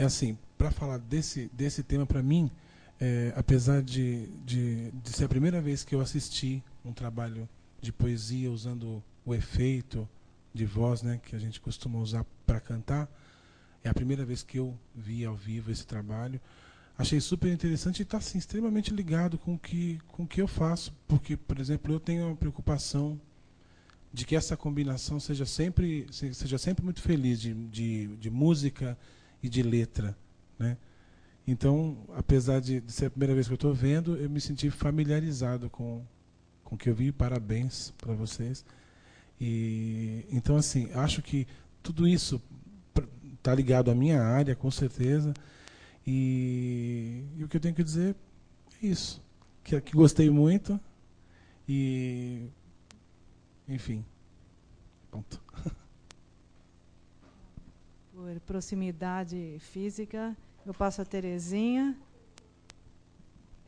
É assim, para falar desse, desse tema, para mim, é, apesar de, de, de ser a primeira vez que eu assisti um trabalho de poesia usando o efeito de voz né, que a gente costuma usar para cantar, é a primeira vez que eu vi ao vivo esse trabalho. Achei super interessante e está assim, extremamente ligado com o que, com que eu faço. Porque, por exemplo, eu tenho uma preocupação de que essa combinação seja sempre, seja sempre muito feliz de, de, de música e de letra. Né? Então, apesar de, ser a primeira vez que eu estou vendo, eu me senti familiarizado com, com o que eu vi. Parabéns para vocês. E, então, assim, acho que tudo isso está ligado à minha área, com certeza. E, e, o que eu tenho que dizer é isso. Que, que gostei muito. E. Enfim. Ponto. Por proximidade física, eu passo a Terezinha.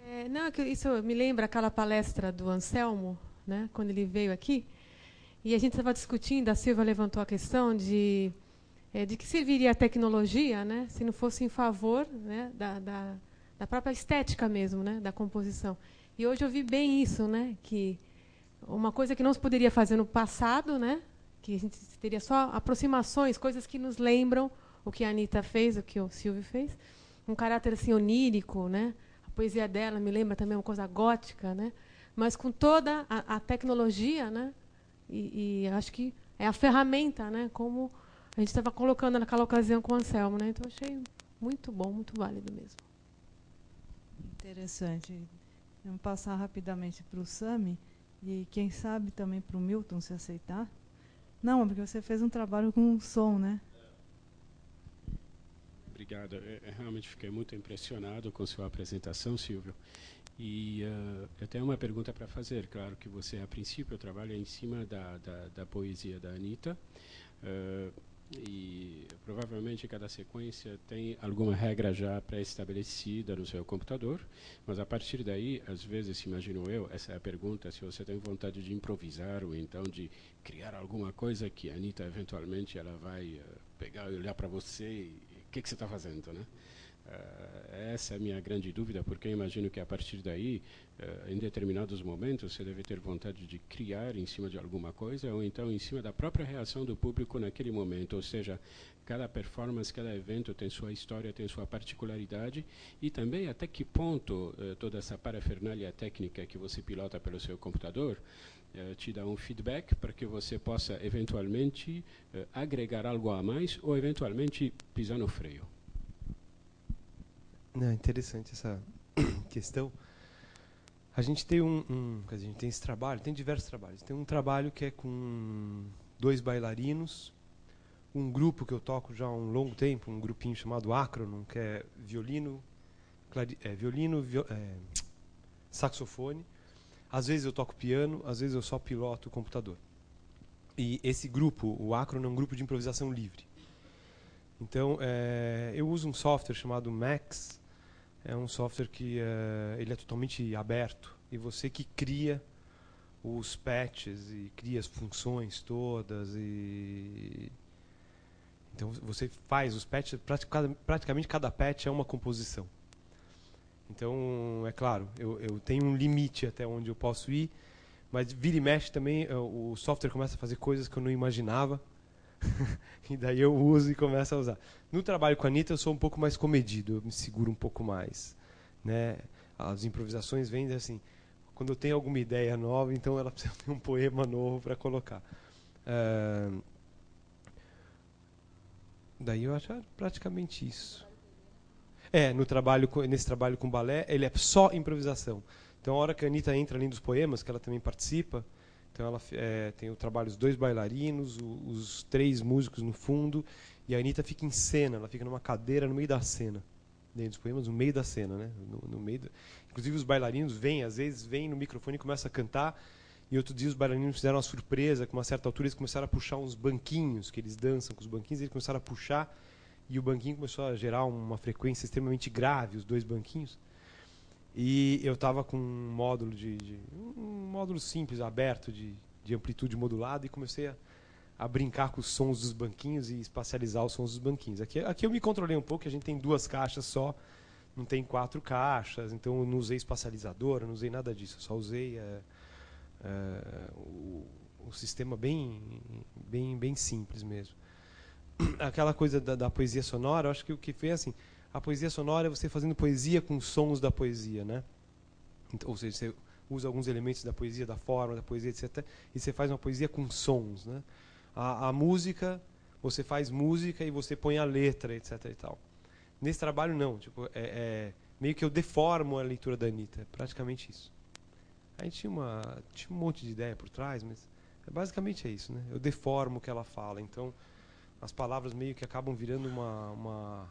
É, não, isso me lembra aquela palestra do Anselmo, né, quando ele veio aqui. E a gente estava discutindo, a Silva levantou a questão de é, de que serviria a tecnologia, né, se não fosse em favor né, da, da, da, própria estética mesmo, né, da composição. E hoje eu vi bem isso, né, que uma coisa que não se poderia fazer no passado, né, que a gente teria só aproximações, coisas que nos lembram o que a Anitta fez, o que o Silvio fez, um caráter assim onírico, né, a poesia dela me lembra também uma coisa gótica, né, mas com toda a, a tecnologia, né, e, e acho que é a ferramenta, né, como a gente estava colocando naquela ocasião com o Anselmo, né? Então achei muito bom, muito válido mesmo. Interessante. Vamos passar rapidamente para o Sami e quem sabe também para o Milton se aceitar. Não, porque você fez um trabalho com som, né? Obrigado. Eu realmente fiquei muito impressionado com sua apresentação, Silvio. E uh, eu tenho uma pergunta para fazer. Claro que você, a princípio, trabalha em cima da, da, da poesia da Anitta. Uh, e provavelmente cada sequência tem alguma regra já pré-estabelecida no seu computador, mas a partir daí, às vezes, imagino eu, essa é a pergunta, se você tem vontade de improvisar ou então de criar alguma coisa que a Anitta eventualmente ela vai uh, pegar e olhar para você e o que, que você está fazendo, né? Uh, essa é a minha grande dúvida, porque eu imagino que a partir daí, uh, em determinados momentos, você deve ter vontade de criar em cima de alguma coisa, ou então em cima da própria reação do público naquele momento. Ou seja, cada performance, cada evento tem sua história, tem sua particularidade, e também até que ponto uh, toda essa parafernália técnica que você pilota pelo seu computador te dá um feedback para que você possa eventualmente agregar algo a mais ou eventualmente pisar no freio. É interessante essa questão. A gente tem um, um a gente tem esse trabalho, tem diversos trabalhos. Tem um trabalho que é com dois bailarinos, um grupo que eu toco já há um longo tempo, um grupinho chamado Acronon, que é violino, clari, é, violino, viol, é, saxofone. Às vezes eu toco piano, às vezes eu só piloto o computador. E esse grupo, o Acronon, é um grupo de improvisação livre. Então, é, eu uso um software chamado Max, é um software que uh, ele é totalmente aberto. E você que cria os patches e cria as funções todas e então você faz os patches praticamente cada patch é uma composição. Então é claro eu, eu tenho um limite até onde eu posso ir mas vira e mexe também eh, o software começa a fazer coisas que eu não imaginava e daí eu uso e começo a usar. No trabalho com a Anitta eu sou um pouco mais comedido, eu me seguro um pouco mais. Né? As improvisações vêm assim, quando eu tenho alguma ideia nova, então ela precisa ter um poema novo para colocar. Uh, daí eu acho praticamente isso. É, no trabalho, nesse trabalho com balé, ele é só improvisação. Então, a hora que a Anitta entra além dos poemas, que ela também participa, então ela é, tem o trabalho dos dois bailarinos, o, os três músicos no fundo, e a Anitta fica em cena, ela fica numa cadeira no meio da cena. Dentro dos poemas, no meio da cena, né? No, no meio do... Inclusive os bailarinos vêm, às vezes, vêm no microfone e começam a cantar, e outro dia os bailarinos fizeram uma surpresa, com uma certa altura eles começaram a puxar uns banquinhos, que eles dançam com os banquinhos, eles começaram a puxar, e o banquinho começou a gerar uma frequência extremamente grave, os dois banquinhos. E eu estava com um módulo de, de, um módulo simples, aberto, de, de amplitude modulada, e comecei a, a brincar com os sons dos banquinhos e espacializar os sons dos banquinhos. Aqui, aqui eu me controlei um pouco, a gente tem duas caixas só, não tem quatro caixas, então eu não usei espacializador, não usei nada disso, só usei é, é, o, o, sistema bem, bem, bem simples mesmo. Aquela coisa da, da poesia sonora, eu acho que o que fez assim, a poesia sonora é você fazendo poesia com sons da poesia, né? Então, ou seja, você usa alguns elementos da poesia, da forma da poesia, etc. E você faz uma poesia com sons, né? A, a música, você faz música e você põe a letra, etc. E tal. Nesse trabalho não, tipo, é, é meio que eu deformo a leitura da Anitta, é praticamente isso. A gente tinha, uma, tinha um monte de ideia por trás, mas é basicamente é isso, né? Eu deformo o que ela fala, então as palavras meio que acabam virando uma, uma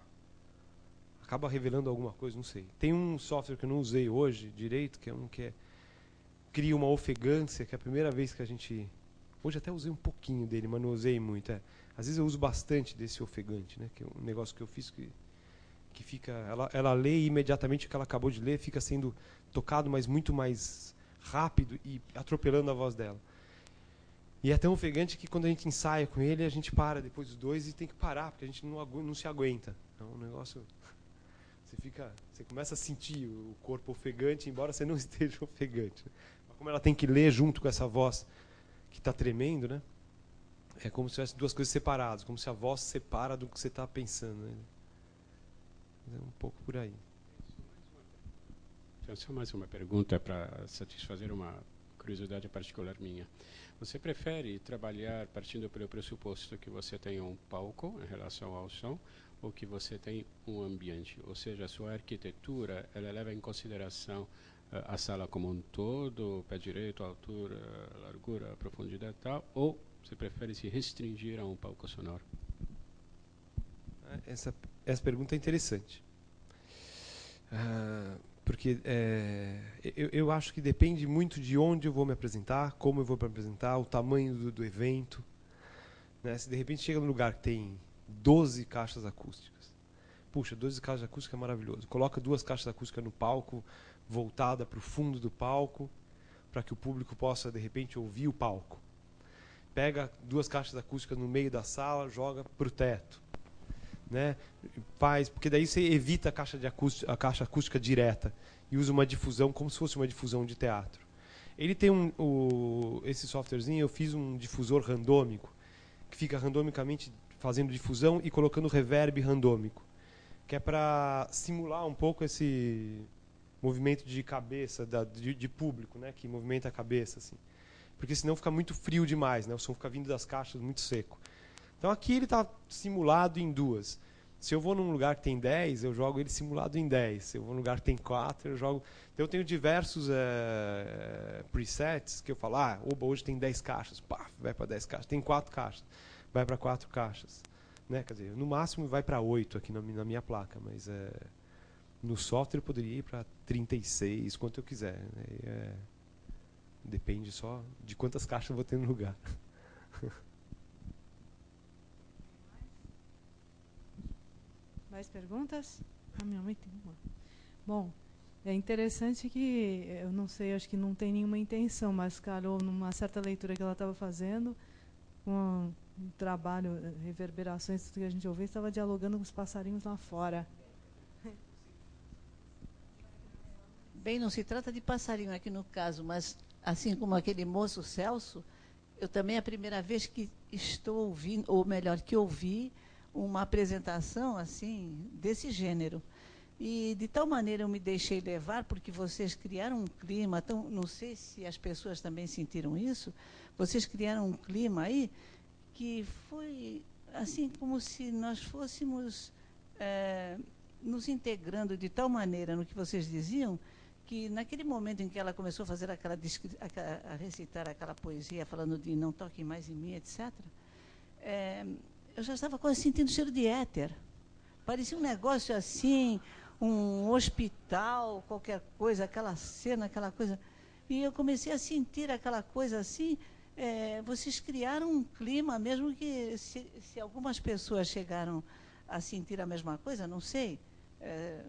acaba revelando alguma coisa, não sei. Tem um software que eu não usei hoje direito, que é um que é, cria uma ofegância, que é a primeira vez que a gente. Hoje até usei um pouquinho dele, mas não usei muito. É. Às vezes eu uso bastante desse ofegante, né? Que é um negócio que eu fiz que, que fica. Ela, ela lê e imediatamente o que ela acabou de ler fica sendo tocado, mas muito mais rápido e atropelando a voz dela. E é tão ofegante que quando a gente ensaia com ele, a gente para depois dos dois e tem que parar, porque a gente não, não se aguenta. É um negócio você fica, você começa a sentir o corpo ofegante, embora você não esteja ofegante. Mas como ela tem que ler junto com essa voz que está tremendo, né? É como se tivesse duas coisas separadas, como se a voz separa do que você está pensando. Né? É um pouco por aí. Então, só mais uma pergunta para satisfazer uma curiosidade particular minha. Você prefere trabalhar partindo pelo pressuposto que você tem um palco em relação ao som ou que você tem um ambiente, ou seja, a sua arquitetura ela leva em consideração uh, a sala como um todo, pé direito, altura, largura, profundidade e tal, ou você prefere se restringir a um palco sonoro? É, essa, essa pergunta é interessante. Uh, porque é, eu, eu, acho que depende muito de onde eu vou me apresentar, como eu vou me apresentar, o tamanho do, do evento. Né? Se de repente chega num lugar que tem 12 caixas acústicas. Puxa, 12 caixas acústicas é maravilhoso. Coloca duas caixas acústicas no palco, voltada para o fundo do palco, para que o público possa, de repente, ouvir o palco. Pega duas caixas acústicas no meio da sala, joga para o teto. Né? Faz, porque daí você evita a caixa, de acústica, a caixa acústica direta e usa uma difusão como se fosse uma difusão de teatro. Ele tem um, o, esse softwarezinho, eu fiz um difusor randômico, que fica randomicamente fazendo difusão e colocando reverb randômico, que é para simular um pouco esse movimento de cabeça da, de, de, público, né, que movimenta a cabeça assim. Porque senão fica muito frio demais, né? O som fica vindo das caixas muito seco. Então aqui ele está simulado em duas. Se eu vou num lugar que tem 10, eu jogo ele simulado em 10. Se eu vou num lugar que tem 4, eu jogo. Então eu tenho diversos é, presets que eu falo, ah, oba, hoje tem 10 caixas, pá, vai para 10 caixas. Tem 4 caixas vai para quatro caixas. Né? Quer dizer, no máximo vai para oito aqui na, na, minha placa, mas é, no software poderia ir para 36, quanto eu quiser. Né? É, depende só de quantas caixas eu vou ter no lugar. Mais perguntas? A minha mãe tem uma. Bom, é interessante que, eu não sei, acho que não tem nenhuma intenção, mas calhou numa certa leitura que ela estava fazendo, com um trabalho, eh, reverberações, tudo que a gente ouviu, estava dialogando com os passarinhos lá fora. Bem, não se trata de passarinho aqui no caso, mas assim como aquele moço Celso, eu também é a primeira vez que estou ouvindo, ou melhor, que ouvi uma apresentação assim desse gênero. E de tal maneira eu me deixei levar, porque vocês criaram um clima, tão, não sei se as pessoas também sentiram isso, vocês criaram um clima aí que foi assim como se nós fôssemos é, nos integrando de tal maneira no que vocês diziam que naquele momento em que ela começou a fazer aquela a recitar aquela poesia falando de não toque mais em mim etc é, eu já estava quase sentindo cheiro de éter. Parecia um negócio assim um hospital qualquer coisa aquela cena aquela coisa. E eu comecei a sentir aquela coisa assim é, vocês criaram um clima, mesmo que se, se, algumas pessoas chegaram a sentir a mesma coisa, não sei, é,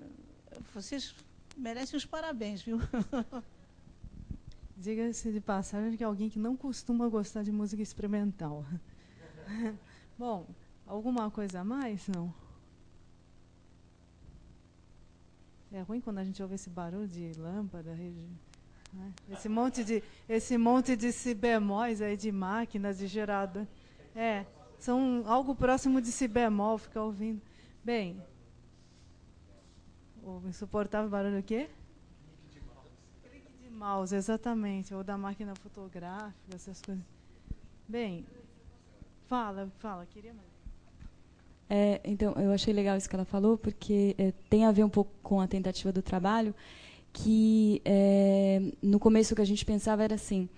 vocês merecem os parabéns, viu? Diga-se de passagem que é alguém que não costuma gostar de música experimental. Bom, alguma coisa a mais? Não. É ruim quando a gente ouve esse barulho de lâmpada, né? esse monte de esse monte de si bemóis aí de máquinas de gerador. É, são algo próximo de si bemol, ficar ouvindo. Bem, o insuportável barulho o quê? Clique de mouse, exatamente, ou da máquina fotográfica, essas coisas. Bem, fala, fala, queria mais. É, então, eu achei legal isso que ela falou, porque é, tem a ver um pouco com a tentativa do trabalho, que é, no começo o que a gente pensava era assim,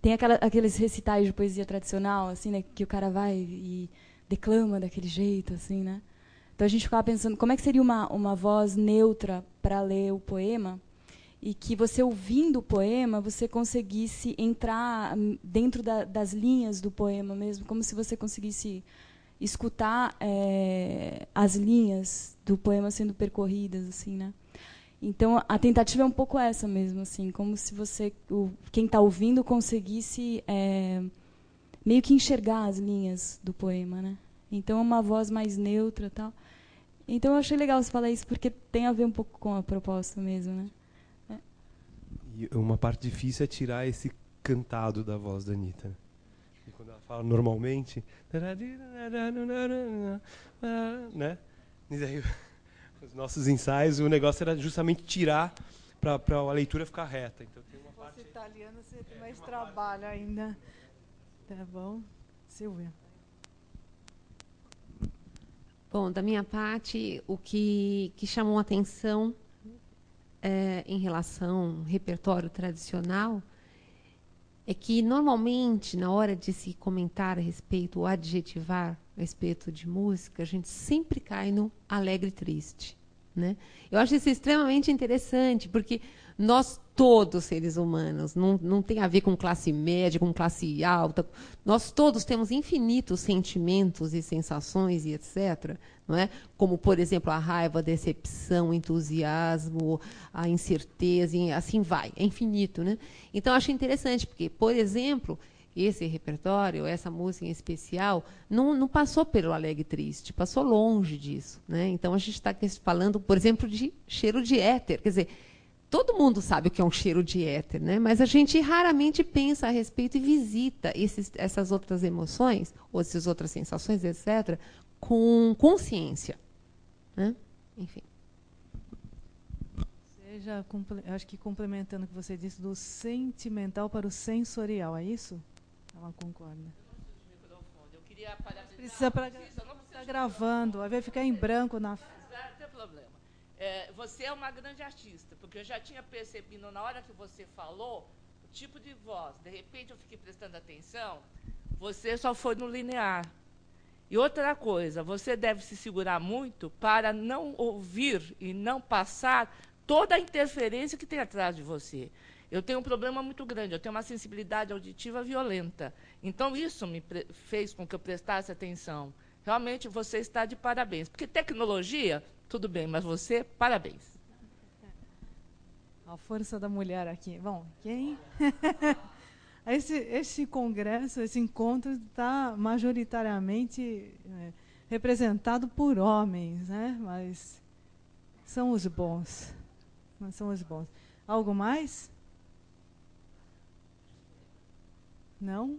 tem aquela, aqueles recitais de poesia tradicional, assim, né, que o cara vai e declama daquele jeito, assim, né? Então a gente ficava pensando como é que seria uma, uma voz neutra para ler o poema e que você ouvindo o poema você conseguisse entrar dentro da, das linhas do poema mesmo, como se você conseguisse escutar é, as linhas do poema sendo percorridas assim né então a tentativa é um pouco essa mesmo assim como se você o, quem está ouvindo conseguisse é, meio que enxergar as linhas do poema né então é uma voz mais neutra tal então eu achei legal você falar isso porque tem a ver um pouco com a proposta mesmo né é. e uma parte difícil é tirar esse cantado da voz da Anitta quando ela fala normalmente, né? E daí, os nossos ensaios, o negócio era justamente tirar para a leitura ficar reta. Então tem uma Se fosse parte italiano, você tem mais trabalho parte. ainda. Tá bom, Silvia. Bom, da minha parte, o que, que chamou a atenção é, em relação ao repertório tradicional é que normalmente na hora de se comentar a respeito ou adjetivar a respeito de música, a gente sempre cai no alegre triste, né? Eu acho isso extremamente interessante, porque nós todos seres humanos, não, não tem a ver com classe média, com classe alta, nós todos temos infinitos sentimentos e sensações e etc. Não é? Como, por exemplo, a raiva, a decepção, o entusiasmo, a incerteza, e assim vai, é infinito. Né? Então, acho interessante, porque, por exemplo, esse repertório, essa música em especial, não, não passou pelo alegre triste, passou longe disso. Né? Então, a gente está falando, por exemplo, de cheiro de éter. Quer dizer, todo mundo sabe o que é um cheiro de éter, né? mas a gente raramente pensa a respeito e visita esses, essas outras emoções, ou essas outras sensações, etc., com consciência. Né? Enfim. Seja, acho que complementando o que você disse, do sentimental para o sensorial, é isso? Ela concorda. Eu queria Precisa para está gravando, vai ficar em branco na. Não tem problema. É, você é uma grande artista, porque eu já tinha percebido na hora que você falou o tipo de voz. De repente eu fiquei prestando atenção. Você só foi no linear. E outra coisa, você deve se segurar muito para não ouvir e não passar toda a interferência que tem atrás de você. Eu tenho um problema muito grande, eu tenho uma sensibilidade auditiva violenta. Então, isso me fez com que eu prestasse atenção. Realmente, você está de parabéns. Porque tecnologia, tudo bem, mas você, parabéns. A força da mulher aqui. Bom, quem? esse, esse congresso, esse encontro está majoritariamente é, representado por homens, né? mas são os bons. Mas são os bons. Algo mais? Não?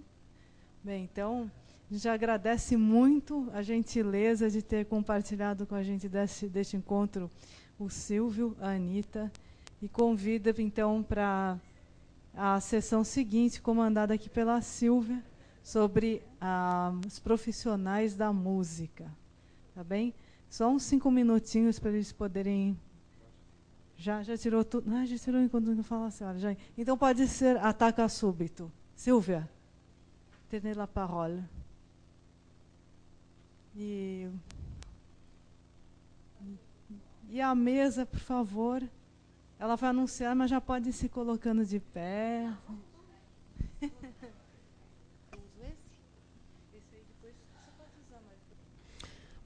Bem, então, a gente agradece muito a gentileza de ter compartilhado com a gente desse, deste encontro o Silvio, a Anitta, e convida, então, para a sessão seguinte, comandada aqui pela Silvia, sobre ah, os profissionais da música. Tá bem? Só uns cinco minutinhos para eles poderem. Já, já tirou tudo. Ah, já tirou enquanto não fala a senhora. Já. Então pode ser ataca súbito. Silvia, tenez la parole. E, e a mesa, por favor. Ela vai anunciar, mas já pode ir se colocando de pé.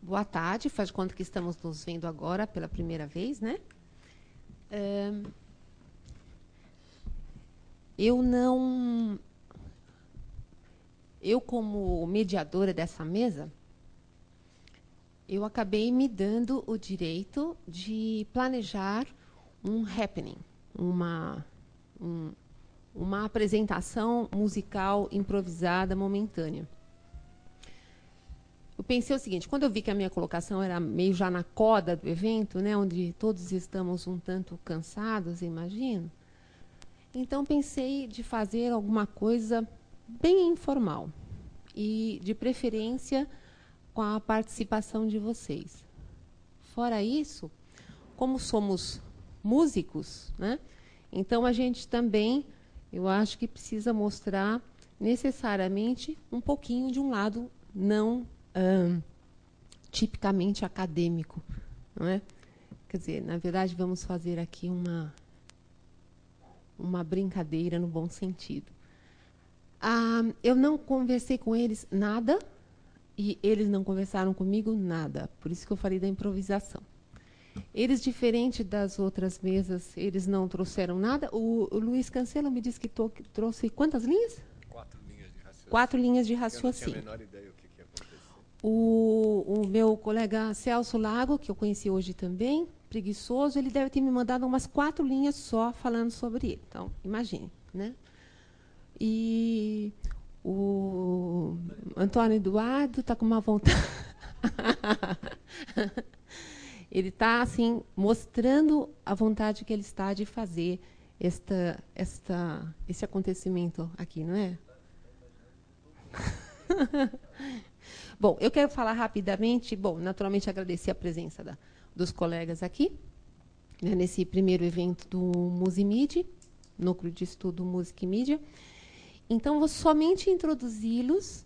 Boa tarde, faz de conta que estamos nos vendo agora pela primeira vez, né? Eu não eu, como mediadora dessa mesa, eu acabei me dando o direito de planejar um happening, uma, um, uma apresentação musical improvisada momentânea. Eu pensei o seguinte, quando eu vi que a minha colocação era meio já na coda do evento, né, onde todos estamos um tanto cansados, imagino, então pensei de fazer alguma coisa bem informal e de preferência com a participação de vocês. Fora isso, como somos músicos, né? Então a gente também, eu acho que precisa mostrar necessariamente um pouquinho de um lado não hum, tipicamente acadêmico, não é? Quer dizer, na verdade, vamos fazer aqui uma uma brincadeira no bom sentido. Ah, eu não conversei com eles nada e eles não conversaram comigo nada. Por isso que eu falei da improvisação. Eles, diferente das outras mesas, eles não trouxeram nada. O, o Luiz Cancelo me disse que, to, trouxe quantas linhas? Quatro linhas de raciocínio. Quatro linhas de raciocínio. Eu não tinha a menor ideia o que, que. O, o meu colega Celso Lago, que eu conheci hoje também, preguiçoso, ele deve ter me mandado umas quatro linhas só falando sobre ele. Então, imagine, né? E o Antônio Eduardo está com uma vontade. ele está assim mostrando a vontade que ele está de fazer esta, esta, esse acontecimento aqui, não é? bom, eu quero falar rapidamente. Bom, naturalmente agradecer a presença da, dos colegas aqui, né, nesse primeiro evento do Musimid, Núcleo de Estudo Música e Mídia. Então, vou somente introduzi-los.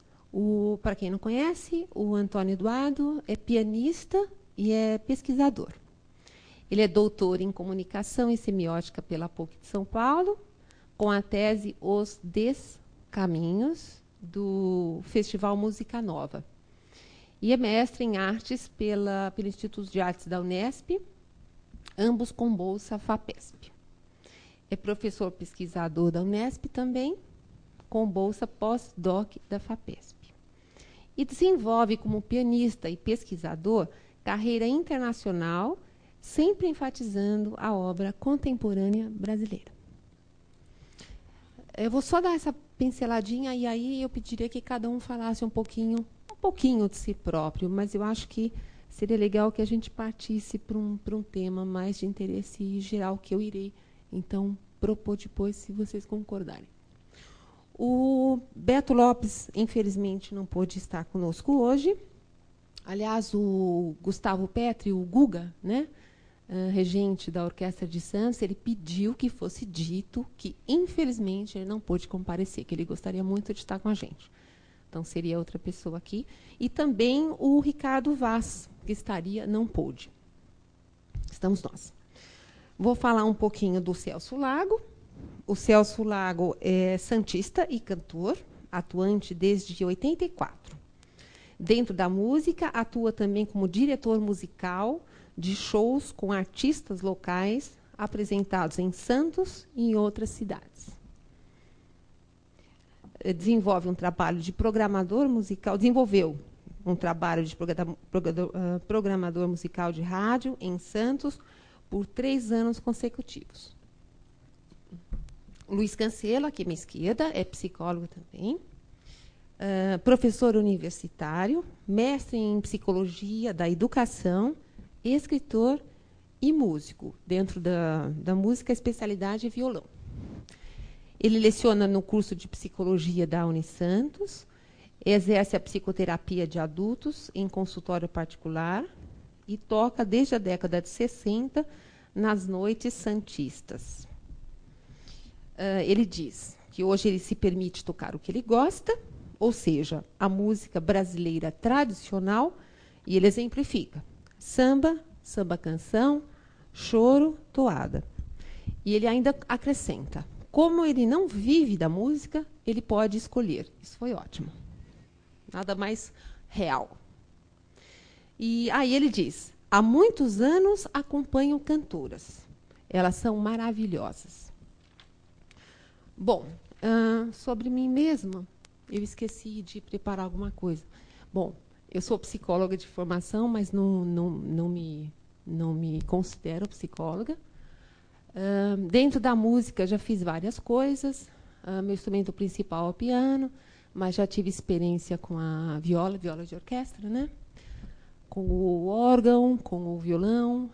Para quem não conhece, o Antônio Eduardo é pianista e é pesquisador. Ele é doutor em comunicação e semiótica pela PUC de São Paulo, com a tese Os Descaminhos, do Festival Música Nova e é mestre em artes pela, pelo Instituto de Artes da Unesp, ambos com bolsa FAPESP. É professor pesquisador da Unesp também, com bolsa pós-doc da FAPESP. E desenvolve como pianista e pesquisador carreira internacional, sempre enfatizando a obra contemporânea brasileira. Eu vou só dar essa pinceladinha e aí eu pediria que cada um falasse um pouquinho pouquinho de si próprio, mas eu acho que seria legal que a gente partisse para um, um tema mais de interesse geral que eu irei, então, propor depois, se vocês concordarem. O Beto Lopes, infelizmente, não pôde estar conosco hoje. Aliás, o Gustavo Petri, o Guga, né, uh, regente da Orquestra de Santos, ele pediu que fosse dito que, infelizmente, ele não pôde comparecer, que ele gostaria muito de estar com a gente. Então, seria outra pessoa aqui. E também o Ricardo Vaz, que estaria, não pôde. Estamos nós. Vou falar um pouquinho do Celso Lago. O Celso Lago é santista e cantor, atuante desde 84. Dentro da música, atua também como diretor musical de shows com artistas locais apresentados em Santos e em outras cidades. Desenvolve um trabalho de programador musical, desenvolveu um trabalho de eh, programador musical de rádio em Santos por três anos consecutivos. Luiz Cancelo, aqui à minha esquerda, é psicólogo também, uh, professor universitário, mestre em psicologia da educação, escritor e músico. Dentro da, da música, especialidade é violão. Ele leciona no curso de psicologia da Unisantos, exerce a psicoterapia de adultos em consultório particular e toca desde a década de 60 nas noites santistas. Uh, ele diz que hoje ele se permite tocar o que ele gosta, ou seja, a música brasileira tradicional, e ele exemplifica: samba, samba canção, choro, toada. E ele ainda acrescenta: como ele não vive da música, ele pode escolher. Isso foi ótimo. Nada mais real. E aí ele diz: há muitos anos acompanho cantoras. Elas são maravilhosas. Bom, uh, sobre mim mesma, eu esqueci de preparar alguma coisa. Bom, eu sou psicóloga de formação, mas não, não, não, me, não me considero psicóloga. Uh, dentro da música, já fiz várias coisas. Uh, meu instrumento principal é o piano, mas já tive experiência com a viola, viola de orquestra, né? com o órgão, com o violão.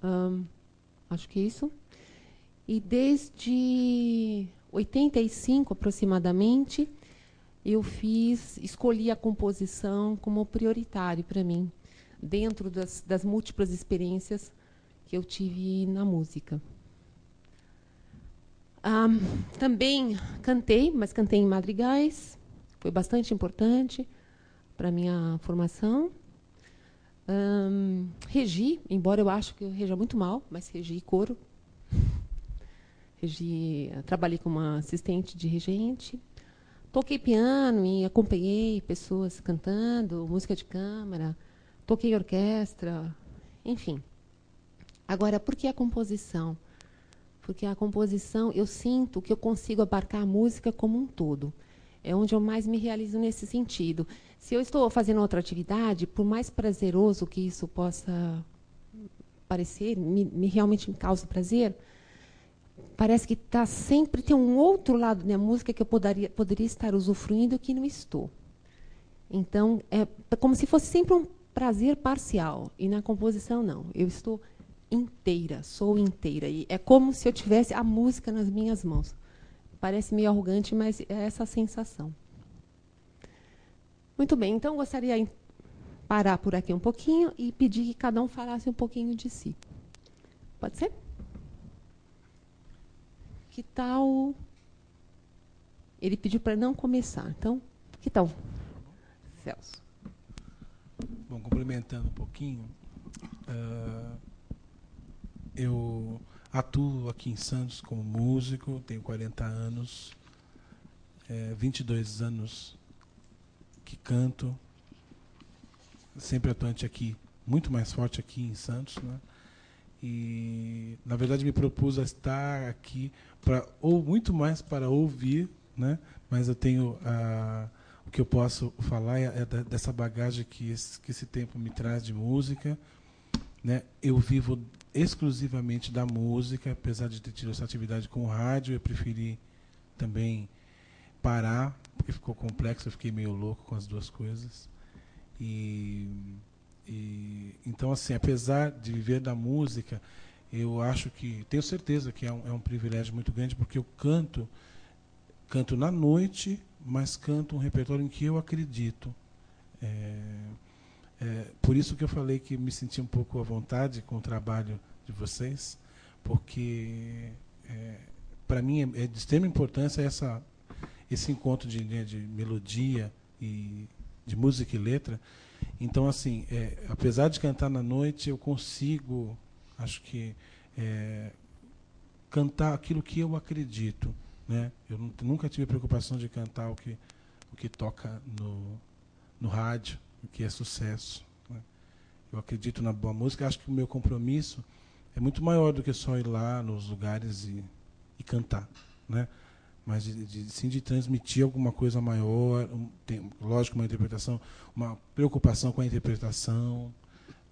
Um, acho que é isso. E desde 85 aproximadamente, eu fiz, escolhi a composição como prioritário para mim, dentro das, das múltiplas experiências que eu tive na música. Também cantei, mas cantei em madrigais, foi bastante importante para minha formação. Um, regi, embora eu acho que eu reja muito mal, mas regi coro. Regi, trabalhei como assistente de regente. Toquei piano e acompanhei pessoas cantando, música de câmara. Toquei orquestra, enfim. Agora, por que a composição? Porque a composição, eu sinto que eu consigo abarcar a música como um todo. É onde eu mais me realizo nesse sentido. Se eu estou fazendo outra atividade, por mais prazeroso que isso possa parecer, me, me realmente me causa prazer, parece que tá sempre tem um outro lado da música que eu poderia, poderia estar usufruindo que não estou. Então, é como se fosse sempre um prazer parcial. E na composição, não. Eu estou inteira, sou inteira. E é como se eu tivesse a música nas minhas mãos. Parece meio arrogante, mas é essa a sensação. Muito bem, então gostaria de parar por aqui um pouquinho e pedir que cada um falasse um pouquinho de si. Pode ser? Que tal. Ele pediu para não começar. Então, que tal, Celso? Bom, complementando um pouquinho, uh, eu atuo aqui em Santos como músico, tenho 40 anos, é, 22 anos que canto, sempre atuante aqui, muito mais forte aqui em Santos, né? E na verdade me propus a estar aqui para ou muito mais para ouvir, né? Mas eu tenho a o que eu posso falar é, é dessa bagagem que esse, que esse tempo me traz de música, né? Eu vivo exclusivamente da música, apesar de ter tido essa atividade com o rádio, eu preferi também parar, porque ficou complexo, eu fiquei meio louco com as duas coisas. E, e então assim, apesar de viver da música, eu acho que tenho certeza que é um, é um privilégio muito grande porque eu canto canto na noite, mas canto um repertório em que eu acredito. É, é, por isso que eu falei que me senti um pouco à vontade com o trabalho de vocês, porque é, para mim é, é de extrema importância essa esse encontro de, de, de melodia e de música e letra. Então, assim, é, apesar de cantar na noite, eu consigo, acho que, é, cantar aquilo que eu acredito. Né? Eu nunca tive preocupação de cantar o que, o que toca no, no rádio, o que é sucesso. Né? Eu acredito na boa música, acho que o meu compromisso é muito maior do que só ir lá nos lugares e, e cantar. Né? mas de, de, sim de transmitir alguma coisa maior, um, tem, lógico, uma interpretação, uma preocupação com a interpretação,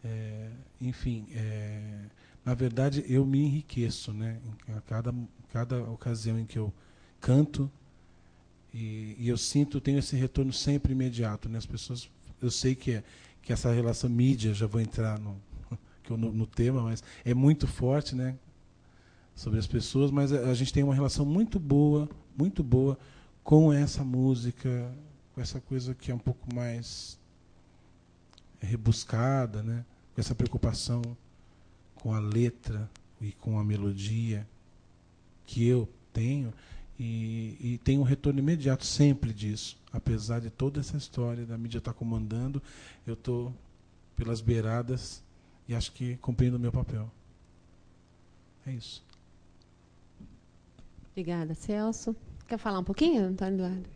é, enfim, é, na verdade eu me enriqueço, né, em cada cada ocasião em que eu canto e, e eu sinto, tenho esse retorno sempre imediato, né, as pessoas, eu sei que é que essa relação mídia, já vou entrar no, no, no tema, mas é muito forte, né, sobre as pessoas, mas a, a gente tem uma relação muito boa muito boa com essa música, com essa coisa que é um pouco mais rebuscada, né? Com essa preocupação com a letra e com a melodia que eu tenho e, e tenho um retorno imediato sempre disso, apesar de toda essa história da mídia estar tá comandando, eu estou pelas beiradas e acho que cumprindo o meu papel. É isso. Obrigada, Celso. Quer falar um pouquinho, Antônio Eduardo?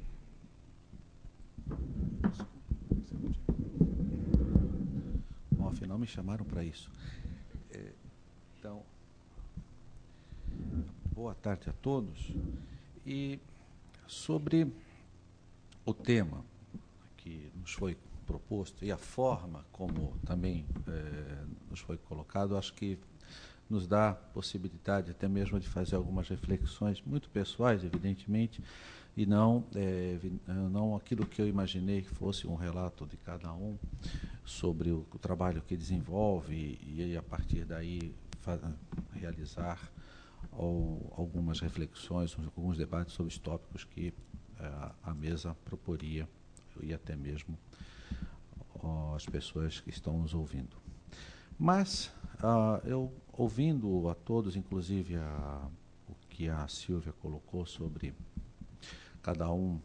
Bom, afinal me chamaram para isso. É, então, boa tarde a todos. E sobre o tema que nos foi proposto e a forma como também eh, nos foi colocado, acho que nos dá possibilidade até mesmo de fazer algumas reflexões muito pessoais, evidentemente, e não, é, não aquilo que eu imaginei que fosse um relato de cada um sobre o, o trabalho que desenvolve e, e a partir daí realizar ou, algumas reflexões, alguns debates sobre os tópicos que é, a mesa proporia e até mesmo ó, as pessoas que estão nos ouvindo. Mas ah, eu ouvindo a todos, inclusive a, o que a Silvia colocou sobre cada um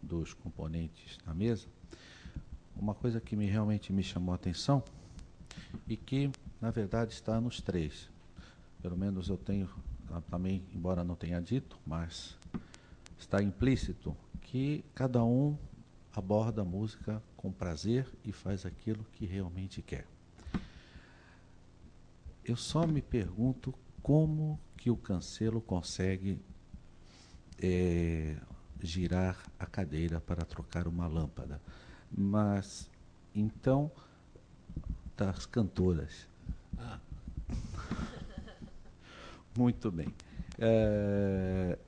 dos componentes da mesa, uma coisa que me, realmente me chamou a atenção e que, na verdade, está nos três. Pelo menos eu tenho também, embora não tenha dito, mas está implícito que cada um aborda a música com prazer e faz aquilo que realmente quer. Eu só me pergunto como que o cancelo consegue é, girar a cadeira para trocar uma lâmpada. Mas, então, das cantoras. Ah. Muito bem. É,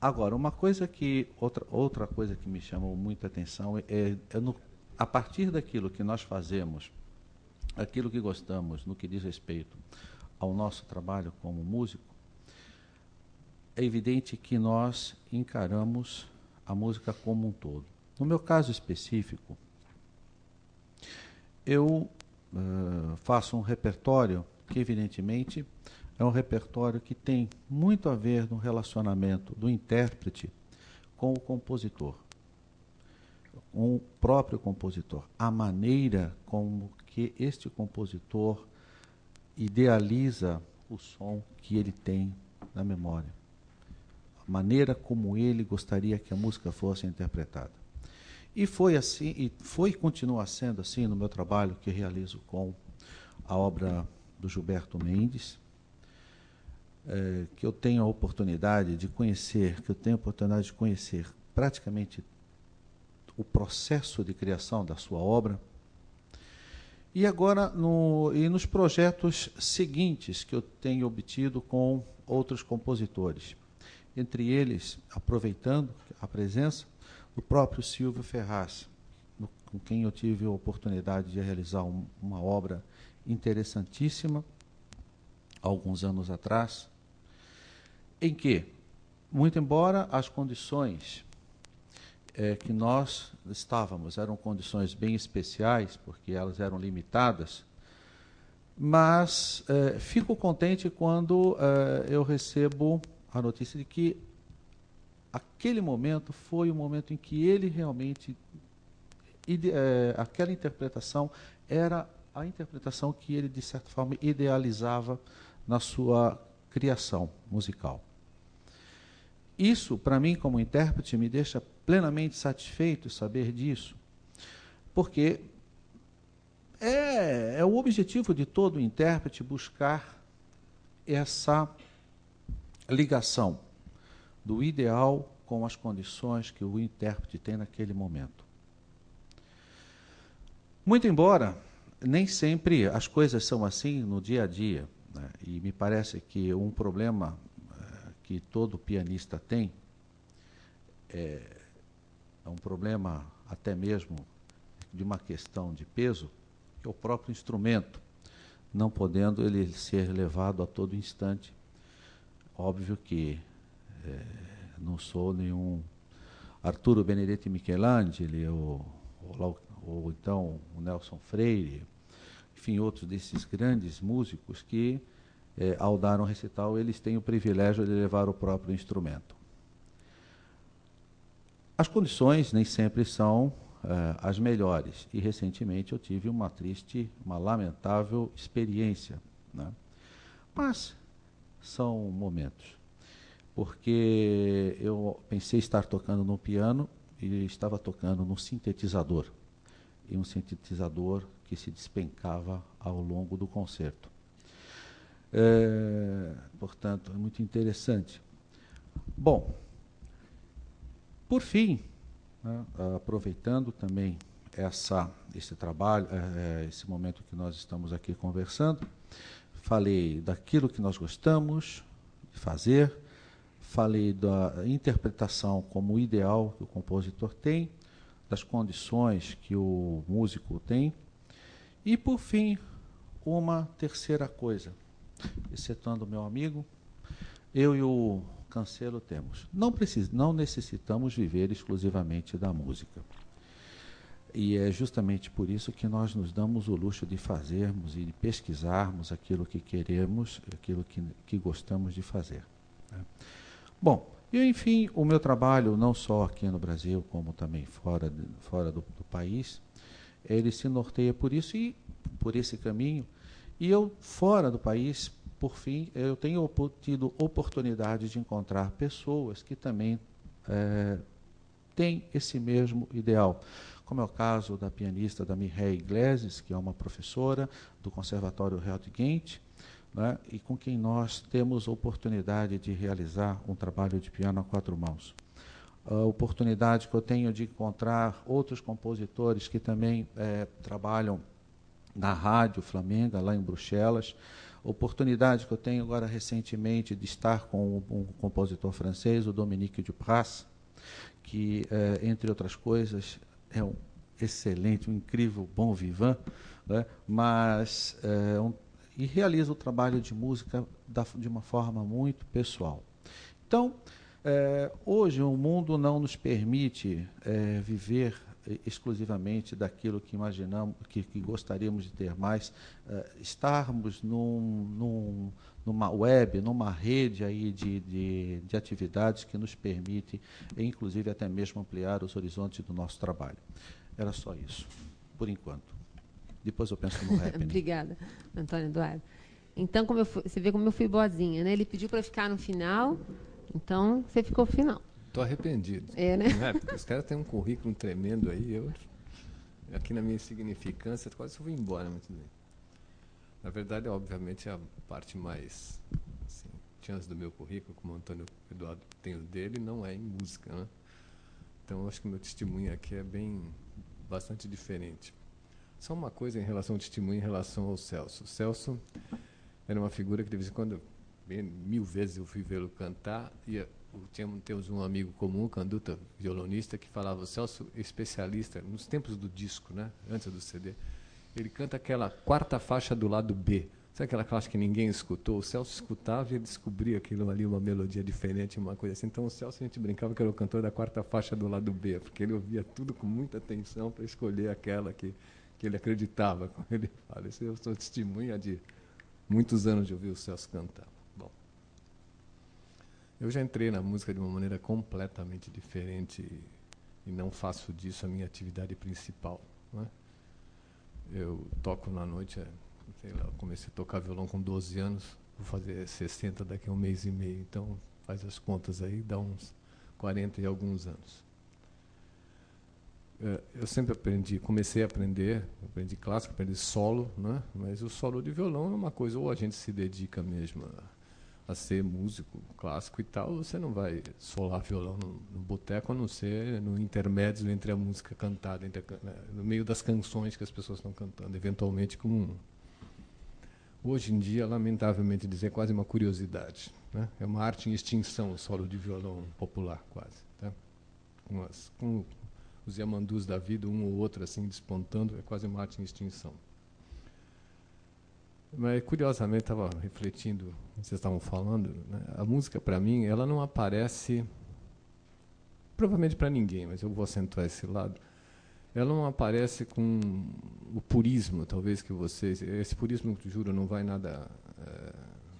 agora, uma coisa que outra, outra coisa que me chamou muita atenção é, é no, a partir daquilo que nós fazemos, aquilo que gostamos, no que diz respeito ao nosso trabalho como músico, é evidente que nós encaramos a música como um todo. No meu caso específico, eu uh, faço um repertório que, evidentemente, é um repertório que tem muito a ver no relacionamento do intérprete com o compositor, com o próprio compositor, a maneira como que este compositor idealiza o som que ele tem na memória maneira como ele gostaria que a música fosse interpretada. E foi assim, e foi e continua sendo assim no meu trabalho que realizo com a obra do Gilberto Mendes, é, que eu tenho a oportunidade de conhecer, que eu tenho a oportunidade de conhecer praticamente o processo de criação da sua obra. E agora, no, e nos projetos seguintes que eu tenho obtido com outros compositores entre eles, aproveitando a presença do próprio Silvio Ferraz, no, com quem eu tive a oportunidade de realizar um, uma obra interessantíssima, alguns anos atrás, em que, muito embora as condições é, que nós estávamos eram condições bem especiais, porque elas eram limitadas, mas é, fico contente quando é, eu recebo a notícia de que aquele momento foi o momento em que ele realmente. É, aquela interpretação era a interpretação que ele, de certa forma, idealizava na sua criação musical. Isso, para mim, como intérprete, me deixa plenamente satisfeito saber disso, porque é, é o objetivo de todo intérprete buscar essa ligação do ideal com as condições que o intérprete tem naquele momento. Muito embora nem sempre as coisas são assim no dia a dia, né? e me parece que um problema uh, que todo pianista tem é, é um problema até mesmo de uma questão de peso, que é o próprio instrumento, não podendo ele ser levado a todo instante Óbvio que é, não sou nenhum Arturo Benedetti Michelangeli ou, ou, ou, então o Nelson Freire, enfim, outros desses grandes músicos que, é, ao dar um recital, eles têm o privilégio de levar o próprio instrumento. As condições nem sempre são é, as melhores. E recentemente eu tive uma triste, uma lamentável experiência. Né? Mas são momentos. Porque eu pensei estar tocando no piano e estava tocando no sintetizador. E um sintetizador que se despencava ao longo do concerto. É, portanto, é muito interessante. Bom, por fim, né, aproveitando também essa, esse trabalho, é, esse momento que nós estamos aqui conversando, falei daquilo que nós gostamos de fazer, falei da interpretação como ideal que o compositor tem, das condições que o músico tem, e por fim, uma terceira coisa, excetuando o meu amigo, eu e o Cancelo temos. Não, precis, não necessitamos viver exclusivamente da música. E é justamente por isso que nós nos damos o luxo de fazermos e de pesquisarmos aquilo que queremos, aquilo que, que gostamos de fazer. Né? Bom, e enfim, o meu trabalho, não só aqui no Brasil, como também fora, de, fora do, do país, ele se norteia por isso e por esse caminho. E eu, fora do país, por fim, eu tenho tido oportunidade de encontrar pessoas que também é, têm esse mesmo ideal. Como é o caso da pianista da Mireille Iglesias, que é uma professora do Conservatório Realtgent, né, e com quem nós temos oportunidade de realizar um trabalho de piano a quatro mãos. A oportunidade que eu tenho de encontrar outros compositores que também é, trabalham na Rádio Flamenga, lá em Bruxelas. Oportunidade que eu tenho agora recentemente de estar com um, compositor francês, o Dominique Dupras, que, é, entre outras coisas, é um excelente, um incrível bom vivant, né? mas é, um e realiza o trabalho de música da, de uma forma muito pessoal. Então, é, hoje o mundo não nos permite é, viver exclusivamente daquilo que imaginamos, que, que gostaríamos de ter mais, é, estarmos num, num, numa web, numa rede aí de, de, de atividades que nos permite, inclusive até mesmo ampliar os horizontes do nosso trabalho. Era só isso, por enquanto. Depois eu penso no rap. Obrigada, Antônio Eduardo. Então, como fui, você vê como eu fui boazinha, né? Ele pediu para ficar no final, então você ficou no final. Estou arrependido. É, né? É, porque os caras têm um currículo tremendo aí. Eu, aqui na minha insignificância, quase fui embora muito bem. Na verdade, obviamente, a parte mais assim, chance do meu currículo, como o Antônio Eduardo tem o dele, não é em música, né? Então, acho que o meu testemunho aqui é bem bastante diferente. Só uma coisa em relação ao testemunho, em relação ao Celso. O Celso era uma figura que, de vez em quando, bem, mil vezes eu fui vê-lo cantar, e temos um amigo comum, Canduta, violonista, que falava, o Celso especialista, nos tempos do disco, né, antes do CD, ele canta aquela quarta faixa do lado B. Sabe aquela faixa que ninguém escutou? O Celso escutava e descobria aquilo ali, uma melodia diferente, uma coisa assim. Então o Celso a gente brincava que era o cantor da quarta faixa do lado B, porque ele ouvia tudo com muita atenção para escolher aquela que que ele acreditava quando ele fala. Isso eu sou testemunha de muitos anos de ouvir o Celso cantar. Bom, eu já entrei na música de uma maneira completamente diferente e não faço disso a minha atividade principal. Né? Eu toco na noite, é, sei lá, comecei a tocar violão com 12 anos, vou fazer 60 daqui a um mês e meio, então faz as contas aí, dá uns 40 e alguns anos. É, eu sempre aprendi, comecei a aprender, aprendi clássico, aprendi solo, né? mas o solo de violão é uma coisa, ou a gente se dedica mesmo a, a ser músico clássico e tal, você não vai solar violão no, no boteco, a não ser no intermédio entre a música cantada, entre, né? no meio das canções que as pessoas estão cantando, eventualmente com hoje em dia, lamentavelmente dizer, é quase uma curiosidade. Né? É uma arte em extinção o solo de violão popular, quase. Tá? Com, as, com os Yamandus da vida, um ou outro assim despontando, é quase uma arte em extinção. Mas curiosamente estava refletindo, vocês estavam falando, né? a música para mim, ela não aparece provavelmente para ninguém, mas eu vou acentuar esse lado. Ela não aparece com o purismo, talvez que vocês, esse purismo, juro, não vai nada é,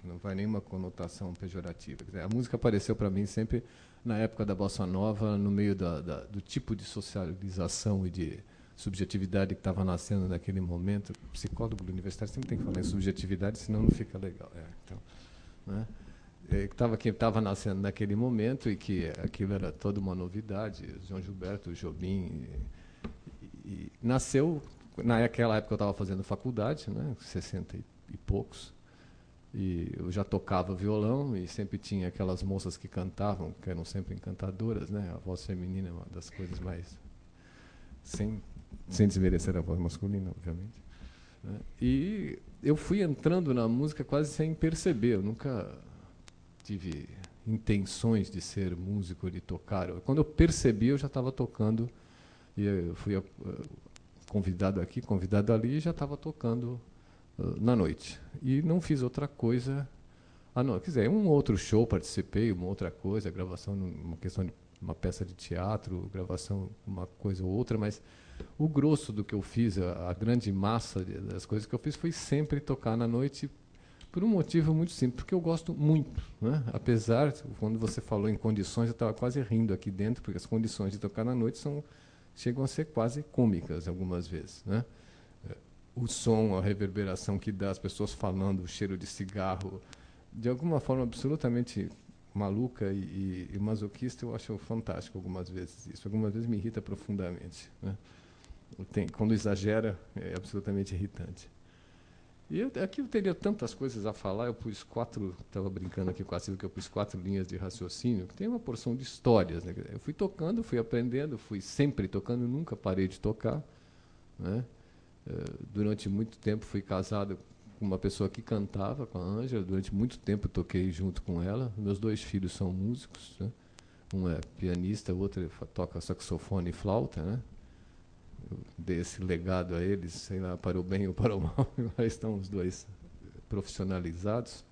não vai nenhuma conotação pejorativa. A música apareceu para mim sempre na época da bossa nova, no meio da, da, do tipo de socialização e de subjetividade que estava nascendo naquele momento. O psicólogo universitário sempre tem que falar em subjetividade, senão não fica legal. É, então, né? É, que estava estava nascendo naquele momento e que aquilo era toda uma novidade. João Gilberto, Jobim, e, e nasceu naquela época eu estava fazendo faculdade, né, 60 e, e poucos E eu já tocava violão e sempre tinha aquelas moças que cantavam, que eram sempre encantadoras, né? A voz feminina é uma das coisas mais sem sem desmerecer a voz masculina, obviamente. Né? E eu fui entrando na música quase sem perceber. Eu nunca tive intenções de ser músico, de tocar. Quando eu percebi, eu já estava tocando. E eu fui uh, convidado aqui, convidado ali, e já estava tocando uh, na noite. E não fiz outra coisa. Ah, não, quer dizer, um outro show participei, uma outra coisa, gravação, uma questão de uma peça de teatro, gravação, uma coisa ou outra, mas o grosso do que eu fiz, a, a grande massa das coisas que eu fiz, foi sempre tocar na noite por um motivo muito simples, porque eu gosto muito. Né? Apesar, quando você falou em condições, eu estava quase rindo aqui dentro, porque as condições de tocar na noite são, chegam a ser quase cômicas algumas vezes. Né? O som, a reverberação que dá, as pessoas falando, o cheiro de cigarro, de alguma forma absolutamente maluca e, e, e masoquista, eu acho fantástico algumas vezes isso. Algumas vezes me irrita profundamente. Né? Tem, quando exagera, é absolutamente irritante. E eu, aqui eu teria tantas coisas a falar, eu pus quatro, estava brincando aqui com a Silvia, que eu pus quatro linhas de raciocínio, que tem uma porção de histórias. Né? Eu fui tocando, fui aprendendo, fui sempre tocando, nunca parei de tocar. Né? Uh, durante muito tempo fui casado com uma pessoa que cantava, com a Ângela, durante muito tempo toquei junto com ela. Meus dois filhos são músicos, né? um é pianista, o outro toca saxofone e flauta, né? Dei esse legado a eles, sei lá, para o bem ou para o mal, lá estão os dois profissionalizados.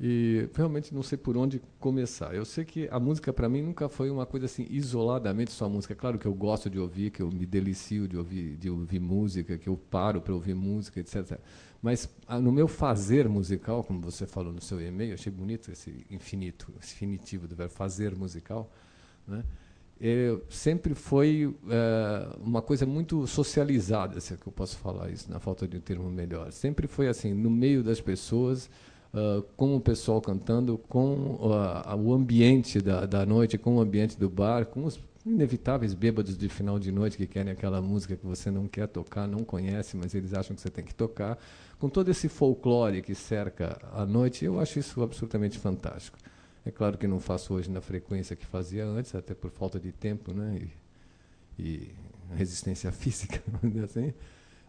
E realmente não sei por onde começar. Eu sei que a música para mim nunca foi uma coisa assim isoladamente só música. Claro que eu gosto de ouvir, que eu me delicio de ouvir, de ouvir música, que eu paro para ouvir música, etc. Mas no meu fazer musical, como você falou no seu e-mail, achei bonito esse infinito, esse infinitivo do verbo fazer musical, né? Sempre foi é, uma coisa muito socializada, se é que eu posso falar isso, na falta de um termo melhor. Sempre foi assim, no meio das pessoas, uh, com o pessoal cantando, com uh, o ambiente da, da noite, com o ambiente do bar, com os inevitáveis bêbados de final de noite que querem aquela música que você não quer tocar, não conhece, mas eles acham que você tem que tocar. Com todo esse folclore que cerca a noite, eu acho isso absolutamente fantástico. É claro que não faço hoje na frequência que fazia antes, até por falta de tempo né? e, e resistência física, assim.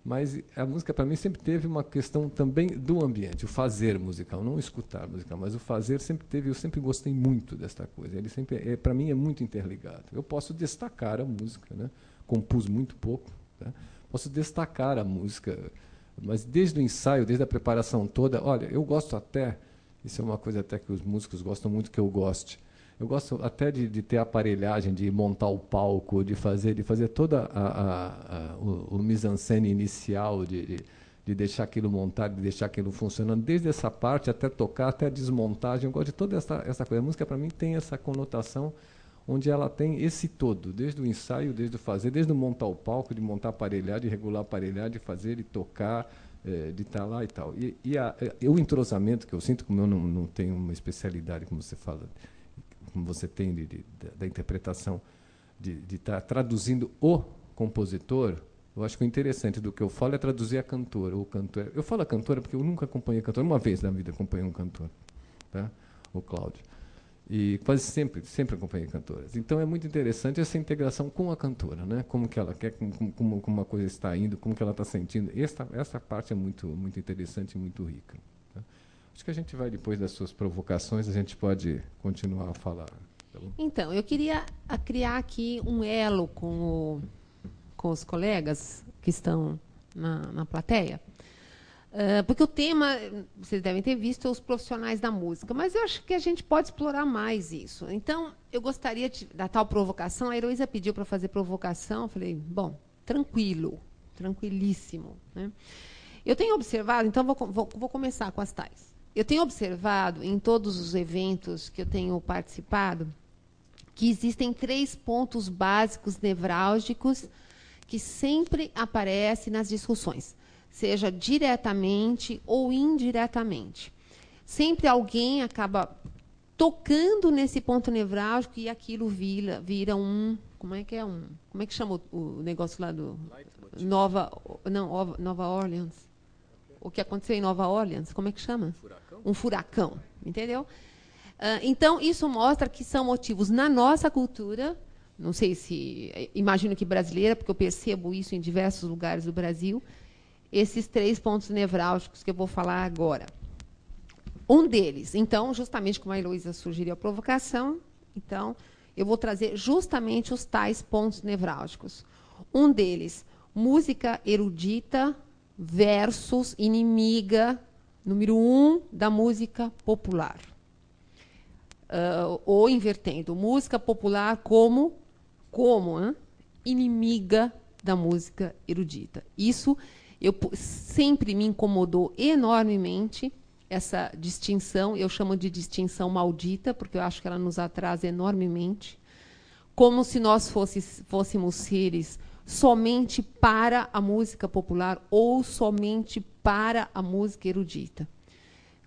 Mas a música, para mim, sempre teve uma questão também do ambiente, o fazer musical, não escutar musical, mas o fazer sempre teve, eu sempre gostei muito desta coisa. Ele sempre, é, para mim, é muito interligado. Eu posso destacar a música, né? compus muito pouco, tá? posso destacar a música, mas desde o ensaio, desde a preparação toda, olha, eu gosto até isso é uma coisa até que os músicos gostam muito que eu goste. Eu gosto até de, de ter aparelhagem, de montar o palco, de fazer, de fazer toda a, a, a o, o mise-en-scène inicial, de, de, de, deixar aquilo montado, de deixar aquilo funcionando, desde essa parte até tocar, até a desmontagem. Eu gosto de toda essa, essa coisa. A música, para mim, tem essa conotação onde ela tem esse todo, desde o ensaio, desde o fazer, desde o montar o palco, de montar aparelhagem, de regular aparelhagem, de fazer, de tocar, é, de estar tá lá e tal. E, e, a, e, o entrosamento que eu sinto, como eu não, não tenho uma especialidade, como você fala, como você tem de, de, da interpretação, de estar tá traduzindo o compositor, eu acho que o interessante do que eu falo é traduzir a cantora, ou cantor. Eu falo a cantora porque eu nunca acompanhei a cantora, uma vez na vida acompanhei um cantor, tá? o Cláudio. E quase sempre, sempre acompanhei cantoras. Então é muito interessante essa integração com a cantora, né? Como que ela quer, como, como, uma coisa está indo, como que ela está sentindo. Essa, essa parte é muito, muito interessante e muito rica. Tá? Acho que a gente vai, depois das suas provocações, a gente pode continuar a falar. Tá então, eu queria criar aqui um elo com, o, com os colegas que estão na, na plateia Uh, porque o tema, vocês devem ter visto, os profissionais da música, mas eu acho que a gente pode explorar mais isso. Então, eu gostaria de, da tal provocação. A Heloísa pediu para fazer provocação. Eu falei, bom, tranquilo, tranquilíssimo. Né? Eu tenho observado, então vou, vou, vou começar com as tais. Eu tenho observado em todos os eventos que eu tenho participado que existem três pontos básicos nevrálgicos que sempre aparecem nas discussões seja diretamente ou indiretamente. Sempre alguém acaba tocando nesse ponto nevrálgico e aquilo vira, vira um. Como é que é um? Como é que chama o, o negócio lá do Nova, não, Nova Orleans? o que aconteceu em Nova Orleans, como é que chama? Furacão? Um furacão, entendeu? Ah, então, isso mostra que são motivos na nossa cultura, não sei se, imagino que brasileira, porque eu percebo isso em diversos lugares do Brasil, esses três pontos nevrálgicos que eu vou falar agora. Um deles, então, justamente como a Heloísa sugeriu a provocação, então, eu vou trazer justamente os tais pontos nevrálgicos. Um deles, música erudita versus inimiga, número um, da música popular. Uh, ou invertendo, música popular como, como hein? inimiga da música erudita. Isso eu, sempre me incomodou enormemente, essa distinção, eu chamo de distinção maldita, porque eu acho que ela nos atrasa enormemente, como se nós fosse, fôssemos seres somente para a música popular ou somente para a música erudita.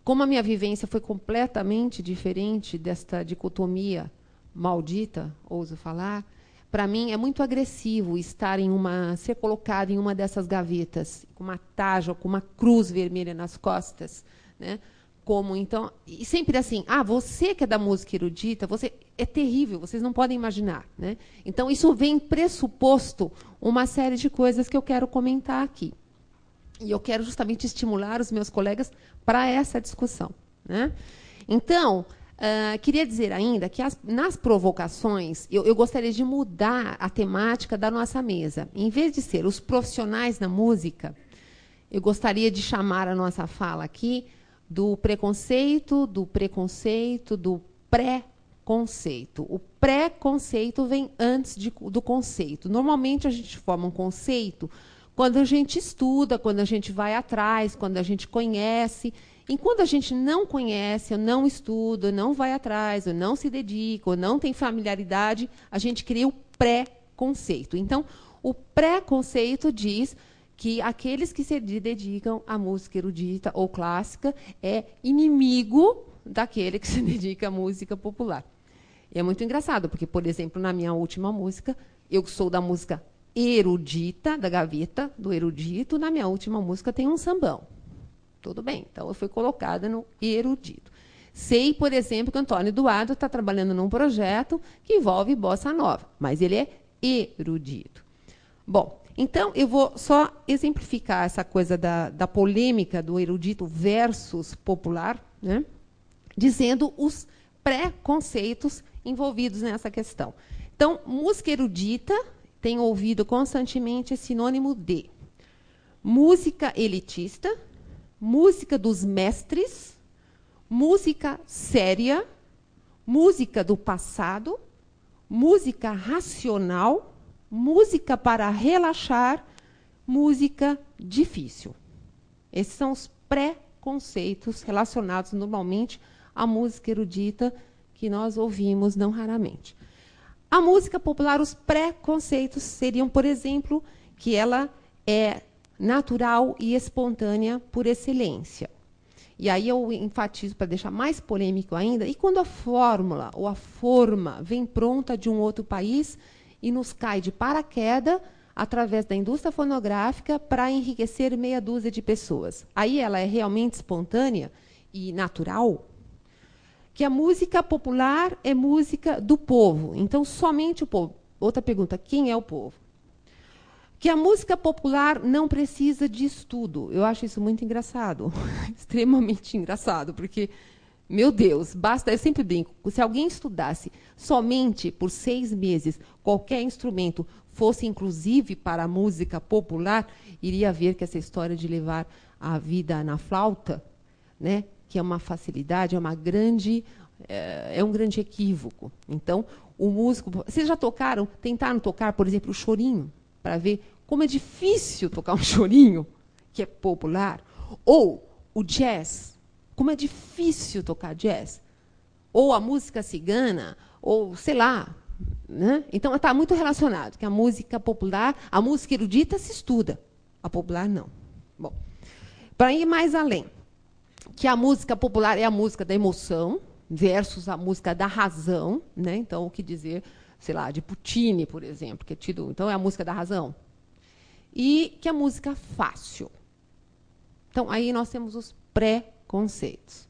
Como a minha vivência foi completamente diferente desta dicotomia maldita, ouso falar, para mim é muito agressivo estar em uma ser colocado em uma dessas gavetas, com uma taja, com uma cruz vermelha nas costas, né? Como então, e sempre assim, ah, você que é da música erudita, você é terrível, vocês não podem imaginar, né? Então isso vem pressuposto uma série de coisas que eu quero comentar aqui. E eu quero justamente estimular os meus colegas para essa discussão, né? Então, uh, queria dizer ainda que as, nas provocações, eu, eu gostaria de mudar a temática da nossa mesa. Em vez de ser os profissionais na música, eu gostaria de chamar a nossa fala aqui do preconceito, do preconceito, do pré-conceito. O pré-conceito vem antes de, do conceito. Normalmente a gente forma um conceito quando a gente estuda, quando a gente vai atrás, quando a gente conhece. Enquanto a gente não conhece, ou não estuda, ou não vai atrás, ou não se dedica, ou não tem familiaridade, a gente cria o pré-conceito. Então, o pré-conceito diz que aqueles que se dedicam à música erudita ou clássica é inimigo daquele que se dedica à música popular. E é muito engraçado, porque, por exemplo, na minha última música, eu sou da música erudita, da gaveta do erudito, na minha última música tem um sambão. Tudo bem, então eu fui colocada no erudito. Sei, por exemplo, que o Antônio Eduardo está trabalhando num projeto que envolve bossa nova, mas ele é erudito. Bom, então, eu vou só exemplificar essa coisa da, da polêmica do erudito versus popular, né? dizendo os preconceitos envolvidos nessa questão. Então, música erudita tem ouvido constantemente sinônimo de música elitista, música dos mestres, música séria, música do passado, música racional música para relaxar, música difícil. Esses são os pré-conceitos relacionados normalmente à música erudita que nós ouvimos não raramente. A música popular, os pré-conceitos seriam, por exemplo, que ela é natural e espontânea por excelência. E aí eu enfatizo para deixar mais polêmico ainda, e quando a fórmula ou a forma vem pronta de um outro país e nos cai de paraquedas através da indústria fonográfica para enriquecer meia dúzia de pessoas. Aí ela é realmente espontânea e natural? Que a música popular é música do povo, então somente o povo. Outra pergunta: quem é o povo? Que a música popular não precisa de estudo. Eu acho isso muito engraçado, extremamente engraçado, porque meu Deus, basta, eu sempre brinco, se alguém estudasse somente por seis meses qualquer instrumento, fosse inclusive para a música popular, iria ver que essa história de levar a vida na flauta, né, que é uma facilidade, é uma grande é, é um grande equívoco. Então, o músico, vocês já tocaram, tentaram tocar, por exemplo, o chorinho, para ver como é difícil tocar um chorinho que é popular, ou o jazz, como é difícil tocar jazz. Ou a música cigana, ou sei lá. Né? Então está muito relacionado, que a música popular, a música erudita se estuda, a popular não. Bom, para ir mais além, que a música popular é a música da emoção versus a música da razão, né? Então o que dizer, sei lá, de Puccini, por exemplo, que é tido, então é a música da razão. E que a música fácil Então, aí nós temos os pré-conceitos.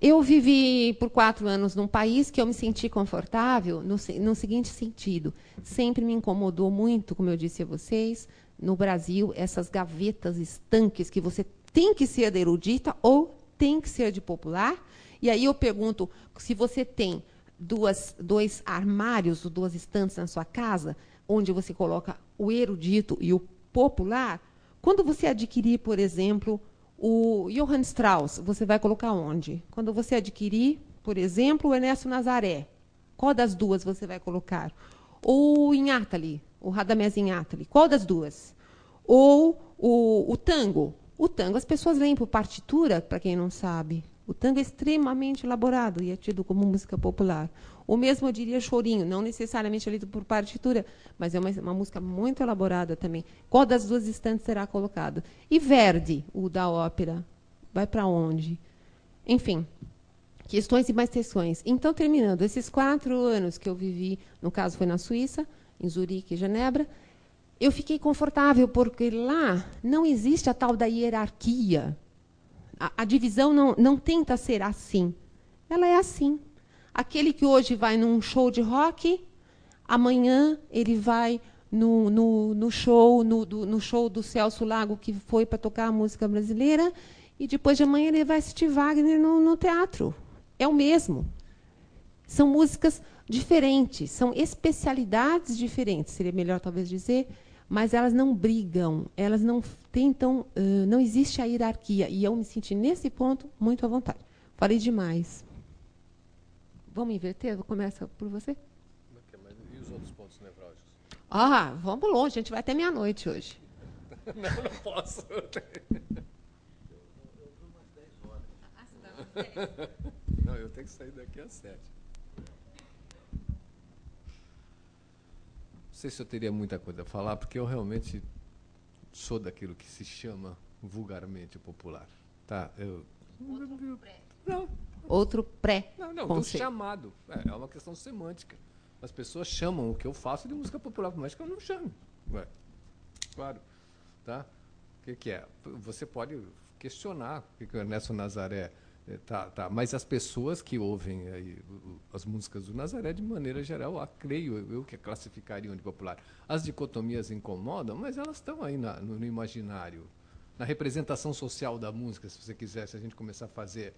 Eu vivi por quatro anos num país que eu me senti confortável no, no seguinte sentido. Sempre me incomodou muito, como eu disse a vocês, no Brasil, essas gavetas estanques que você tem que ser de erudita ou tem que ser de popular. E aí eu pergunto, se você tem duas, dois armários, duas estantes na sua casa, onde você coloca o erudito e o popular, quando você adquirir, por exemplo, o Johann Strauss, você vai colocar onde? Quando você adquirir, por exemplo, o Ernesto Nazaré, qual das duas você vai colocar? Ou em Atali, o Radamés em qual das duas? Ou o, o tango. O tango as pessoas leem por partitura, para quem não sabe. O tango é extremamente elaborado e é tido como música popular. O mesmo eu diria chorinho, não necessariamente lido por partitura, mas é uma, uma, música muito elaborada também. Qual das duas estantes será colocado? E Verdi, o da ópera, vai para onde? Enfim, questões e mais questões. Então, terminando, esses quatro anos que eu vivi, no caso foi na Suíça, em Zurique e Genebra, eu fiquei confortável, porque lá não existe a tal da hierarquia. A, a divisão não, não tenta ser assim. Ela é assim. Aquele que hoje vai num show de rock, amanhã ele vai no, no, no show no, do, no show do Celso Lago, que foi para tocar a música brasileira, e depois de amanhã ele vai assistir Wagner no, no teatro. É o mesmo. São músicas diferentes, são especialidades diferentes, seria melhor talvez dizer, mas elas não brigam, elas não tentam, uh, não existe a hierarquia. E eu me senti nesse ponto muito à vontade. Falei demais. Vamos inverter? Começa por você? E os outros pontos nevrálgicos? Ah, vamos longe, a gente vai até meia-noite hoje. não, não posso. Não, eu tenho que sair daqui às sete. Não sei se eu teria muita coisa a falar, porque eu realmente sou daquilo que se chama vulgarmente popular. Tá? Eu, Outro pré. Não, outro pré. Não, não, do chamado. É, é, uma questão semântica. As pessoas chamam o que eu faço de música popular, mais que eu não chame. Ué, claro. Tá? O que, que, é? Você pode questionar o que o Ernesto Nazaré. É, tá, tá. Mas as pessoas que ouvem aí, as músicas do Nazaré, de maneira geral, creio eu que classificariam de popular. As dicotomias incomodam, mas elas estão aí na, no, no imaginário, na representação social da música, se você quiser, se a gente começar a fazer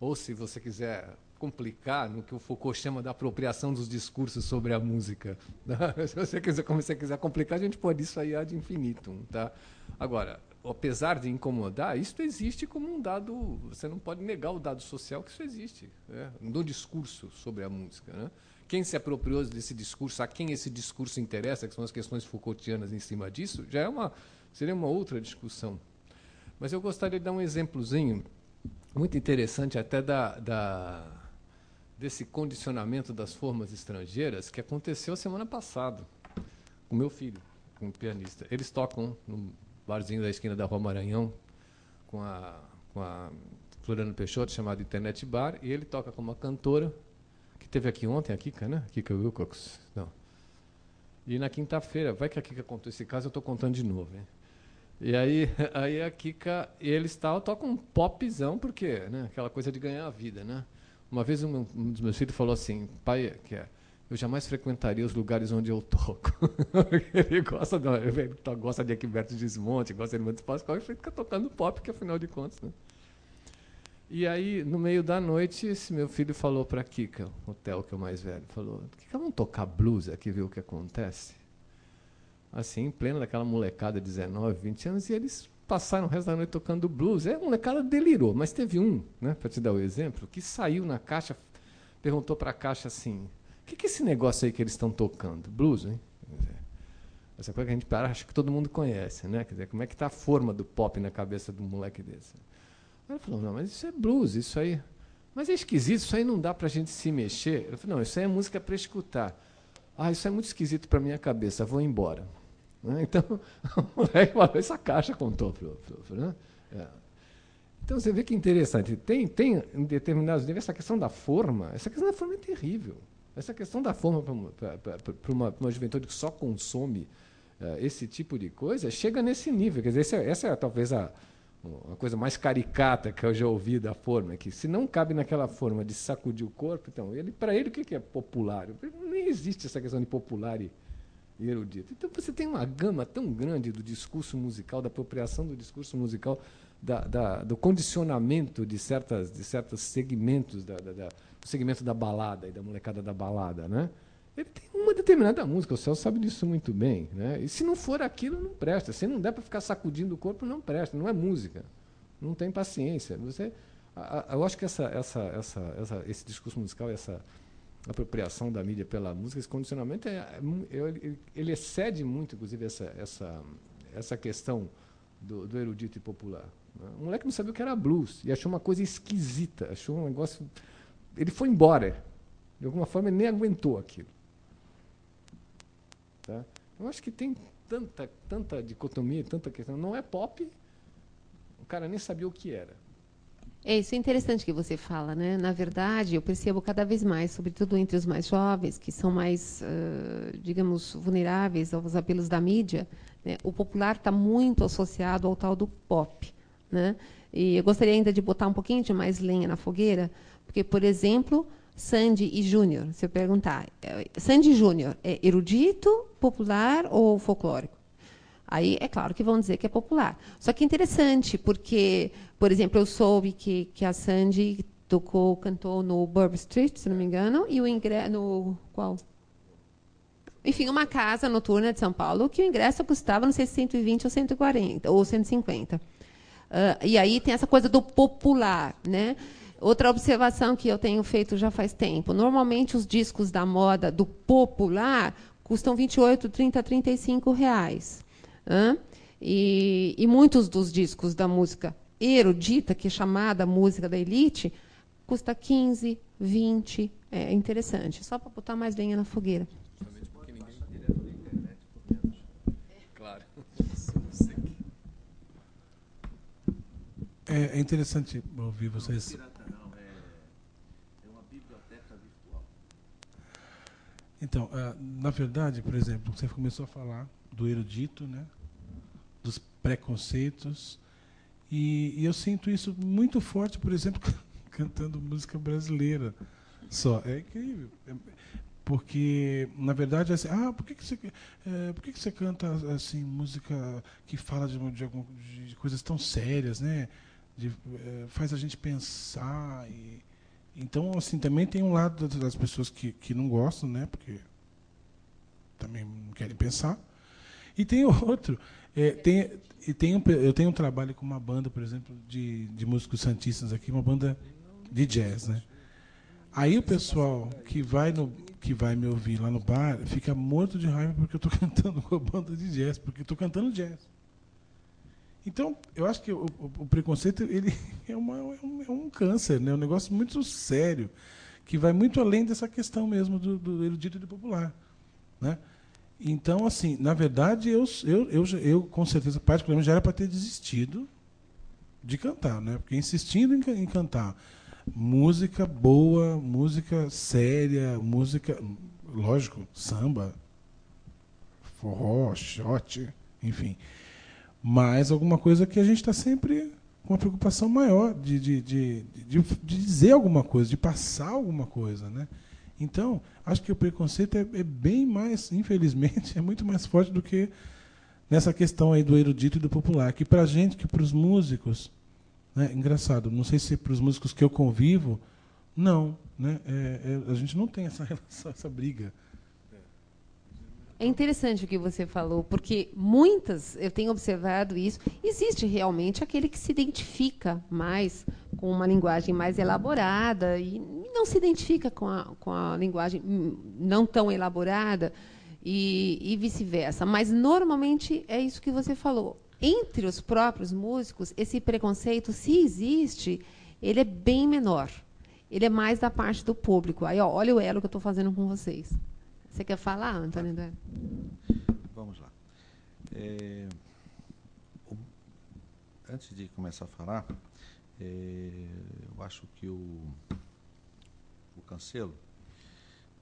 ou se você quiser complicar no que o Foucault chama da apropriação dos discursos sobre a música. Se você quiser, como você quiser complicar, a gente pode isso aí ad infinitum, tá? Agora, apesar de incomodar, isso existe como um dado. Você não pode negar o dado social que isso existe, né? no discurso sobre a música, né? Quem se apropriou desse discurso, a quem esse discurso interessa, que são as questões Foucaultianas em cima disso, já é uma seria uma outra discussão. Mas eu gostaria de dar um exemplozinho muito interessante até da, da, desse condicionamento das formas estrangeiras que aconteceu semana passada com meu filho, com um pianista. Eles tocam no barzinho da esquina da Rua Maranhão com a, com a Floriano Peixoto, chamado Internet Bar, e ele toca com uma cantora que teve aqui ontem, a Kika, né? Kika Wilcox. Não. E na quinta-feira, vai que a Kika contou esse caso, eu estou contando de novo. Hein? E aí, aí a Kika, eles tal, tocam um popzão, porque, né, aquela coisa de ganhar a vida, né? Uma vez um, um dos meus filhos falou assim, pai, que é, eu jamais frequentaria os lugares onde eu toco. ele gosta, do, ele gosta de Equiberto Desmonte, gosta de Montes Pascoal, ele fica tocando pop, que afinal de contas, né? E aí, no meio da noite, esse meu filho falou para Kika, o Theo, que é o mais velho, falou, Kika, vamos tocar blues aqui, ver o que acontece? Assim, em pleno daquela molecada de 19, 20 anos, e eles passaram o resto da noite tocando blues. É, a molecada delirou, mas teve um, né, para te dar o exemplo, que saiu na caixa, perguntou para a caixa assim: o que, que é esse negócio aí que eles estão tocando? Blues, hein? Essa coisa que a gente acha que todo mundo conhece, né? Quer dizer, como é que está a forma do pop na cabeça de um moleque desse? Ele falou: não, mas isso é blues, isso aí. Mas é esquisito, isso aí não dá para a gente se mexer. Eu falei: não, isso aí é música para escutar. Ah, isso é muito esquisito para minha cabeça, vou embora. Né? Então, o moleque falou, essa caixa contou. Pro, pro, né? é. Então você vê que interessante. Tem, tem em determinados níveis essa questão da forma, essa questão da forma é terrível. Essa questão da forma para uma, uma juventude que só consome uh, esse tipo de coisa chega nesse nível. Quer dizer, essa, essa é talvez a, uma coisa mais caricata que eu já ouvi da forma, é que se não cabe naquela forma de sacudir o corpo, então, ele para ele o que é popular? Nem existe essa questão de popular e, e. Então você tem uma gama tão grande do discurso musical, da apropriação do discurso musical, da, da, do condicionamento de certas de certos segmentos da, da, do segmento da balada e da molecada da balada, né? Ele tem uma determinada música, o Celso sabe disso muito bem. Né? E se não for aquilo, não presta. Se não der para ficar sacudindo o corpo, não presta. Não é música. Não tem paciência. Você, a, a, eu acho que essa, essa, essa, esse discurso musical, essa apropriação da mídia pela música, esse condicionamento, é, é, ele, ele excede muito, inclusive, essa, essa, essa questão do, do erudito e popular. Né? O moleque não sabia o que era blues e achou uma coisa esquisita, achou um negócio. Ele foi embora. De alguma forma, ele nem aguentou aquilo. Tá? Eu acho que tem tanta, tanta dicotomia, tanta questão. Não é pop, o cara nem sabia o que era. É, isso é interessante que você fala, né? Na verdade, eu percebo cada vez mais, sobretudo entre os mais jovens, que são mais, uh, digamos, vulneráveis aos apelos da mídia, né? o popular está muito associado ao tal do pop, né? E eu gostaria ainda de botar um pouquinho de mais lenha na fogueira, porque, por exemplo, Sandy e Júnior, se eu perguntar, é, Sandy Júnior é erudito, popular ou folclórico? Aí é claro que vão dizer que é popular. Só que é interessante, porque, por exemplo, eu soube que, que a Sandy tocou, cantou no Burb Street, se não me engano, e o ingresso no qual? Enfim, uma casa noturna de São Paulo que o ingresso custava, não sei se 120 ou 140 ou 150. Uh, e aí tem essa coisa do popular, né? Outra observação que eu tenho feito já faz tempo. Normalmente os discos da moda do popular custam 28, 30, 35 reais. E, e muitos dos discos da música erudita, que é chamada música da elite, custa 15, 20. É interessante. Só para botar mais lenha na fogueira. Claro. É, é interessante ouvir vocês. Então, uh, na verdade, por exemplo, você começou a falar do erudito, né? Preconceitos, e, e eu sinto isso muito forte, por exemplo, cantando música brasileira só. É incrível. É, porque, na verdade, é assim, ah, por que, que, você, é, por que, que você canta assim música que fala de, de, de coisas tão sérias, né? De, é, faz a gente pensar e então, assim, também tem um lado das pessoas que, que não gostam, né? Porque também não querem pensar. E tem outro. É, tem, tem um, eu tenho um trabalho com uma banda, por exemplo, de, de músicos santistas aqui, uma banda de jazz, né? Aí o pessoal que vai, no, que vai me ouvir lá no bar fica morto de raiva porque eu estou cantando com a banda de jazz, porque estou cantando jazz. Então, eu acho que o, o, o preconceito ele é, uma, é, um, é, um, câncer, né? um negócio muito sério, que vai muito além dessa questão mesmo do, do erudito e do popular. Né? Então, assim, na verdade, eu, eu, eu, eu com certeza, particularmente, já era para ter desistido de cantar, né? porque insistindo em, em cantar música boa, música séria, música, lógico, samba, forró, shot, enfim mas alguma coisa que a gente está sempre com uma preocupação maior de, de, de, de, dizer alguma coisa, de passar alguma coisa. Né? Então, acho que o preconceito é, é, bem mais, infelizmente, é muito mais forte do que nessa questão aí do erudito e do popular. Que para a gente, que para os músicos, né, engraçado, não sei se para os músicos que eu convivo, não. Né, é, é, a gente não tem essa, relação, essa briga. É interessante o que você falou, porque muitas, eu tenho observado isso, existe realmente aquele que se identifica mais com uma linguagem mais elaborada e não se identifica com a, com a linguagem não tão elaborada e, e vice-versa. Mas, normalmente, é isso que você falou. Entre os próprios músicos, esse preconceito, se existe, ele é bem menor. Ele é mais da parte do público. Aí, ó, olha o elo que eu estou fazendo com vocês. Você quer falar, Antônio? Vamos lá. É, o, antes de começar a falar, é, eu acho que o, o Cancelo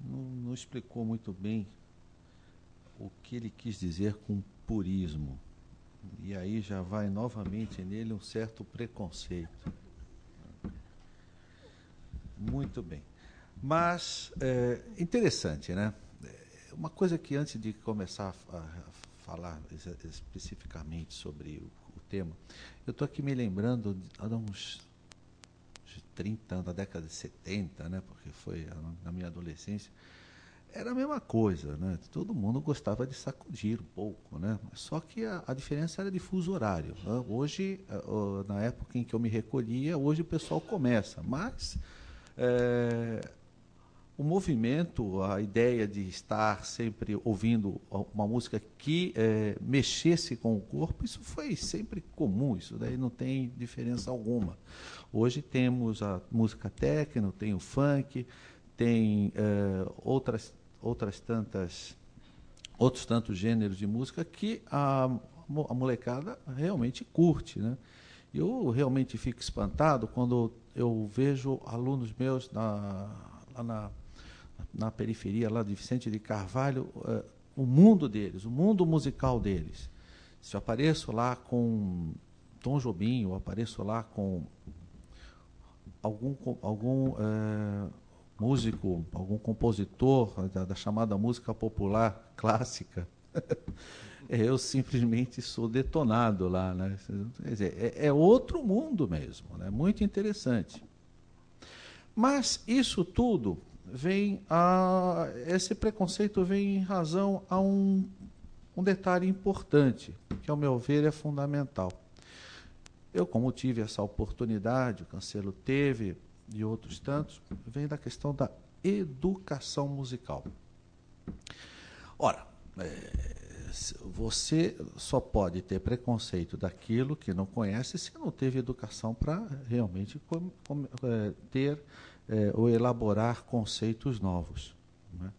não, não explicou muito bem o que ele quis dizer com purismo. E aí já vai novamente nele um certo preconceito. Muito bem. Mas, é, interessante, né? Uma coisa que antes de começar a, falar especificamente sobre o, o tema, eu estou aqui me lembrando de uns 30 anos, da década de 70, né? Porque foi na minha adolescência era a mesma coisa, né? Todo mundo gostava de sacudir um pouco, né? Só que a, a diferença era de fuso horário. Né? Hoje, na época em que eu me recolhia, hoje o pessoal começa, mas é, o movimento, a ideia de estar sempre ouvindo uma música que é, mexesse com o corpo, isso foi sempre comum, isso daí não tem diferença alguma. Hoje temos a música técnica, tem o funk, tem é, outras outras tantas outros tantos gêneros de música que a, a molecada realmente curte, né? Eu realmente fico espantado quando eu vejo alunos meus na, lá na, na periferia lá de Vicente de Carvalho, uh, o mundo deles, o mundo musical deles. Se eu apareço lá com Tom Jobim, eu apareço lá com algum, algum uh, músico, algum compositor da, da chamada música popular clássica, eu simplesmente sou detonado lá. Né? Quer dizer, é, é outro mundo mesmo, né? muito interessante. Mas isso tudo vem a. Esse preconceito vem em razão a um, um detalhe importante, que, ao meu ver, é fundamental. Eu, como tive essa oportunidade, o Cancelo teve, e outros tantos, vem da questão da educação musical. Ora, é, você só pode ter preconceito daquilo que não conhece se não teve educação para realmente é, ter é, ou elaborar conceitos novos. Né?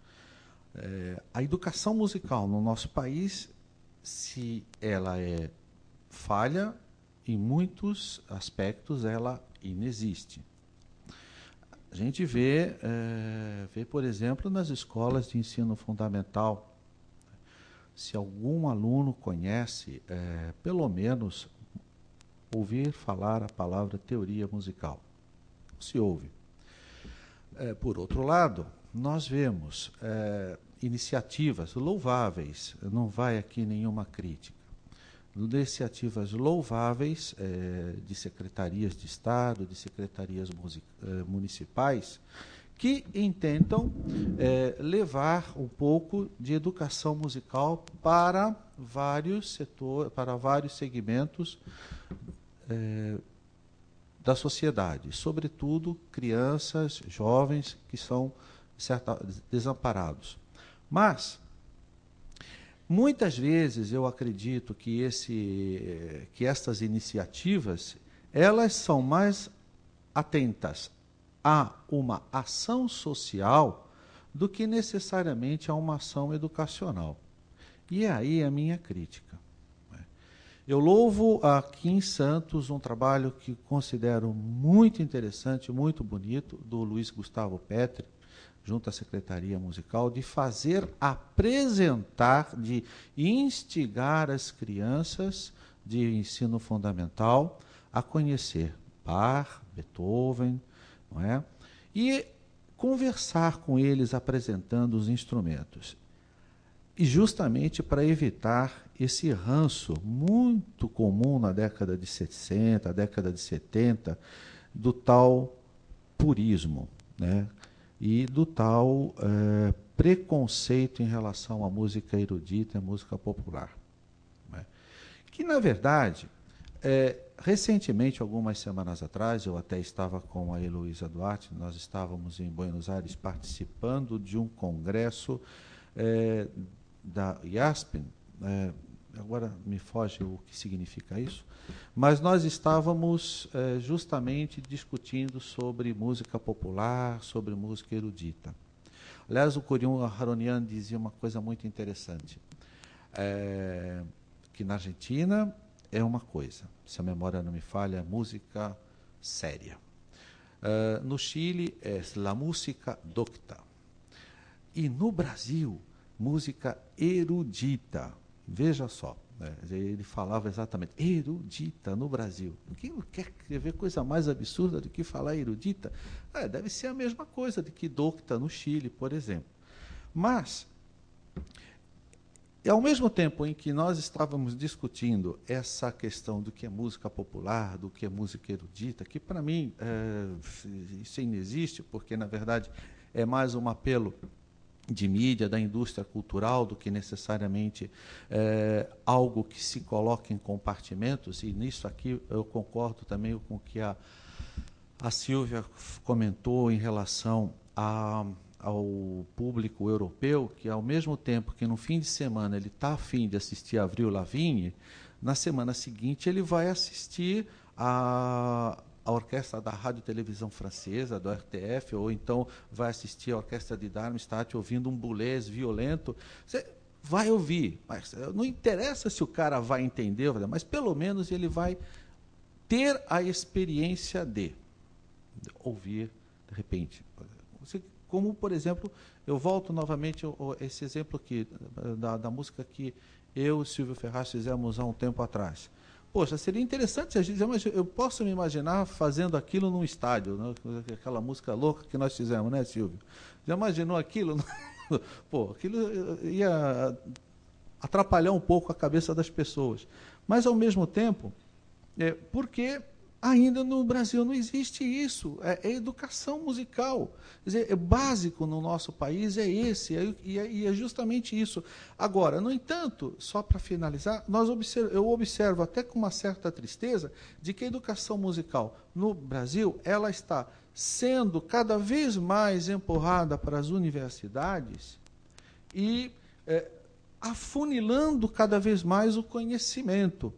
É, a educação musical no nosso país, se ela é falha, em muitos aspectos ela inexiste. A gente vê, é, vê, por exemplo, nas escolas de ensino fundamental, se algum aluno conhece, é, pelo menos, ouvir falar a palavra teoria musical. Se ouve. É, por outro lado, nós vemos é, iniciativas louváveis, não vai aqui nenhuma crítica, iniciativas louváveis eh, de secretarias de Estado, de secretarias eh, municipais, que intentam eh, levar um pouco de educação musical para vários setores, para vários segmentos da sociedade, sobretudo crianças, jovens que são certa, desamparados. Mas Muitas vezes eu acredito que, esse, que estas iniciativas elas são mais atentas a uma ação social do que necessariamente a uma ação educacional. E é aí a minha crítica. Eu louvo aqui em Santos um trabalho que considero muito interessante, muito bonito, do Luiz Gustavo Petri, junto à Secretaria Musical, de fazer apresentar, de instigar as crianças de ensino fundamental a conhecer Bach, Beethoven, não é? E conversar com eles apresentando os instrumentos. E justamente para evitar esse ranço muito comum na década de 60, década de 70, do tal purismo, né? e do tal é, preconceito em relação à música erudita e à música popular. Né? Que, na verdade, é, recentemente, algumas semanas atrás, eu até estava com a Heloísa Duarte, nós estávamos em Buenos Aires participando de um congresso é, da IASPEN, é, agora me foge o que significa isso, mas nós estávamos eh, justamente discutindo sobre música popular, sobre música erudita. Aliás, o Corium Haronian dizia uma coisa muito interessante, é, que na Argentina é uma coisa, se a memória não me falha, é música séria. Uh, no Chile é la música docta. E no Brasil, música erudita. Veja só, Né? Ele falava exatamente, erudita no Brasil. Quem quer ver coisa mais absurda do que falar erudita? É, deve ser a mesma coisa de que docta no Chile, por exemplo. Mas, ao mesmo tempo em que nós estávamos discutindo essa questão do que é música popular, do que é música erudita, que para mim é, isso inexiste, porque na verdade é mais um apelo de mídia, da indústria cultural, do que necessariamente é, algo que se coloca em compartimentos, e nisso aqui eu concordo também com o que a, a Silvia comentou em relação a, ao público europeu, que ao mesmo tempo que no fim de semana ele está afim de assistir Avril Lavigne, na semana seguinte ele vai assistir a a orquestra da Rádio Televisão Francesa, do RTF, ou então vai assistir a orquestra de Darmstadt ouvindo um bulés violento. Você vai ouvir, mas eh, não interessa se o cara vai entender, mas pelo menos ele vai ter a experiência de ouvir de repente. Como, por exemplo, eu volto novamente a esse exemplo aqui, da, da música que eu e Silvio Ferraz fizemos há um tempo atrás. Poxa, seria interessante a gente eu posso me imaginar fazendo aquilo num estádio, né? aquela música louca que nós fizemos, né, Silvio? Já imaginou aquilo? Pô, aquilo ia atrapalhar um pouco a cabeça das pessoas. Mas, ao mesmo tempo, é, porque Ainda no Brasil não existe isso. É, é educação musical. Quer dizer, é básico no nosso país é esse, é, e, é, é, justamente isso. Agora, no entanto, só para finalizar, nós eu observo até com uma certa tristeza de que a educação musical no Brasil ela está sendo cada vez mais empurrada para as universidades e é, afunilando cada vez mais o conhecimento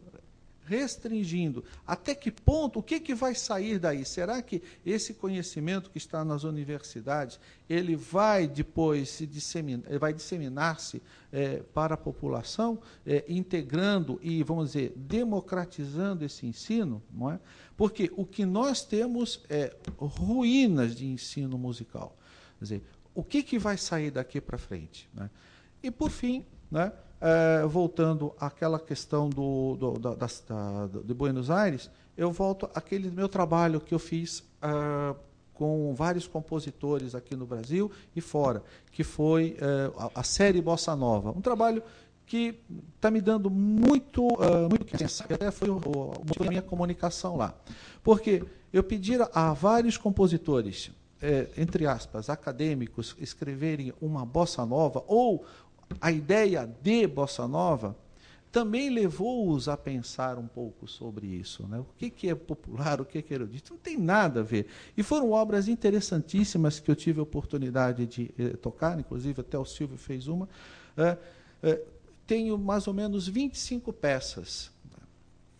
restringindo. Até que ponto, o que, que vai sair daí? Será que esse conhecimento que está nas universidades, ele vai depois se disseminar, vai disseminar-se é, para a população, é, integrando e, vamos dizer, democratizando esse ensino? Não é? Porque o que nós temos é ruínas de ensino musical. Quer dizer, o que, que vai sair daqui para frente? Né? E, por fim, né, é, voltando àquela questão do, do, da, da, de Buenos Aires, eu volto àquele meu trabalho que eu fiz uh, com vários compositores aqui no Brasil e fora, que foi uh, a, a, série Bossa Nova. Um trabalho que está me dando muito, muito até foi o, o, a minha comunicação lá. Porque eu pedi a vários compositores, entre aspas, acadêmicos, escreverem uma bossa nova ou a ideia de bossa nova também levou-os a pensar um pouco sobre isso. Né? O que, que é popular, o que, que é erudito? Não tem nada a ver. E foram obras interessantíssimas que eu tive a oportunidade de eh, tocar, inclusive até o Silvio fez uma. É, é, tenho mais ou menos 25 peças.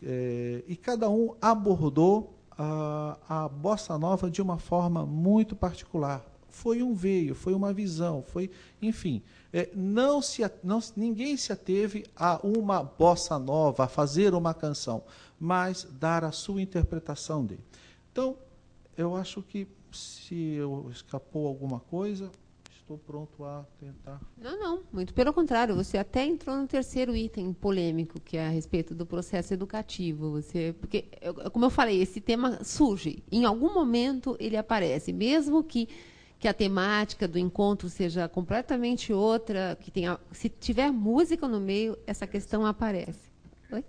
É, e cada um abordou a, a bossa nova de uma forma muito particular. Foi um veio, foi uma visão, foi, enfim é, não se, não, ninguém se ateve a uma bossa nova, a fazer uma canção, mas dar a sua interpretação dele. Então, eu acho que se eu escapou alguma coisa, estou pronto a tentar. Não, não, muito pelo contrário, você até entrou no terceiro item polêmico, que é a respeito do processo educativo. Você, porque, como eu falei, esse tema surge, em algum momento ele aparece, mesmo que que a temática do encontro seja completamente outra, que tenha, se tiver música no meio, essa questão aparece. Oi?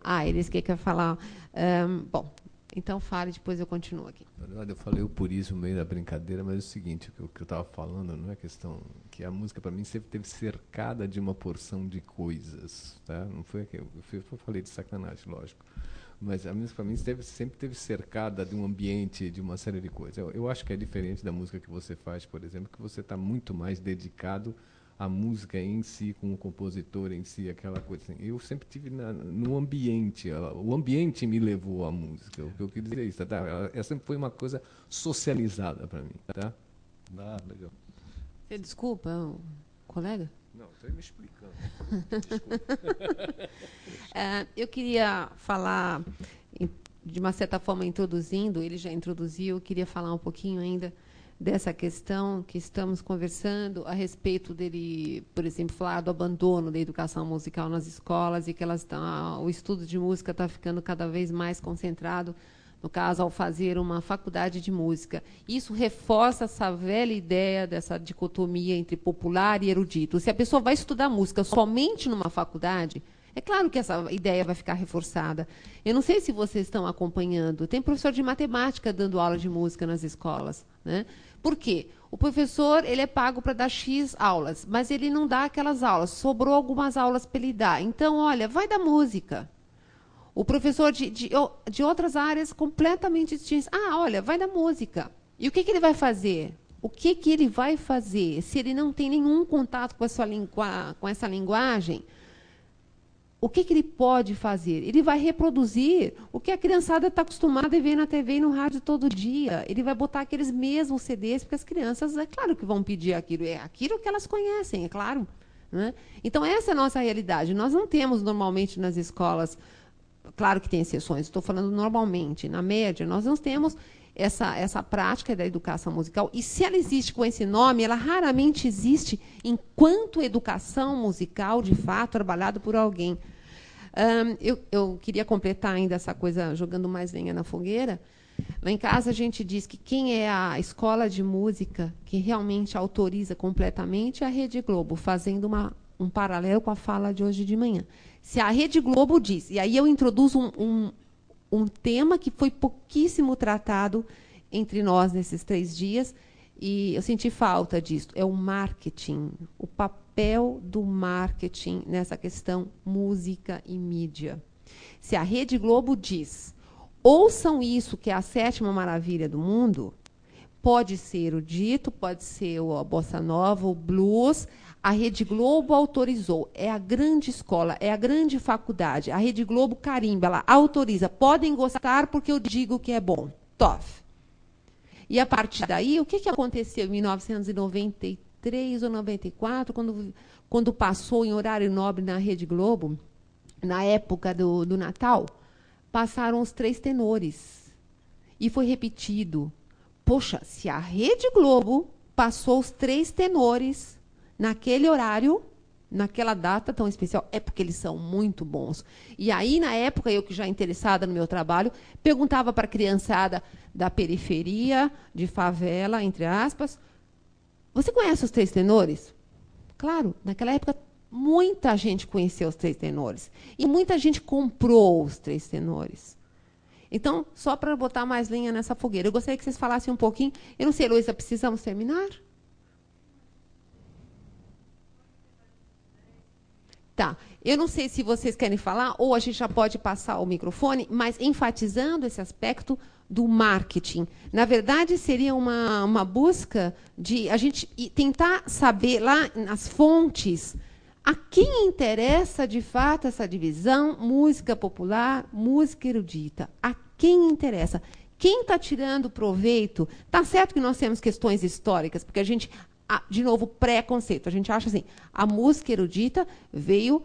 Ah, eles querem falar. Um, bom, então fale, depois eu continuo aqui. Na verdade, eu falei o purismo meio da brincadeira, mas é o seguinte, o que eu estava falando não é questão que a música para mim sempre teve cercada de uma porção de coisas, tá? Não foi que eu, eu falei de sacanagem, lógico. Mas a música para mim teve, sempre teve cercada de um ambiente, de uma série de coisas. Eu, eu acho que é diferente da música que você faz, por exemplo, que você está muito mais dedicado à música em si, com o compositor em si, aquela coisa assim. Eu sempre tive na, no ambiente, o ambiente me levou à música. O que eu queria dizer é isso, tá? Ela, ela sempre foi uma coisa socializada para mim, tá? Ah, legal. Você desculpa, colega? Não, estou me explicando. uh, eu queria falar, de uma certa forma, introduzindo, ele já introduziu, eu queria falar um pouquinho ainda dessa questão que estamos conversando a respeito dele, por exemplo, falar do abandono da educação musical nas escolas e que elas estão, o estudo de música está ficando cada vez mais concentrado, no caso, ao fazer uma faculdade de música. Isso reforça essa velha ideia dessa dicotomia entre popular e erudito. Se a pessoa vai estudar música somente numa faculdade, é claro que essa ideia vai ficar reforçada. Eu não sei se vocês estão acompanhando. Tem professor de matemática dando aula de música nas escolas. Né? Por quê? O professor ele é pago para dar X aulas, mas ele não dá aquelas aulas. Sobrou algumas aulas para ele dar. Então, olha, vai da música. O professor de, de, de outras áreas completamente distintas. Ah, olha, vai da música. E o que, que ele vai fazer? O que, que ele vai fazer se ele não tem nenhum contato com, sua, com essa linguagem? o que, que, ele pode fazer? Ele vai reproduzir o que a criançada está acostumada a ver na TV e no rádio todo dia. Ele vai botar aqueles mesmos CDs, porque as crianças, é claro que vão pedir aquilo. É aquilo que elas conhecem, é claro. Né? Então, essa é a nossa realidade. Nós não temos normalmente nas escolas, claro que tem exceções, estou falando normalmente, na média, nós não temos essa, essa prática da educação musical. E se ela existe com esse nome, ela raramente existe enquanto educação musical, de fato, trabalhado por alguém. Um, eu, eu queria completar ainda essa coisa, jogando mais lenha na fogueira. Lá em casa a gente diz que quem é a escola de música que realmente autoriza completamente é a Rede Globo, fazendo uma, um paralelo com a fala de hoje de manhã. Se a Rede Globo diz, e aí eu introduzo um, um, um tema que foi pouquíssimo tratado entre nós nesses três dias, e eu senti falta disso, é o marketing, o papel do marketing nessa questão música e mídia. Se a Rede Globo diz, ouçam isso que é a sétima maravilha do mundo, pode ser o dito, pode ser a bossa nova, o blues, a Rede Globo autorizou, é a grande escola, é a grande faculdade. A Rede Globo carimba, ela autoriza. Podem gostar porque eu digo que é bom. Tof. E a partir daí, o que, que aconteceu em 1993? 93 ou 94, quando, quando passou em horário nobre na Rede Globo, na época do, do Natal, passaram os três tenores. E foi repetido. Poxa, se a Rede Globo passou os três tenores naquele horário, naquela data tão especial, é porque eles são muito bons. E aí, na época, eu que já interessada no meu trabalho, perguntava para a criançada da periferia, de favela, entre aspas, você conhece os três tenores? Claro, naquela época muita gente conheceu os três tenores. E muita gente comprou os três tenores. Então, só para botar mais linha nessa fogueira, eu gostaria que vocês falassem um pouquinho. Eu não sei, Luísa, precisamos terminar? Tá. Eu não sei se vocês querem falar, ou a gente já pode passar o microfone, mas enfatizando esse aspecto do marketing. Na verdade, seria uma, uma busca de a gente tentar saber lá nas fontes a quem interessa de fato essa divisão música popular, música erudita. A quem interessa? Quem está tirando proveito? Tá certo que nós temos questões históricas, porque a gente, de novo, preconceito. A gente acha assim, a música erudita veio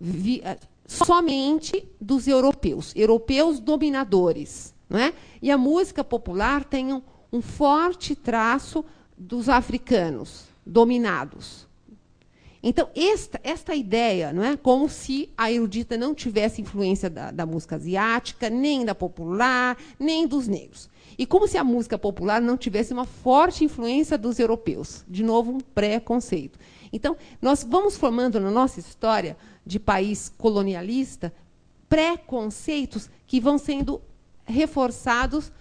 vi, eh, somente dos europeus, europeus dominadores. Não é? E a música popular tem um, um forte traço dos africanos dominados. Então, esta, esta ideia, não é? como se a erudita não tivesse influência da, da, música asiática, nem da popular, nem dos negros. E como se a música popular não tivesse uma forte influência dos europeus. De novo, um pré-conceito. Então, nós vamos formando na nossa história de país colonialista preconceitos que vão sendo reforçados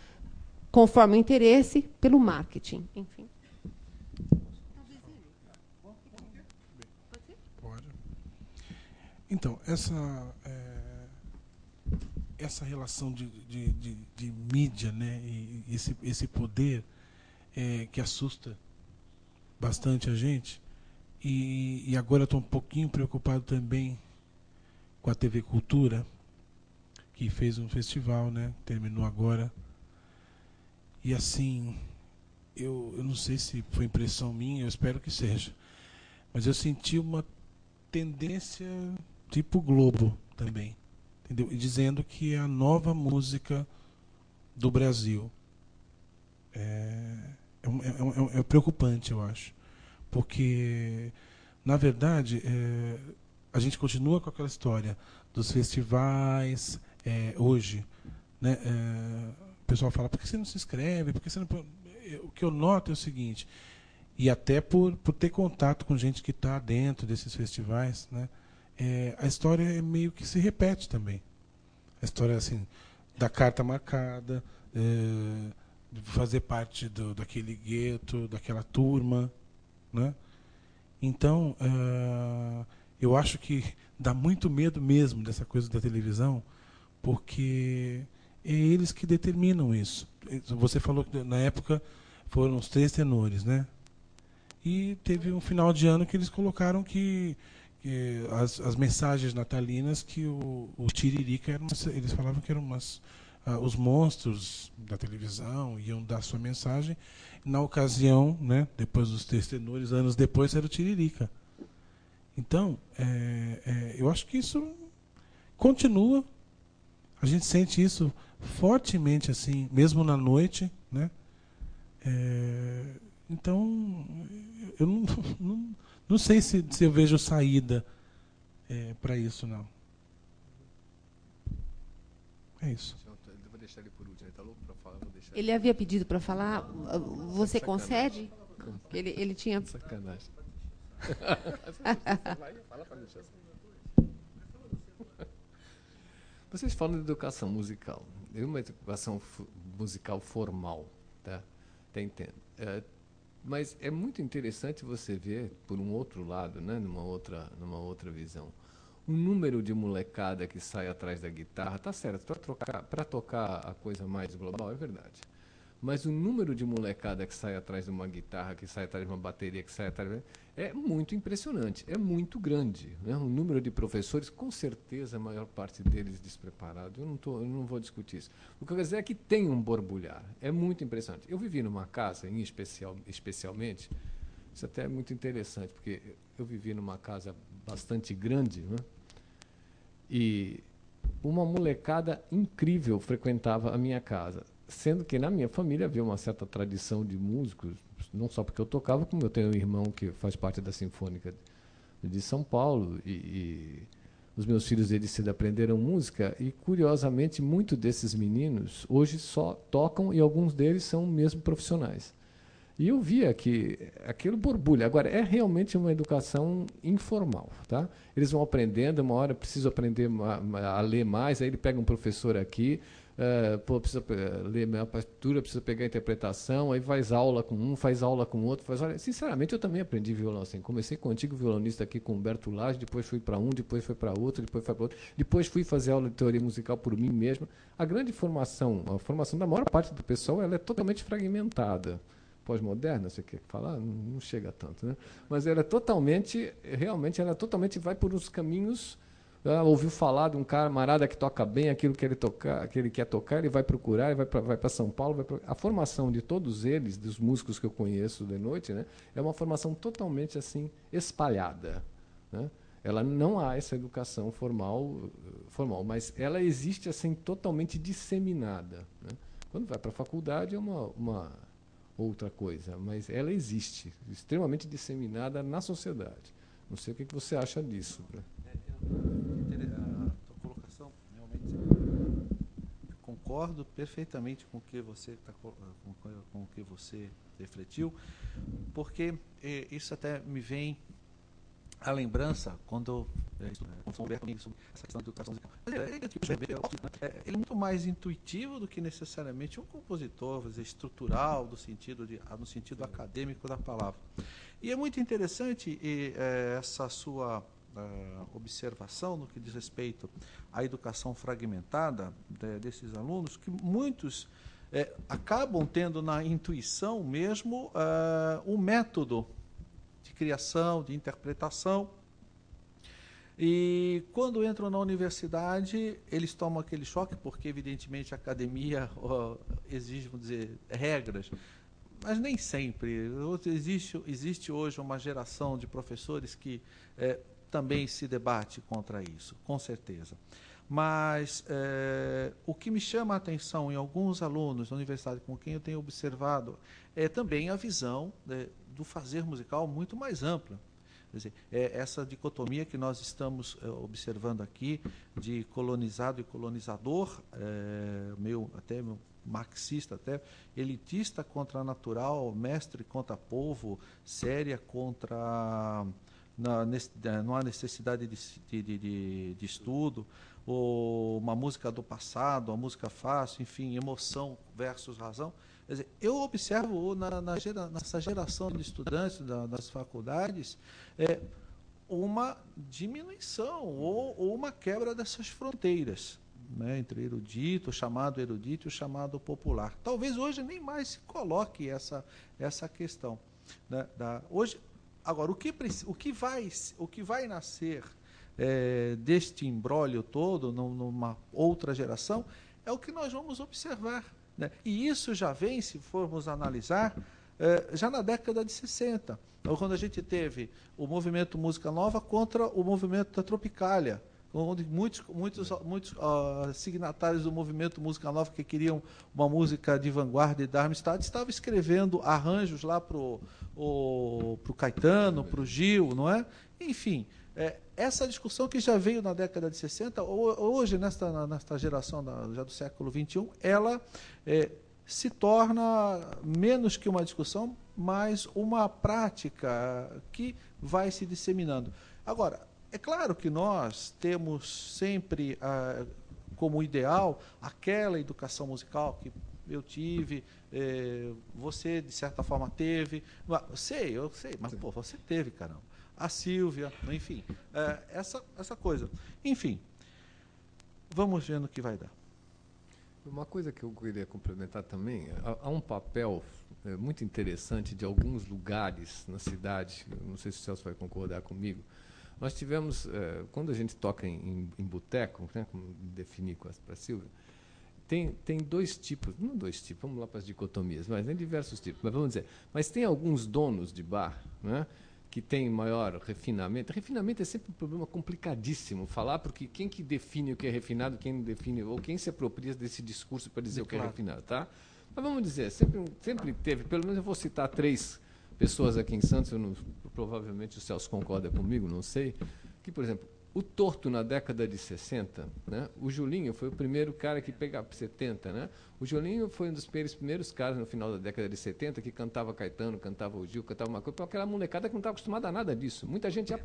conforme o interesse pelo marketing. Enfim. Pode. Então, essa, é, essa relação de, de, de, de, mídia, né, e esse, esse poder é, que assusta bastante a gente, e, e agora estou um pouquinho preocupado também com a TV Cultura, que fez um festival, né? Terminou agora. E assim, eu, eu não sei se foi impressão minha, eu espero que seja. Mas eu senti uma tendência tipo Globo também. Entendeu? E dizendo que é a nova música do Brasil. É, é, é, é preocupante, eu acho. Porque, na verdade, é, a gente continua com aquela história dos festivais é, hoje. Né? É, o pessoal fala, por que você não se inscreve? Por que você não... O que eu noto é o seguinte, e até por, por ter contato com gente que está dentro desses festivais, né? É, a história é meio que se repete também. A história assim da carta marcada, é, de fazer parte do, daquele gueto, daquela turma, né? Então, uh, eu acho que dá muito medo mesmo dessa coisa da televisão, porque é eles que determinam isso. Você falou que na época foram os três tenores, né? E teve um final de ano que eles colocaram que, que as, as, mensagens natalinas que o, o Tiririca eram, eles falavam que eram umas uh, os monstros da televisão iam dar sua mensagem. Na ocasião, né, depois dos três tenores, anos depois era o Tiririca. Então, é, é, eu acho que isso continua. A gente sente isso fortemente assim, mesmo na noite, né? É, então, eu não, não, não sei se, se eu vejo saída é, para isso, não. É isso. Ele havia pedido para falar. Você concede? Ele, ele tinha. Sacanagem. Vocês falam de educação musical. É uma educação musical formal, tá? Tá entendo. É, mas é muito interessante você ver por um outro lado, né, numa outra, numa outra visão o número de molecada que sai atrás da guitarra, tá certo, para tocar, tocar a coisa mais global é verdade. Mas o número de molecada que sai atrás de uma guitarra, que sai atrás de uma bateria, que sai atrás é muito impressionante, é muito grande. Né? O número de professores, com certeza, a maior parte deles despreparados. Eu não, tô, eu não vou discutir isso. O que eu quero dizer é que tem um borbulhar. É muito impressionante. Eu vivi numa casa, em especial, especialmente, isso até é muito interessante, porque eu vivi numa casa bastante grande, né? E uma molecada incrível frequentava a minha casa. Sendo que na minha família havia uma certa tradição de músicos, não só porque eu tocava, como eu tenho um irmão que faz parte da Sinfônica de São Paulo e, e os meus filhos eles cedo aprenderam música e curiosamente muitos desses meninos hoje só tocam e alguns deles são mesmo profissionais. E eu via que aquilo borbulha. Agora, é realmente uma educação informal. Tá? Eles vão aprendendo, uma hora preciso aprender a, a ler mais, aí ele pega um professor aqui, uh, pô, precisa ler a partitura, precisa pegar a interpretação, aí faz aula com um, faz aula com outro. Faz, olha, sinceramente, eu também aprendi violão assim. Comecei com o antigo violonista aqui, com Humberto Lage, depois fui para um, depois fui para outro, depois fui para outro. Depois fui fazer aula de teoria musical por mim mesmo. A grande formação, a formação da maior parte do pessoal, ela é totalmente fragmentada pós-moderna, você quer falar? Não, chega tanto, né? Mas ela é totalmente, realmente, ela totalmente vai por uns caminhos. Ela ouviu falar de um camarada que toca bem aquilo que ele, toca, que ele quer tocar, ele vai procurar, ele vai para São Paulo. Pra, a formação de todos eles, dos músicos que eu conheço de noite, né, é uma formação totalmente assim espalhada. Né? Ela não há essa educação formal, formal, mas ela existe assim totalmente disseminada. Né? Quando vai para a faculdade é uma, uma outra coisa, mas ela existe, extremamente disseminada na sociedade. Não sei o que, você acha disso. Né? Concordo perfeitamente com o que você tá, com, com o que você refletiu, porque eh, isso até me vem a lembrança quando é, sobre essa questão de educação musical. É, é, ele é muito mais intuitivo do que necessariamente um compositor, dizer, estrutural do sentido de, no sentido acadêmico da palavra. E é muito interessante e, é, essa sua uh, observação no que diz respeito à educação fragmentada de, desses alunos, que muitos é, acabam tendo na intuição mesmo uh, um método de criação, de interpretação. E quando entram na universidade, eles tomam aquele choque, porque evidentemente a academia ó, exige, vamos dizer, regras, mas nem sempre. Existe, existe hoje uma geração de professores que é, também se debate contra isso, com certeza. Mas é, o que me chama a atenção em alguns alunos da universidade com quem eu tenho observado é também a visão né, do fazer musical muito mais ampla. Quer dizer, é essa dicotomia que nós estamos é, observando aqui de colonizado e colonizador, é, meio até marxista até, elitista contra natural, mestre contra povo, séria contra não há necessidade de, de, de, de estudo, ou uma música do passado, uma música fácil, enfim, emoção versus razão. Quer dizer, eu observo na, na gera, nessa geração de estudantes da, das faculdades é, uma diminuição ou, ou uma quebra dessas fronteiras. Né, entre erudito, o chamado erudito e o chamado popular. Talvez hoje nem mais se coloque essa, essa questão. Né, da, hoje, agora, o que, o, que vai, o que vai nascer é, deste embrólio todo, numa outra geração, é o que nós vamos observar. Né? E isso já vem, se formos analisar, é, já na década de 60, então, quando a gente teve o movimento Música Nova contra o movimento da Tropicália, onde muitos, muitos, muitos uh, signatários do movimento Música Nova que queriam uma música de vanguarda e Darmstadt estavam escrevendo arranjos lá para o Caetano, para o Gil, não é? Enfim, é, essa discussão que já veio na década de 60, hoje, nesta, nesta geração da, já do século XXI, ela é, se torna menos que uma discussão, mas uma prática que vai se disseminando. Agora, é claro que nós temos sempre ah, como ideal aquela educação musical que eu tive, eh, você de certa forma teve. Sei, eu sei, mas pô, você teve, caramba a Silvia, enfim, é, essa, essa coisa. Enfim, vamos ver no que vai dar. Uma coisa que eu queria complementar também, há, um papel é, muito interessante de alguns lugares na cidade, não sei se o Celso vai concordar comigo, nós tivemos, é, quando a gente toca em, em, em boteco, né, como definir para a Silvia, tem, tem dois tipos, não dois tipos, vamos lá para as dicotomias, mas tem diversos tipos, mas vamos dizer, mas tem alguns donos de bar, né, que tem maior refinamento. Refinamento é sempre um problema complicadíssimo falar, porque quem que define o que é refinado, quem não define, ou quem se apropria desse discurso para dizer é o que é refinado, tá? Mas vamos dizer, sempre, sempre teve, pelo menos eu vou citar três pessoas aqui em Santos, não, provavelmente o Celso concorda comigo, não sei, que, por exemplo, o Torto, na década de 60, né? o Julinho foi o primeiro cara que pegava 70. Né? O Julinho foi um dos primeiros caras no final da década de 70 que cantava Caetano, cantava o Gil, cantava uma coisa, para aquela molecada que não estava acostumada a nada disso. Muita gente já.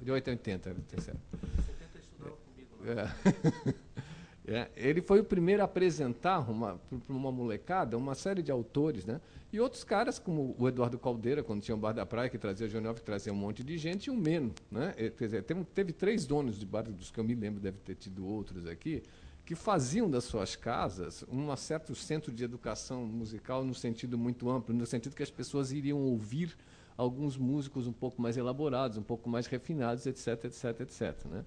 De 80, tá certo. 70 estudou comigo. É. É, ele foi o primeiro a apresentar para uma molecada uma série de autores, né? E outros caras, como o Eduardo Caldeira, quando tinha o Bar da Praia, que trazia Jornal, que trazia um monte de gente, e o Meno. Né? Quer dizer, teve, teve três donos de bar, dos que eu me lembro, deve ter tido outros aqui, que faziam das suas casas um certo centro de educação musical no sentido muito amplo, no sentido que as pessoas iriam ouvir alguns músicos um pouco mais elaborados, um pouco mais refinados, etc, etc, etc. Né?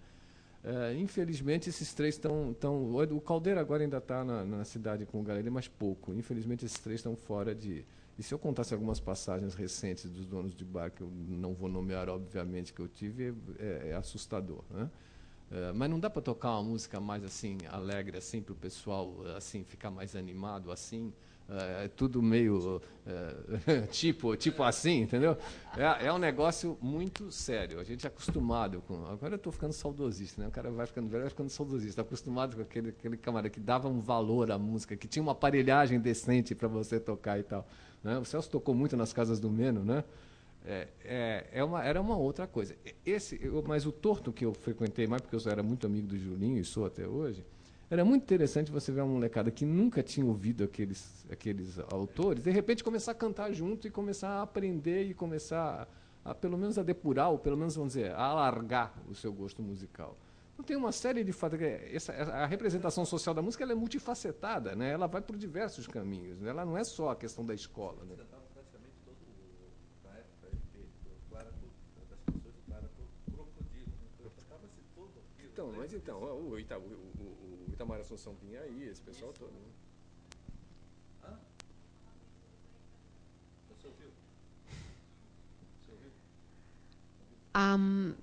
É, infelizmente, esses três estão. Tão, o Caldeira agora ainda está na, na, cidade com o Galileu, mas pouco. Infelizmente, esses três estão fora de. E se eu contasse algumas passagens recentes dos donos de bar, que eu não vou nomear, obviamente, que eu tive, é, é assustador. Né? É, mas não dá para tocar uma música mais assim alegre assim para o pessoal assim ficar mais animado assim é, é tudo meio é, tipo, tipo assim, entendeu? É, é, um negócio muito sério. A gente é acostumado com. Agora eu estou ficando saudosista, né? O cara vai ficando velho, vai ficando saudosista. Está acostumado com aquele, aquele camarada que dava um valor à música, que tinha uma aparelhagem decente para você tocar e tal. Né? O Celso tocou muito nas casas do Meno, né? É, é, é uma, era uma outra coisa. Esse, eu, mas o torto que eu frequentei mais, porque eu era muito amigo do Julinho e sou até hoje, era muito interessante você ver uma molecada que nunca tinha ouvido aqueles, aqueles autores, de repente começar a cantar junto e começar a aprender e começar a, a pelo menos a depurar, ou pelo menos, vamos dizer, a alargar o seu gosto musical. Então tem uma série de fatos. Essa, a representação social da música é multifacetada, né? ela vai por diversos caminhos. Né? Ela não é só a questão da escola. Né? Então, mas então, o, Ita, o, o, o Itamar Assunção vinha aí, esse pessoal todo. Né? Hã? Você ouviu? Você ouviu? Um,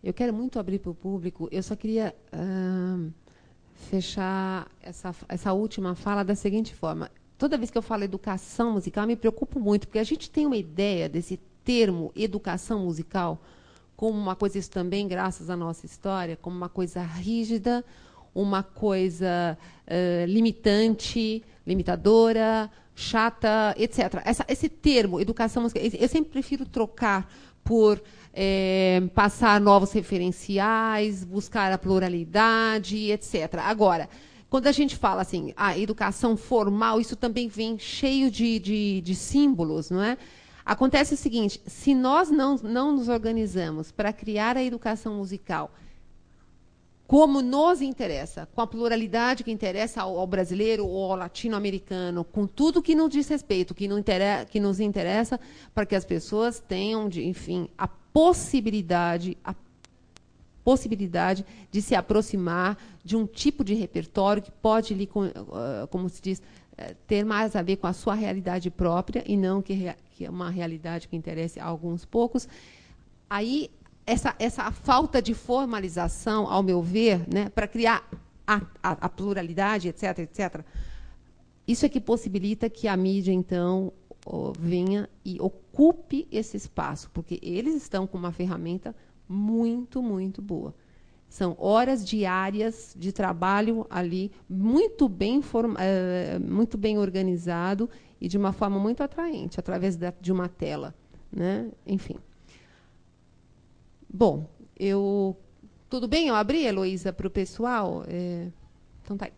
Eu quero muito abrir para o público. Eu só queria fechar essa, essa última fala da seguinte forma. Toda vez que eu falo educação musical, eu me preocupo muito, porque a gente tem uma ideia desse termo educação musical como uma coisa, isso também, graças à nossa história, como uma coisa rígida, uma coisa uh, limitante, limitadora, chata, etc. Essa, esse termo, educação musical, eu sempre prefiro trocar por é, passar novos referenciais, buscar a pluralidade, etc. Agora, quando a gente fala assim, a educação formal, isso também vem cheio de, de, de símbolos, não é? Acontece o seguinte: se nós não, não nos organizamos para criar a educação musical como nos interessa, com a pluralidade que interessa ao, ao brasileiro ou ao latino-americano, com tudo que nos diz respeito, que, interessa, que nos interessa, para que as pessoas tenham, de, enfim, a possibilidade, a possibilidade de se aproximar de um tipo de repertório que pode, como se diz, eh, ter mais a ver com a sua realidade própria e não que, que é uma realidade que interesse a alguns poucos. Aí essa, essa falta de formalização, ao meu ver, né, para criar a, a, a, pluralidade, etc., etc., isso é que possibilita que a mídia, então, venha e ocupe esse espaço, porque eles estão com uma ferramenta muito, muito boa. São horas diárias de trabalho ali, muito bem, form, uh, muito bem organizado e de uma forma muito atraente, através de uma tela. Né? Enfim. Bom, eu. Tudo bem? Eu abri, Heloísa, para o pessoal? É... Então tá aí.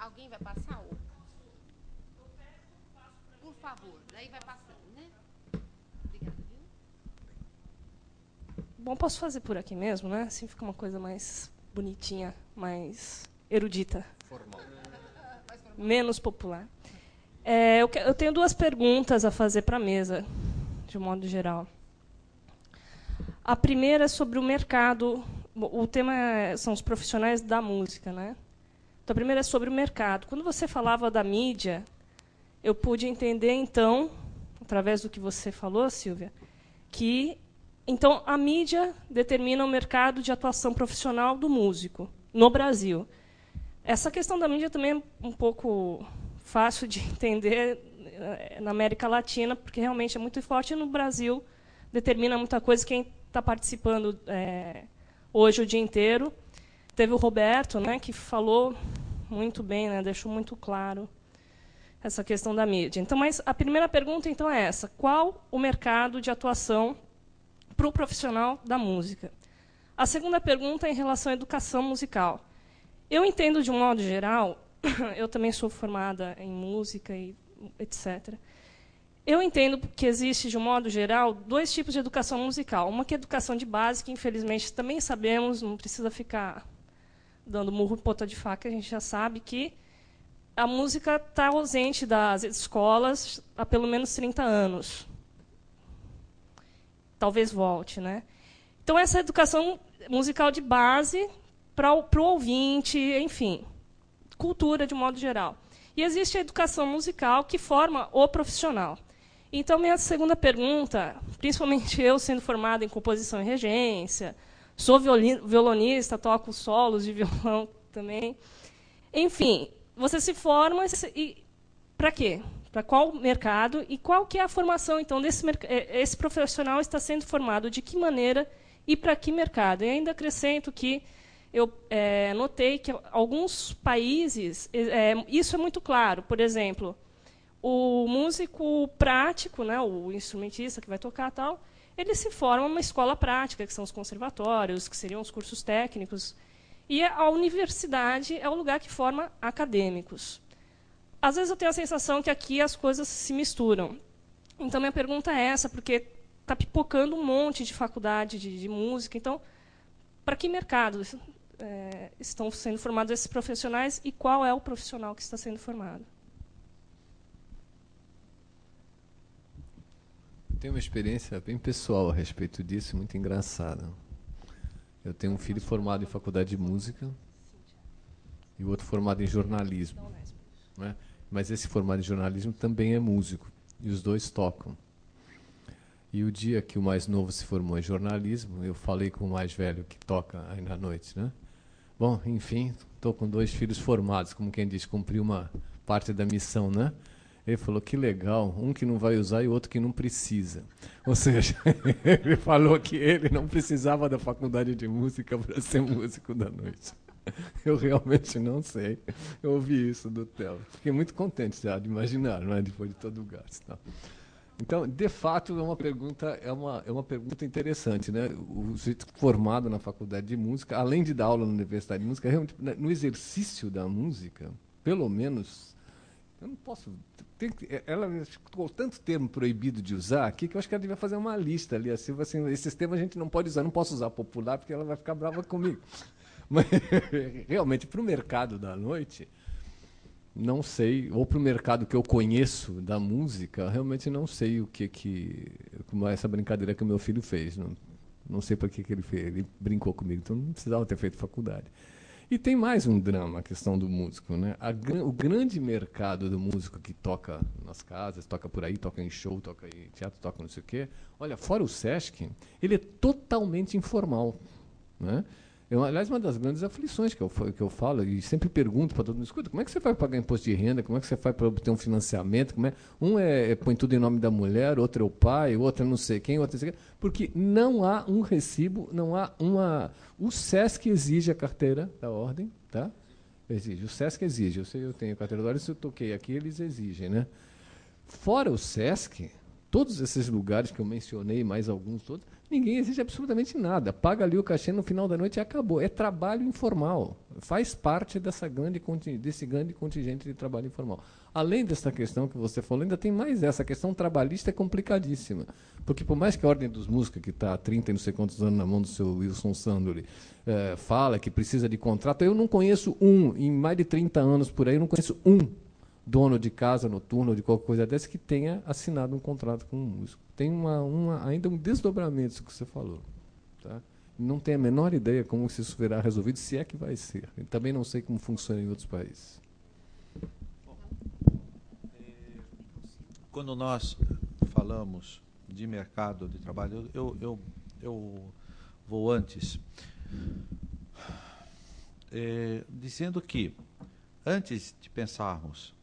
Alguém vai passar? Por favor, daí vai passando, né? Obrigada, viu? Bom, posso fazer por aqui mesmo, né? Assim fica uma coisa mais bonitinha, mais erudita. Formal. Menos popular. É, eu, eu, tenho duas perguntas a fazer para a mesa, de um modo geral. A primeira é sobre o mercado. O tema é, são os profissionais da música, né? Então, a primeira é sobre o mercado. Quando você falava da mídia, eu pude entender, então, através do que você falou, Silvia, que então a mídia determina o mercado de atuação profissional do músico no Brasil. Essa questão da mídia também é um pouco fácil de entender eh, na América Latina, porque realmente é muito forte no Brasil determina muita coisa. Quem está participando é, hoje o dia inteiro teve o Roberto, né, que falou muito bem, né, deixou muito claro essa questão da mídia. Então, mas a primeira pergunta então é essa: qual o mercado de atuação para o profissional da música? A segunda pergunta é em relação à educação musical. Eu entendo de um modo geral eu também sou formada em música e etc. Eu entendo que existe, de um modo geral, dois tipos de educação musical. Uma que é educação de base, que infelizmente também sabemos, não precisa ficar dando murro em ponta de faca, a gente já sabe que a música está ausente das escolas há pelo menos 30 anos. Talvez volte. Né? Então, essa educação musical de base para o ouvinte, enfim cultura de modo geral. E existe a educação musical que forma o profissional. Então, minha segunda pergunta, principalmente eu sendo formada em composição e regência, sou violonista, toco solos de violão também. Enfim, você se forma e para quê? Para qual mercado e qual que é a formação então desse eh, esse profissional está sendo formado de que maneira e para que mercado? E ainda acrescento que eu é, notei que alguns países, é, isso é muito claro. Por exemplo, o músico prático, né, o instrumentista que vai tocar tal, ele se forma numa escola prática, que são os conservatórios, que seriam os cursos técnicos. E a universidade é o lugar que forma acadêmicos. Às vezes eu tenho a sensação que aqui as coisas se misturam. Então, minha pergunta é essa, porque está pipocando um monte de faculdade de, de música. Então, para que mercado? é, estão sendo formados esses profissionais e qual é o profissional que está sendo formado. Tenho uma experiência bem pessoal a respeito disso, muito engraçada. Eu tenho um filho formado em faculdade de música e o outro formado em jornalismo. Né? Mas esse formado em jornalismo também é músico. e os dois tocam. E o dia que o mais novo se formou em jornalismo, eu falei com o mais velho que toca aí na noite, né? Bom, enfim, estou com dois filhos formados, como quem diz, cumpri uma parte da missão, né? Ele falou que legal, um que não vai usar e outro que não precisa. Ou seja, ele falou que ele não precisava da faculdade de música para ser músico da noite. Eu realmente não sei. Eu ouvi isso do Theo. Fiquei muito contente já de imaginar, não é? depois de todo o gasto. Tá? Então, de fato, é uma pergunta é uma, é uma pergunta interessante, né? O sujeito formado na faculdade de música, além de dar aula na universidade de música, realmente, né, no exercício da música, pelo menos, eu não posso. Tem, ela ficou tanto termo proibido de usar aqui que eu acho que ela devia fazer uma lista ali. Assim, assim, esses termos a gente não pode usar, não posso usar popular porque ela vai ficar brava comigo. Mas realmente, para o mercado da noite, não sei, ou para o mercado que eu conheço da música, realmente não sei o que que como essa brincadeira que o meu filho fez. Não, não sei para que, que ele fez. Ele brincou comigo, então não precisava ter feito faculdade. E tem mais um drama, a questão do músico. Né? A, o grande mercado do músico que toca nas casas, toca por aí, toca em show, toca em teatro, toca não sei o quê. Olha, fora o Sesc, ele é totalmente informal. Né? Eu, aliás, uma das grandes aflições que eu, que eu falo, e sempre pergunto para todo mundo, escuta, como é que você vai pagar imposto de renda? Como é que você faz para obter um financiamento? Como é? Um é, é, põe tudo em nome da mulher, outro é o pai, outro é não sei quem, outro é não sei quem. Porque não há um recibo, não há uma... O SESC exige a carteira da ordem, tá? Exige. O SESC exige. Eu sei, eu tenho carteira da ordem, se eu toquei aqui, eles exigem, né? Fora o SESC, todos esses lugares que eu mencionei, mais alguns todos, Ninguém exige absolutamente nada. Paga ali o cachê no final da noite e acabou. É trabalho informal. Faz parte dessa grande, desse grande contingente de trabalho informal. Além dessa questão que você falou, ainda tem mais essa. A questão trabalhista é complicadíssima. Porque por mais que a Ordem dos Músicos, que está há 30 e não sei quantos anos na mão do seu Wilson Sandori, é, fala que precisa de contrato, eu não conheço um, em mais de 30 anos por aí, eu não conheço um dono de casa noturna ou de qualquer coisa dessa que tenha assinado um contrato com um músico. Tem uma, uma, ainda um desdobramento que você falou. Tá? Não tenho a menor ideia como isso será resolvido, se é que vai ser. Eu também não sei como funciona em outros países. Quando nós falamos de mercado de trabalho, eu, eu, eu vou antes, é, dizendo que, antes de pensarmos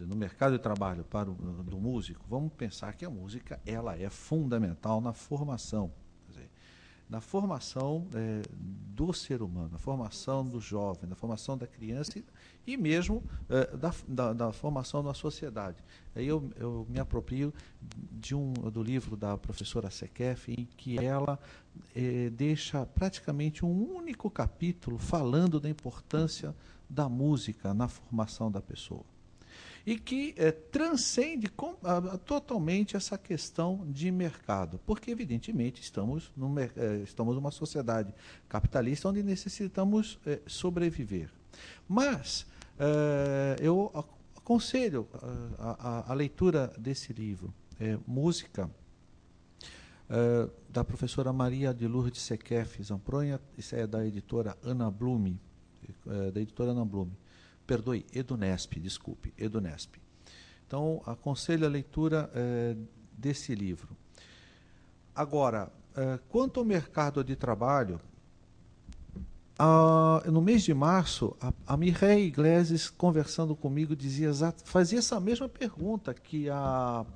no mercado de trabalho para o do músico, vamos pensar que a música ela é fundamental na formação, dizer, na formação é, do ser humano, na formação do jovem, na formação da criança e, mesmo é, da, da, da, formação da sociedade. Aí eu, eu me aproprio de um do livro da professora Sekef, em que ela é, deixa praticamente um único capítulo falando da importância da música na formação da pessoa e que é, transcende com, a, totalmente essa questão de mercado, porque evidentemente estamos, é, estamos numa sociedade capitalista onde necessitamos é, sobreviver. Mas eu aconselho a, a, a, leitura desse livro, Música, da professora Maria de Lourdes Sequef Zampronha, isso é da editora Ana Blume, da editora Ana Blume perdoe, Edunesp, desculpe, Edunesp. Então, aconselho a leitura é, desse livro. Agora, é, quanto ao mercado de trabalho, a, no mês de março, a, a Mireille Iglesias, conversando comigo, dizia, fazia essa mesma pergunta que a,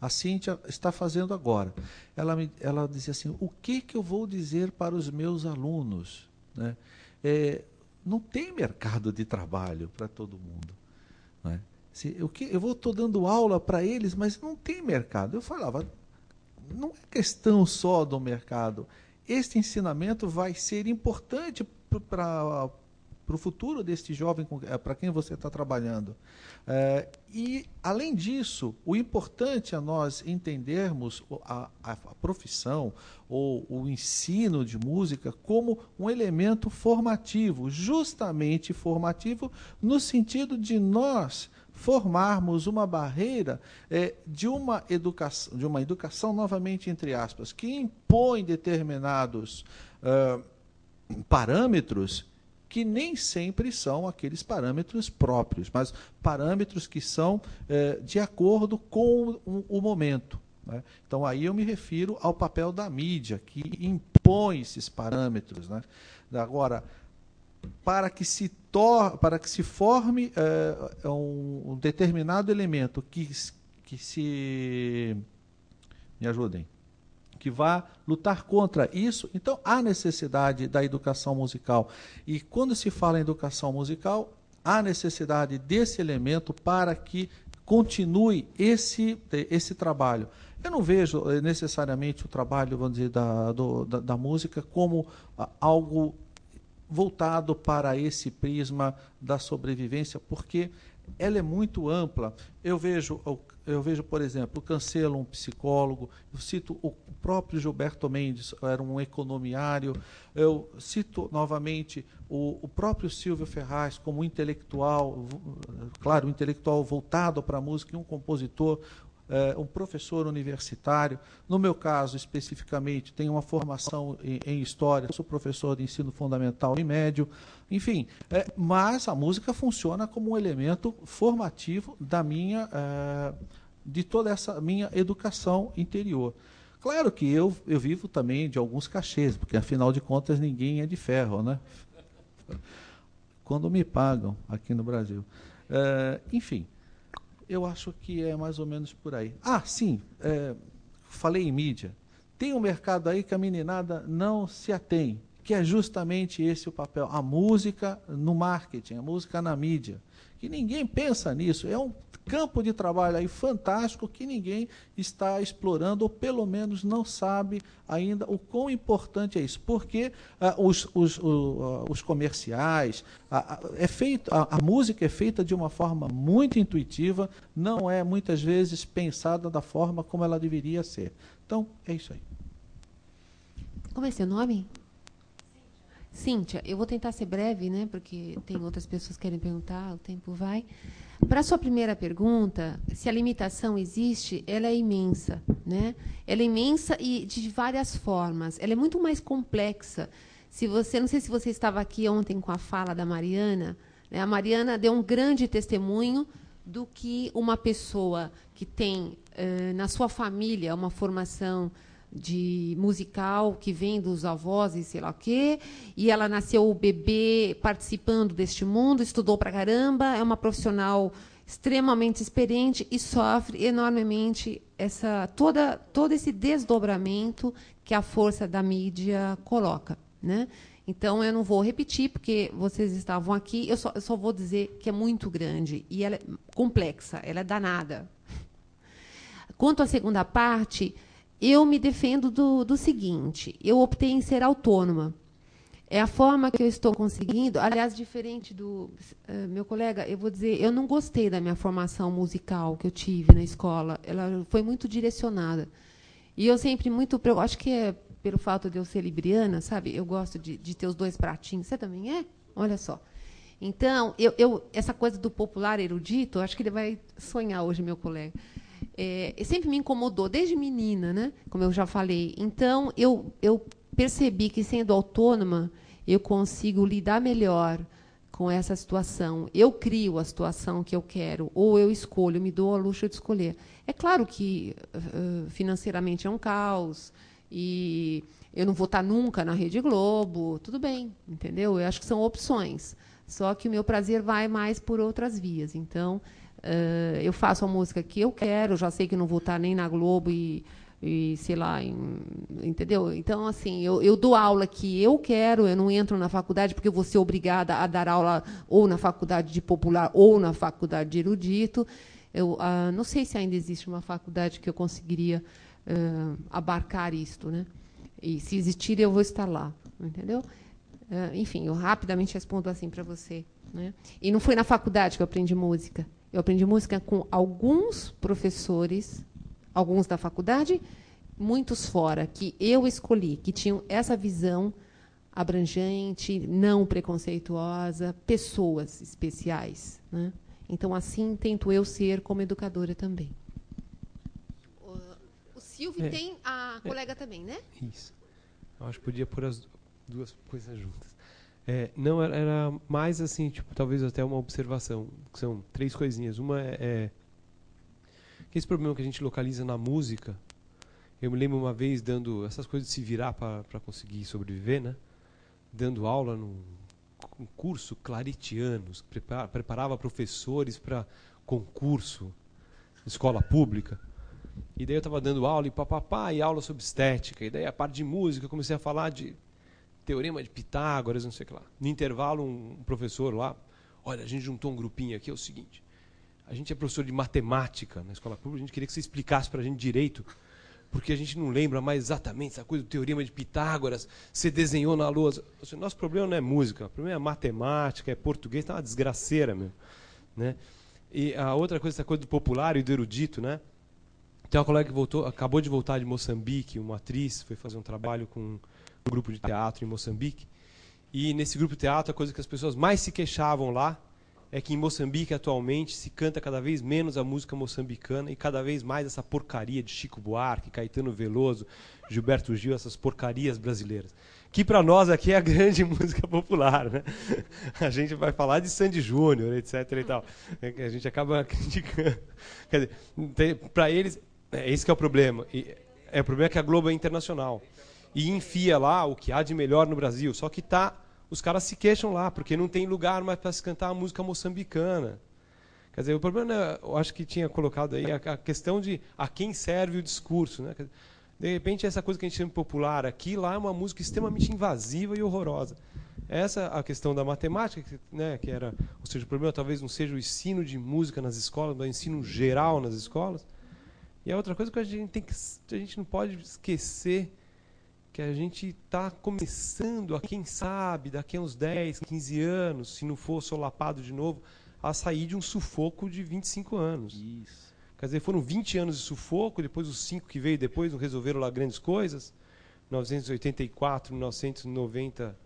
a Cíntia está fazendo agora. Ela, me, ela dizia assim, o que, que eu vou dizer para os meus alunos? Né? É, não tem mercado de trabalho para todo mundo. Não é? Se, eu, eu vou estou dando aula para eles, mas não tem mercado. Eu falava, não é questão só do mercado. Este ensinamento vai ser importante para para o futuro deste jovem é, para quem você está trabalhando. É, e, além disso, o importante é nós entendermos a, a, a, profissão ou o ensino de música como um elemento formativo, justamente formativo, no sentido de nós formarmos uma barreira é, de, uma educação, de uma educação, novamente entre aspas, que impõe determinados uh, parâmetros que nem sempre são aqueles parâmetros próprios, mas parâmetros que são é, de acordo com o, o momento. Né? Então, aí eu me refiro ao papel da mídia, que impõe esses parâmetros. Né? Agora, para que se, tor para que se forme é, um, um determinado elemento que, que se. Me ajudem que vá lutar contra isso. Então, há necessidade da educação musical. E quando se fala em educação musical, há necessidade desse elemento para que continue esse, esse trabalho. Eu não vejo eh, necessariamente o trabalho, vamos dizer, da, do, da, da música como algo voltado para esse prisma da sobrevivência, porque ela é muito ampla. Eu vejo, eu vejo, por exemplo, Cancelo, um psicólogo, eu cito o próprio Gilberto Mendes, era um economiário, eu cito novamente o, o próprio Silvio Ferraz como intelectual, claro, um intelectual voltado para a música e um compositor, é, um professor universitário. No meu caso, especificamente, tenho uma formação em, em História, sou professor de ensino fundamental e médio, enfim. É, mas a música funciona como um elemento formativo da minha, é, de toda essa minha educação interior. Claro que eu, eu vivo também de alguns cachês, porque afinal de contas ninguém é de ferro, né? Quando me pagam aqui no Brasil. Enfim, eu acho que é mais ou menos por aí. Ah, sim, é, falei em mídia. Tem um mercado aí que a meninada não se atém, que é justamente esse o papel. A música no marketing, a música na mídia. Que ninguém pensa nisso. É um campo de trabalho aí fantástico que ninguém está explorando, ou pelo menos não sabe ainda o quão importante é isso. Porque uh, os, os, uh, os comerciais, uh, é feito, a, a música é feita de uma forma muito intuitiva, não é muitas vezes pensada da forma como ela deveria ser. Então, é isso aí. Como é seu nome? Cíntia, eu vou tentar ser breve, né, porque tem outras pessoas que querem perguntar, o tempo vai. Para a sua primeira pergunta, se a limitação existe, ela é imensa. Né? Ela é imensa e de várias formas. Ela é muito mais complexa. Se você, não sei se você estava aqui ontem com a fala da Mariana, né? a Mariana deu um grande testemunho do que uma pessoa que tem eh, na sua família uma formação de musical que vem dos avós e sei lá o quê, e ela nasceu bebê participando deste mundo, estudou pra caramba, é uma profissional extremamente experiente e sofre enormemente essa toda todo esse desdobramento que a força da mídia coloca, né? Então eu não vou repetir porque vocês estavam aqui, eu só, eu só vou dizer que é muito grande e ela é complexa, ela é danada. Quanto à segunda parte, eu me defendo do, do seguinte: eu optei em ser autônoma. É a forma que eu estou conseguindo. Aliás, diferente do uh, meu colega, eu vou dizer, eu não gostei da minha formação musical que eu tive na escola. Ela foi muito direcionada. E eu sempre muito. Eu acho que é pelo fato de eu ser libriana, sabe? Eu gosto de, de ter os dois pratinhos. Você também é? Olha só. Então, eu, eu, essa coisa do popular erudito, acho que ele vai sonhar hoje, meu colega é, sempre me incomodou, desde menina, né? como eu já falei. Então, eu, eu percebi que, sendo autônoma, eu consigo lidar melhor com essa situação. Eu crio a situação que eu quero, ou eu escolho, me dou a luxo de escolher. É claro que uh, financeiramente é um caos, e eu não vou estar nunca na Rede Globo, tudo bem, entendeu? Eu acho que são opções. Só que o meu prazer vai mais por outras vias. Então, Uh, eu faço a música que eu quero, já sei que não vou estar nem na Globo e, e sei lá, em, entendeu? Então, assim, eu, eu dou aula que eu quero, eu não entro na faculdade porque eu vou ser obrigada a dar aula ou na faculdade de popular ou na faculdade de erudito. Eu uh, não sei se ainda existe uma faculdade que eu conseguiria uh, abarcar isto, né? E se existir, eu vou estar lá, entendeu? enfim, eu rapidamente respondo assim para você. Né? E não foi na faculdade que eu aprendi música. Eu aprendi música com alguns professores, alguns da faculdade, muitos fora, que eu escolhi, que tinham essa visão abrangente, não preconceituosa, pessoas especiais. Né? Então, assim, tento eu ser como educadora também. O, Silvio é, tem a é, colega também, né? Isso. Eu acho que podia pôr as duas coisas juntas. É, não, era, mais assim, tipo, talvez até uma observação. que São três coisinhas. Uma é, é que esse problema que a gente localiza na música. Eu me lembro uma vez dando essas coisas de se virar para conseguir sobreviver, né? Dando aula num um curso prepara, preparava professores para concurso, escola pública. E daí eu estava dando aula e papapá, e aula sobre estética. E daí a parte de música, eu comecei a falar de teorema de Pitágoras, não sei o que lá. No intervalo, um professor lá, olha, a gente juntou um grupinho aqui, é o seguinte, a gente é professor de matemática na escola pública, a gente queria que você explicasse para a gente direito, porque a gente não lembra mais exatamente essa coisa do teorema de Pitágoras, você desenhou na lousa. O nosso problema não é música, o problema é matemática, é português, tá uma desgraceira mesmo. Né? E a outra coisa, essa coisa do popular e do erudito, né? Tem uma colega que voltou, acabou de voltar de Moçambique, uma atriz, foi fazer um trabalho com grupo de teatro em Moçambique. E nesse grupo de teatro, a coisa que as pessoas mais se queixavam lá é que em Moçambique atualmente se canta cada vez menos a música moçambicana e cada vez mais essa porcaria de Chico Buarque, Caetano Veloso, Gilberto Gil, essas porcarias brasileiras. Que para nós aqui é a grande música popular, né? A gente vai falar de Sandy Júnior, etc e tal. É a gente acaba criticando. Quer dizer, para eles é esse que é o problema. E, é o problema é que a Globo é internacional e enfia lá o que há de melhor no Brasil. Só que tá, os caras se queixam lá porque não tem lugar mais para se cantar a música moçambicana. Quer dizer, o problema, é, eu acho que tinha colocado aí a, a questão de a quem serve o discurso, né? De repente essa coisa que a gente chama popular aqui lá é uma música extremamente invasiva e horrorosa. Essa a questão da matemática, né, que era, ou seja, o problema talvez não seja o ensino de música nas escolas, mas o ensino geral nas escolas, e a outra coisa que a gente tem que a gente não pode esquecer que a gente está começando a, quem sabe, daqui a uns 10, 15 anos, se não for solapado de novo, a sair de um sufoco de 25 anos. Isso. Quer dizer, foram 20 anos de sufoco, depois os cinco que veio depois não resolveram lá grandes coisas. 1984, 1990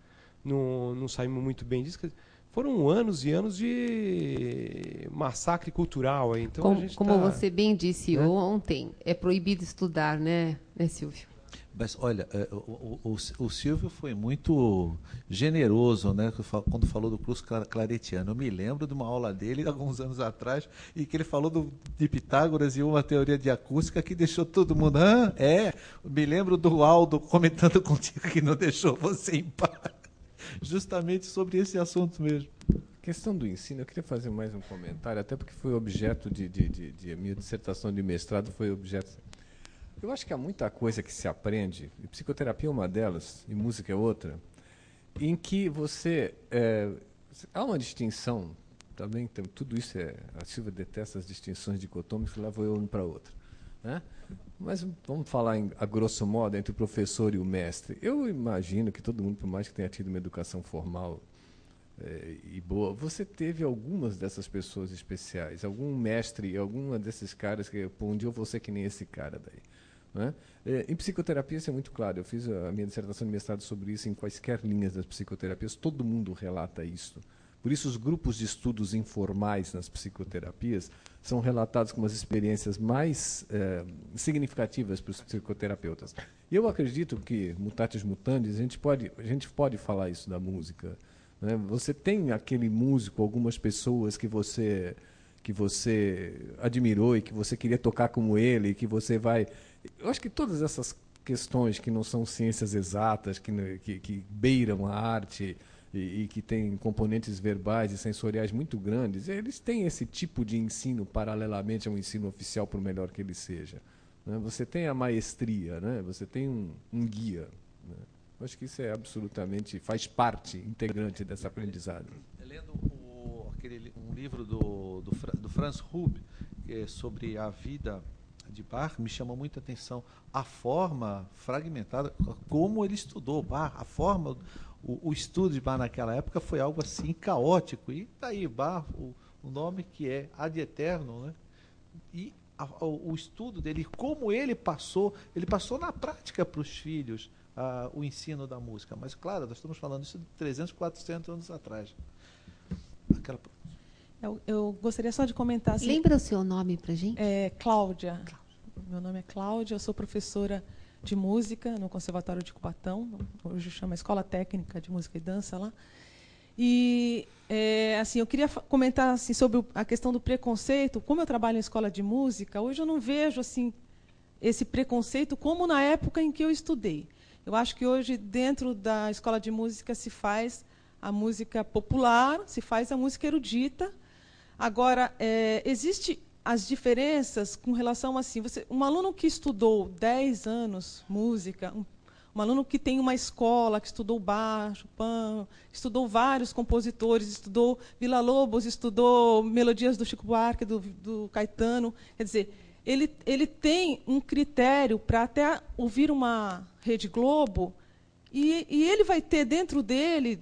não, não saímos muito bem disso. Dizer, foram anos e anos de massacre cultural. Então como, como tá, você bem disse né? ontem, é proibido estudar, né, né Silvio? Mas olha, é, o, o, o, Silvio foi muito generoso né, quando falou do curso claretiano. Eu me lembro de uma aula dele alguns anos atrás, e que ele falou do, de Pitágoras e uma teoria de acústica que deixou todo mundo. Ah, é, me lembro do Aldo comentando contigo que não deixou você em paz justamente sobre esse assunto mesmo. Questão do ensino, eu queria fazer mais um comentário, até porque foi objeto de, de, de, de minha dissertação de mestrado foi objeto. Eu acho que há muita coisa que se aprende, e psicoterapia é uma delas, e música é outra, em que você é, há uma distinção também, tudo isso é a Silvia detesta as distinções dicotômicas, leva eu um para outro, né? Mas vamos falar em, a grosso modo entre o professor e o mestre. Eu imagino que todo mundo, por mais que tenha tido uma educação formal é, e boa, você teve algumas dessas pessoas especiais, algum mestre, alguma desses caras que, pô, um dia eu vou ser que nem esse cara daí. Né? É, em psicoterapia isso é muito claro. Eu fiz a minha dissertação de mestrado sobre isso em quaisquer linhas das psicoterapias. Todo mundo relata isso. Por isso, os grupos de estudos informais nas psicoterapias são relatados como as experiências mais é, significativas para os psicoterapeutas. E eu acredito que, mutatis mutandis, a gente pode, a gente pode falar isso da música. Né? Você tem aquele músico, algumas pessoas que você que você admirou e que você queria tocar como ele, que você vai. Eu acho que todas essas questões que não são ciências exatas, que, que, que beiram a arte, e, e, que tem componentes verbais e sensoriais muito grandes, eles têm esse tipo de ensino paralelamente ao ensino oficial, por melhor que ele seja. Né? Você tem a maestria, né? você tem um, um guia. Né? Acho que isso é absolutamente, faz parte integrante dessa aprendizagem. Lendo o, aquele, um livro do, do, do Franz Hub, é sobre a vida de Bach me chamou muita atenção a forma fragmentada, como ele estudou Bach, a forma, o, o estudo de Bar naquela época foi algo assim caótico. E daí Bar, o, o nome que é ad eterno, né? E a, a, o estudo dele, como ele passou, ele passou na prática para os filhos a, o ensino da música. Mas, claro, nós estamos falando isso de 300, 400 anos atrás. Aquela... Eu, eu gostaria só de comentar. Assim, Lembra o seu nome para gente? É Cláudia. Cláudia. Meu nome é Cláudia, eu sou professora de música no Conservatório de Cubatão, hoje chama Escola Técnica de Música e Dança lá. E é, assim, eu queria comentar assim, sobre a questão do preconceito. Como eu trabalho em escola de música, hoje eu não vejo assim esse preconceito como na época em que eu estudei. Eu acho que hoje, dentro da escola de música, se faz a música popular, se faz a música erudita. Agora, é, existe as diferenças com relação assim, você, um aluno que estudou 10 anos música, um, um aluno que tem uma escola, que estudou baixo, pan, estudou vários compositores, estudou Vila Lobos, estudou melodias do Chico Buarque, do, do Caetano, quer dizer, ele, ele tem um critério para até ouvir uma Rede Globo e, e ele vai ter dentro dele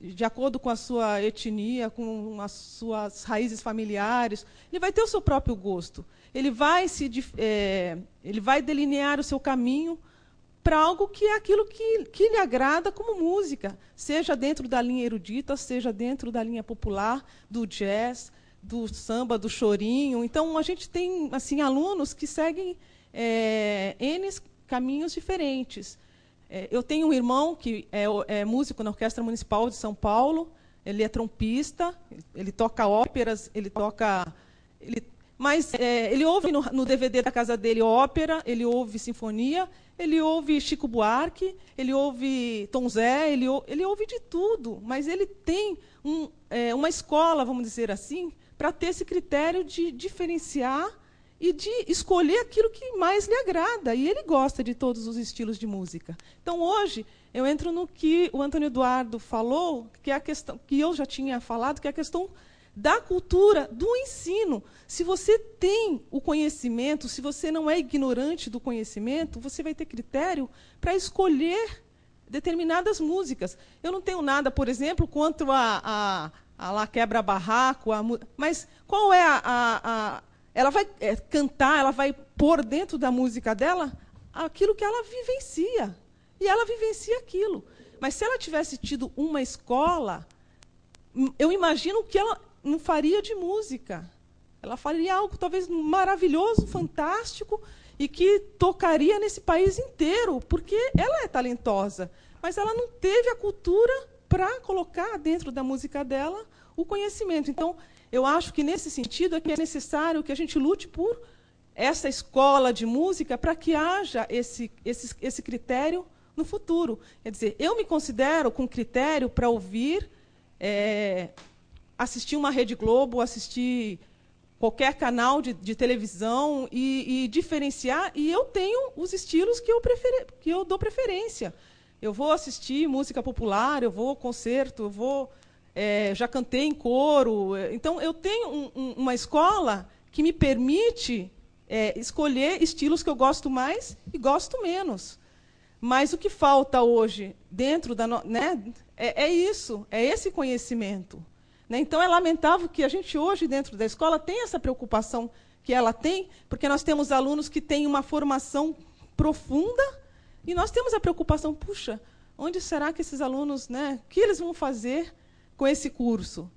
de acordo com a sua etnia, com as suas raízes familiares, ele vai ter o seu próprio gosto. Ele vai se é, ele vai delinear o seu caminho para algo que é aquilo que, que lhe agrada como música, seja dentro da linha erudita, seja dentro da linha popular, do jazz, do samba, do chorinho. Então a gente tem assim alunos que seguem é, n caminhos diferentes. É, eu tenho um irmão que é, é, músico na Orquestra Municipal de São Paulo. Ele é trompista, ele toca óperas, ele toca. Ele, mas é, ele ouve no, no, DVD da casa dele ópera, ele ouve sinfonia, ele ouve Chico Buarque, ele ouve Tom Zé, ele, ele ouve de tudo. Mas ele tem um, é, uma escola, vamos dizer assim, para ter esse critério de diferenciar e de escolher aquilo que mais lhe agrada. E ele gosta de todos os estilos de música. Então, hoje, eu entro no que o Antônio Eduardo falou, que é a questão que eu já tinha falado, que é a questão da cultura, do ensino. Se você tem o conhecimento, se você não é ignorante do conhecimento, você vai ter critério para escolher determinadas músicas. Eu não tenho nada, por exemplo, contra a, a, a lá quebra-barraco, mas qual é a, a ela vai é, cantar, ela vai pôr dentro da música dela aquilo que ela vivencia. E ela vivencia aquilo. Mas se ela tivesse tido uma escola, eu imagino que ela não faria de música. Ela faria algo talvez maravilhoso, fantástico, e que tocaria nesse país inteiro, porque ela é talentosa. Mas ela não teve a cultura para colocar dentro da música dela o conhecimento. Então, eu acho que, nesse sentido, é que é necessário que a gente lute por essa escola de música para que haja esse, esse, esse critério no futuro. Quer dizer, eu me considero com critério para ouvir, é, assistir uma Rede Globo, assistir qualquer canal de, de televisão e, e, diferenciar. E eu tenho os estilos que eu, preferi, que eu dou preferência. Eu vou assistir música popular, eu vou concerto, eu vou é, já cantei em coro. Então, eu tenho um, um, uma escola que me permite é, escolher estilos que eu gosto mais e gosto menos. Mas o que falta hoje dentro da. Né, é, é isso, é esse conhecimento. Né? Então, é lamentável que a gente hoje, dentro da escola, tenha essa preocupação que ela tem, porque nós temos alunos que têm uma formação profunda e nós temos a preocupação, puxa, onde será que esses alunos, né, o que eles vão fazer com esse curso.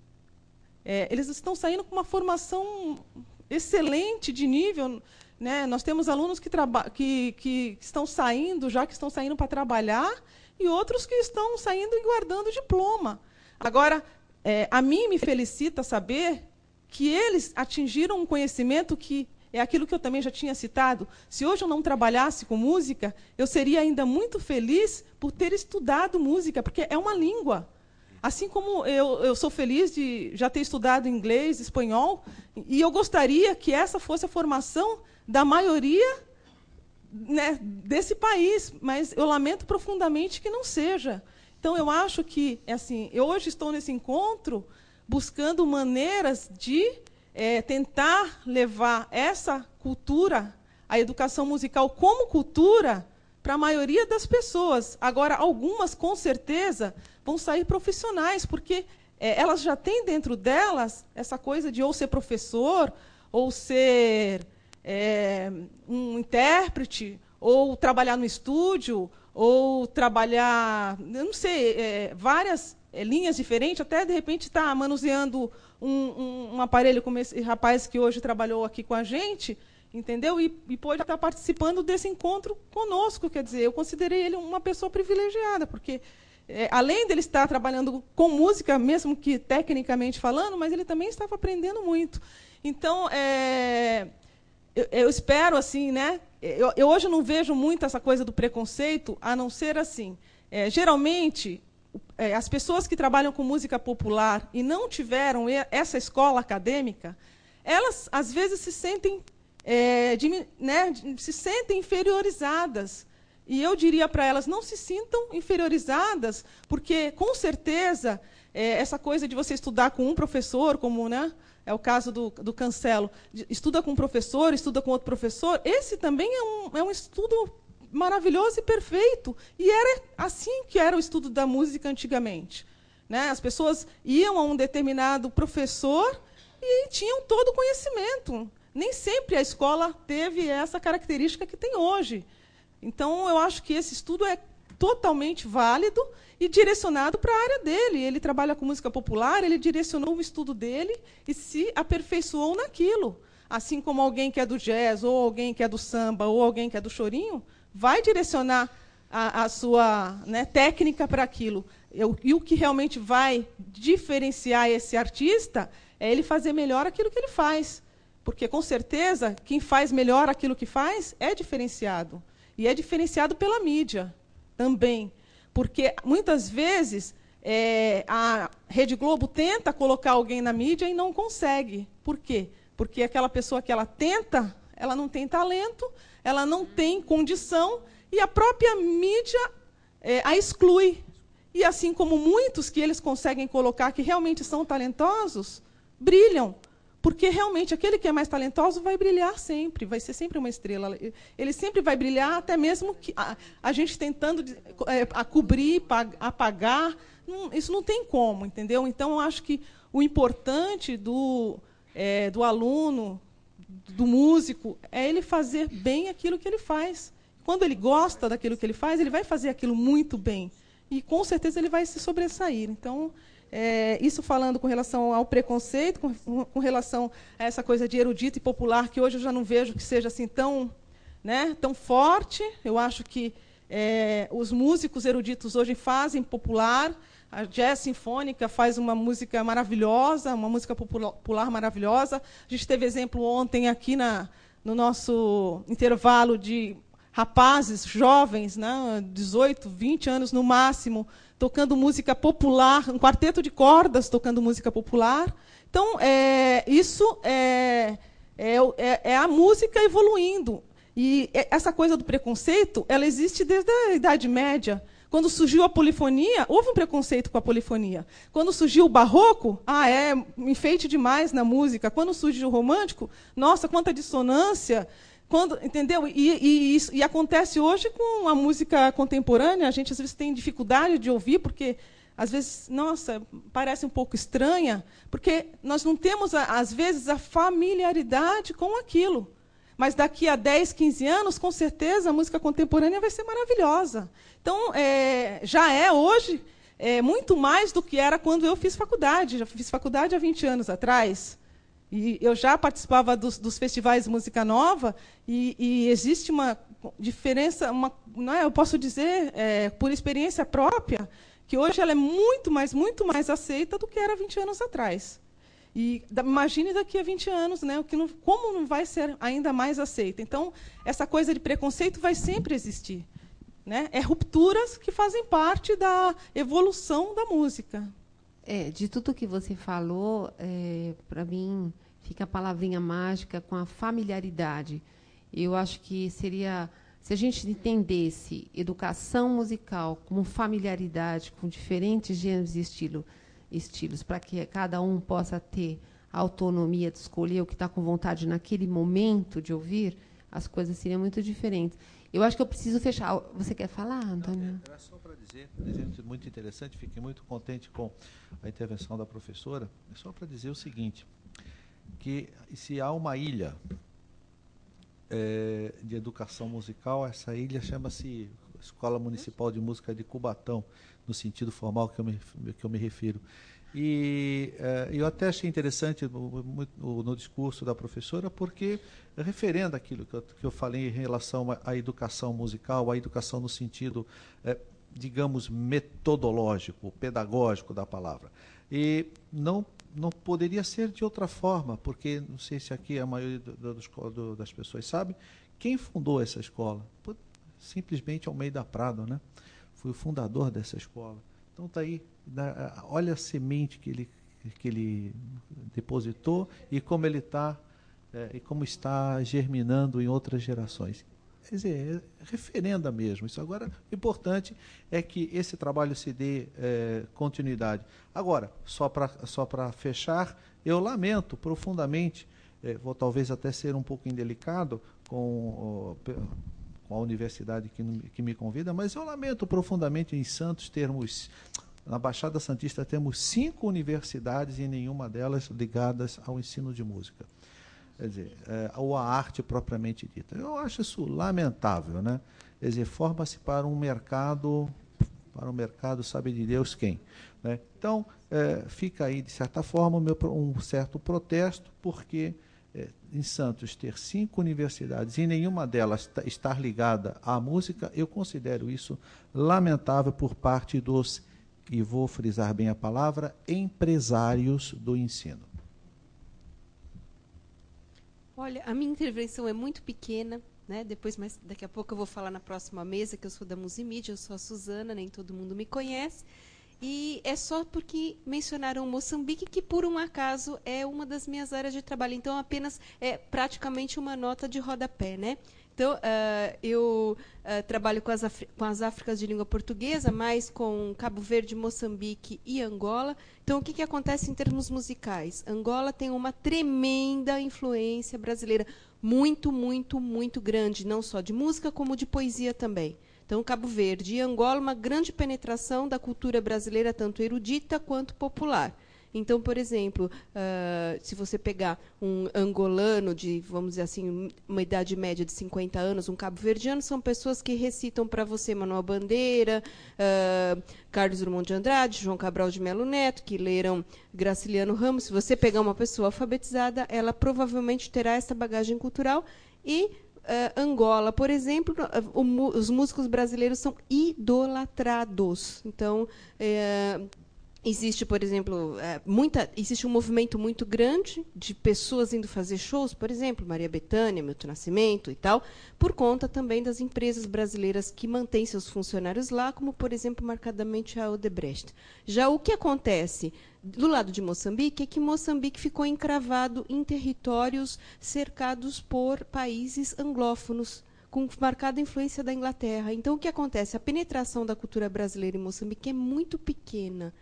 É, eles estão saindo com uma formação excelente de nível. Né? Nós temos alunos que, que, que estão saindo, já que estão saindo para trabalhar, e outros que estão saindo e guardando diploma. Agora, é, a mim me felicita saber que eles atingiram um conhecimento que é aquilo que eu também já tinha citado. Se hoje eu não trabalhasse com música, eu seria ainda muito feliz por ter estudado música, porque é uma língua. Assim como eu, eu sou feliz de já ter estudado inglês, espanhol, e eu gostaria que essa fosse a formação da maioria né, desse país, mas eu lamento profundamente que não seja. Então, eu acho que, assim, eu hoje estou nesse encontro buscando maneiras de é, tentar levar essa cultura, a educação musical como cultura, para a maioria das pessoas. Agora, algumas, com certeza, vão sair profissionais, porque é, elas já têm dentro delas essa coisa de ou ser professor, ou ser é, um intérprete, ou trabalhar no estúdio, ou trabalhar, eu não sei, é, várias é, linhas diferentes, até de repente estar tá manuseando um, um, um, aparelho como esse rapaz que hoje trabalhou aqui com a gente, entendeu? E, e pôde estar participando desse encontro conosco, quer dizer, eu considerei ele uma pessoa privilegiada, porque é, além dele estar trabalhando com música, mesmo que tecnicamente falando, mas ele também estava aprendendo muito. Então, é, eu, eu, espero assim, né? Eu, eu, hoje não vejo muito essa coisa do preconceito, a não ser assim. É, geralmente, é, as pessoas que trabalham com música popular e não tiveram essa escola acadêmica, elas às vezes se sentem, é, né, se sentem inferiorizadas. E eu diria para elas, não se sintam inferiorizadas, porque, com certeza, é, essa coisa de você estudar com um professor, como né, é o caso do, do Cancelo, estuda com um professor, estuda com outro professor, esse também é um, é um estudo maravilhoso e perfeito. E era assim que era o estudo da música antigamente. Né? As pessoas iam a um determinado professor e tinham todo o conhecimento. Nem sempre a escola teve essa característica que tem hoje. Então, eu acho que esse estudo é totalmente válido e direcionado para a área dele. Ele trabalha com música popular, ele direcionou o estudo dele e se aperfeiçoou naquilo. Assim como alguém que é do jazz, ou alguém que é do samba, ou alguém que é do chorinho, vai direcionar a, a sua né, técnica para aquilo. E o que realmente vai diferenciar esse artista é ele fazer melhor aquilo que ele faz. Porque, com certeza, quem faz melhor aquilo que faz é diferenciado. E é diferenciado pela mídia também. Porque, muitas vezes, é, a Rede Globo tenta colocar alguém na mídia e não consegue. Por quê? Porque aquela pessoa que ela tenta, ela não tem talento, ela não tem condição e a própria mídia é, a exclui. E assim como muitos que eles conseguem colocar que realmente são talentosos, brilham. Porque realmente aquele que é mais talentoso vai brilhar sempre, vai ser sempre uma estrela. Ele sempre vai brilhar, até mesmo que a, a gente tentando é, a cobrir, apagar. Não, isso não tem como, entendeu? Então, eu acho que o importante do, é, do aluno, do músico, é ele fazer bem aquilo que ele faz. Quando ele gosta daquilo que ele faz, ele vai fazer aquilo muito bem. E com certeza ele vai se sobressair. Então, é, isso falando com relação ao preconceito, com, com, relação a essa coisa de erudito e popular, que hoje eu já não vejo que seja assim tão, né, tão forte. Eu acho que é, os músicos eruditos hoje fazem popular, a jazz sinfônica faz uma música maravilhosa, uma música popular maravilhosa. A gente teve exemplo ontem aqui na, no nosso intervalo de rapazes jovens, né, 18, 20 anos no máximo, tocando música popular, um quarteto de cordas tocando música popular. Então, é, isso é, é, é, é a música evoluindo. E essa coisa do preconceito, ela existe desde a Idade Média. Quando surgiu a polifonia, houve um preconceito com a polifonia. Quando surgiu o barroco, ah, é enfeite demais na música. Quando surgiu o romântico, nossa, quanta dissonância. Quando, entendeu? E, e, e acontece hoje com a música contemporânea. A gente às vezes tem dificuldade de ouvir, porque às vezes, nossa, parece um pouco estranha, porque nós não temos, às vezes, a familiaridade com aquilo. Mas daqui a 10, 15 anos, com certeza, a música contemporânea vai ser maravilhosa. Então, é, já é hoje é, muito mais do que era quando eu fiz faculdade. Já fiz faculdade há 20 anos atrás. E eu já participava dos, dos festivais música nova, e, e, existe uma diferença, uma, não é, eu posso dizer, é, por experiência própria, que hoje ela é muito mais, muito mais aceita do que era 20 anos atrás. E da, imagine daqui a 20 anos, né, o que não, como não vai ser ainda mais aceita. Então, essa coisa de preconceito vai sempre existir. Né? É rupturas que fazem parte da evolução da música. É, de tudo que você falou, é, para mim fica a palavrinha mágica com a familiaridade. Eu acho que seria, se a gente entendesse educação musical como familiaridade com diferentes gêneros e estilo, estilos, para que cada um possa ter a autonomia de escolher o que está com vontade naquele momento de ouvir, as coisas seriam muito diferentes. Eu acho que eu preciso fechar. Você quer falar, Antônio? Era só para dizer, gente, muito interessante, fiquei muito contente com a intervenção da professora. É só para dizer o seguinte, que se há uma ilha é, de educação musical, essa ilha chama-se Escola Municipal de Música de Cubatão no sentido formal que eu me, que eu me refiro. E eh, eu até achei interessante no, no, discurso da professora, porque referendo aquilo que eu, que eu falei em relação à, educação musical, à educação no sentido eh, digamos, metodológico, pedagógico da palavra. E não não poderia ser de outra forma, porque não sei se aqui a maioria do, do, do, das pessoas sabe quem fundou essa escola. Simplesmente Almeida Prado, né? Foi o fundador dessa escola. Então tá aí, olha a semente que ele que ele depositou e como ele está é, e como está germinando em outras gerações. Quer dizer, é referenda mesmo. Isso agora, o importante é que esse trabalho se dê é, continuidade. Agora, só para só fechar, eu lamento profundamente, é, vou talvez até ser um pouco indelicado com, com a universidade que, que me convida, mas eu lamento profundamente em Santos termos na Baixada Santista temos cinco universidades e nenhuma delas ligadas ao ensino de música quer dizer, é, ou a arte propriamente dita. Eu acho isso lamentável, né? Quer dizer, forma-se para um mercado, para um mercado, sabe de Deus quem. Né? Então, é, fica aí, de certa forma, meu, um certo protesto, porque é, em Santos ter cinco universidades e nenhuma delas estar ligada à música, eu considero isso lamentável por parte dos, e vou frisar bem a palavra, empresários do ensino. Olha, a minha intervenção é muito pequena, né? Depois, mas daqui a pouco eu vou falar na próxima mesa que eu sou da Musimídia, eu sou a Suzana, nem todo mundo me conhece. E é só porque mencionaram Moçambique, que por um acaso é uma das minhas áreas de trabalho. Então, apenas é praticamente uma nota de rodapé, né? Então, uh, eu uh, trabalho com as, com as Áfricas de língua portuguesa, mais com Cabo Verde, Moçambique e Angola. Então, o que, que acontece em termos musicais? Angola tem uma tremenda influência brasileira, muito, muito, muito grande, não só de música, como de poesia também. Então, Cabo Verde e Angola, uma grande penetração da cultura brasileira, tanto erudita quanto popular. Então, por exemplo, uh, se você pegar um angolano de, vamos dizer assim, uma idade média de 50 anos, um cabo-verdiano, são pessoas que recitam para você Manuel Bandeira, uh, Carlos Drummond de Andrade, João Cabral de Melo Neto, que leram Graciliano Ramos. Se você pegar uma pessoa alfabetizada, ela provavelmente terá essa bagagem cultural e Uh, Angola, por exemplo, o, os músicos brasileiros são idolatrados. Então, uh, Existe, por exemplo, é, muita, existe um movimento muito grande de pessoas indo fazer shows, por exemplo, Maria Bethânia, Milton Nascimento e tal, por conta também das empresas brasileiras que mantêm seus funcionários lá, como, por exemplo, marcadamente a Odebrecht. Já o que acontece do lado de Moçambique é que Moçambique ficou encravado em territórios cercados por países anglófonos, com marcada influência da Inglaterra. Então, o que acontece? A penetração da cultura brasileira em Moçambique é muito pequena.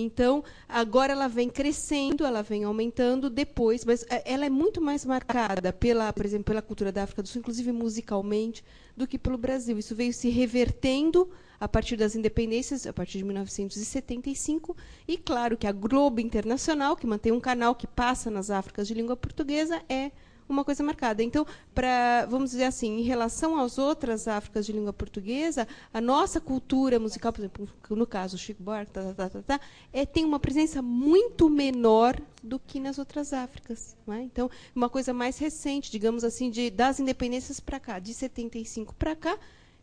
Então, agora ela vem crescendo, ela vem aumentando depois, mas é, ela é muito mais marcada pela, por exemplo, pela cultura da África do Sul, inclusive musicalmente, do que pelo Brasil. Isso veio se revertendo a partir das independências, a partir de 1975, e claro que a Globo Internacional, que mantém um canal que passa nas Áfricas de língua portuguesa, é uma coisa marcada. Então, para vamos dizer assim, em relação às outras Áfricas de língua portuguesa, a nossa cultura musical, por exemplo, no caso Chico Buarque, tá, tá, tá, tá, é, tem uma presença muito menor do que nas outras Áfricas. É? Então, uma coisa mais recente, digamos assim, de, das independências para cá, de 75 para cá,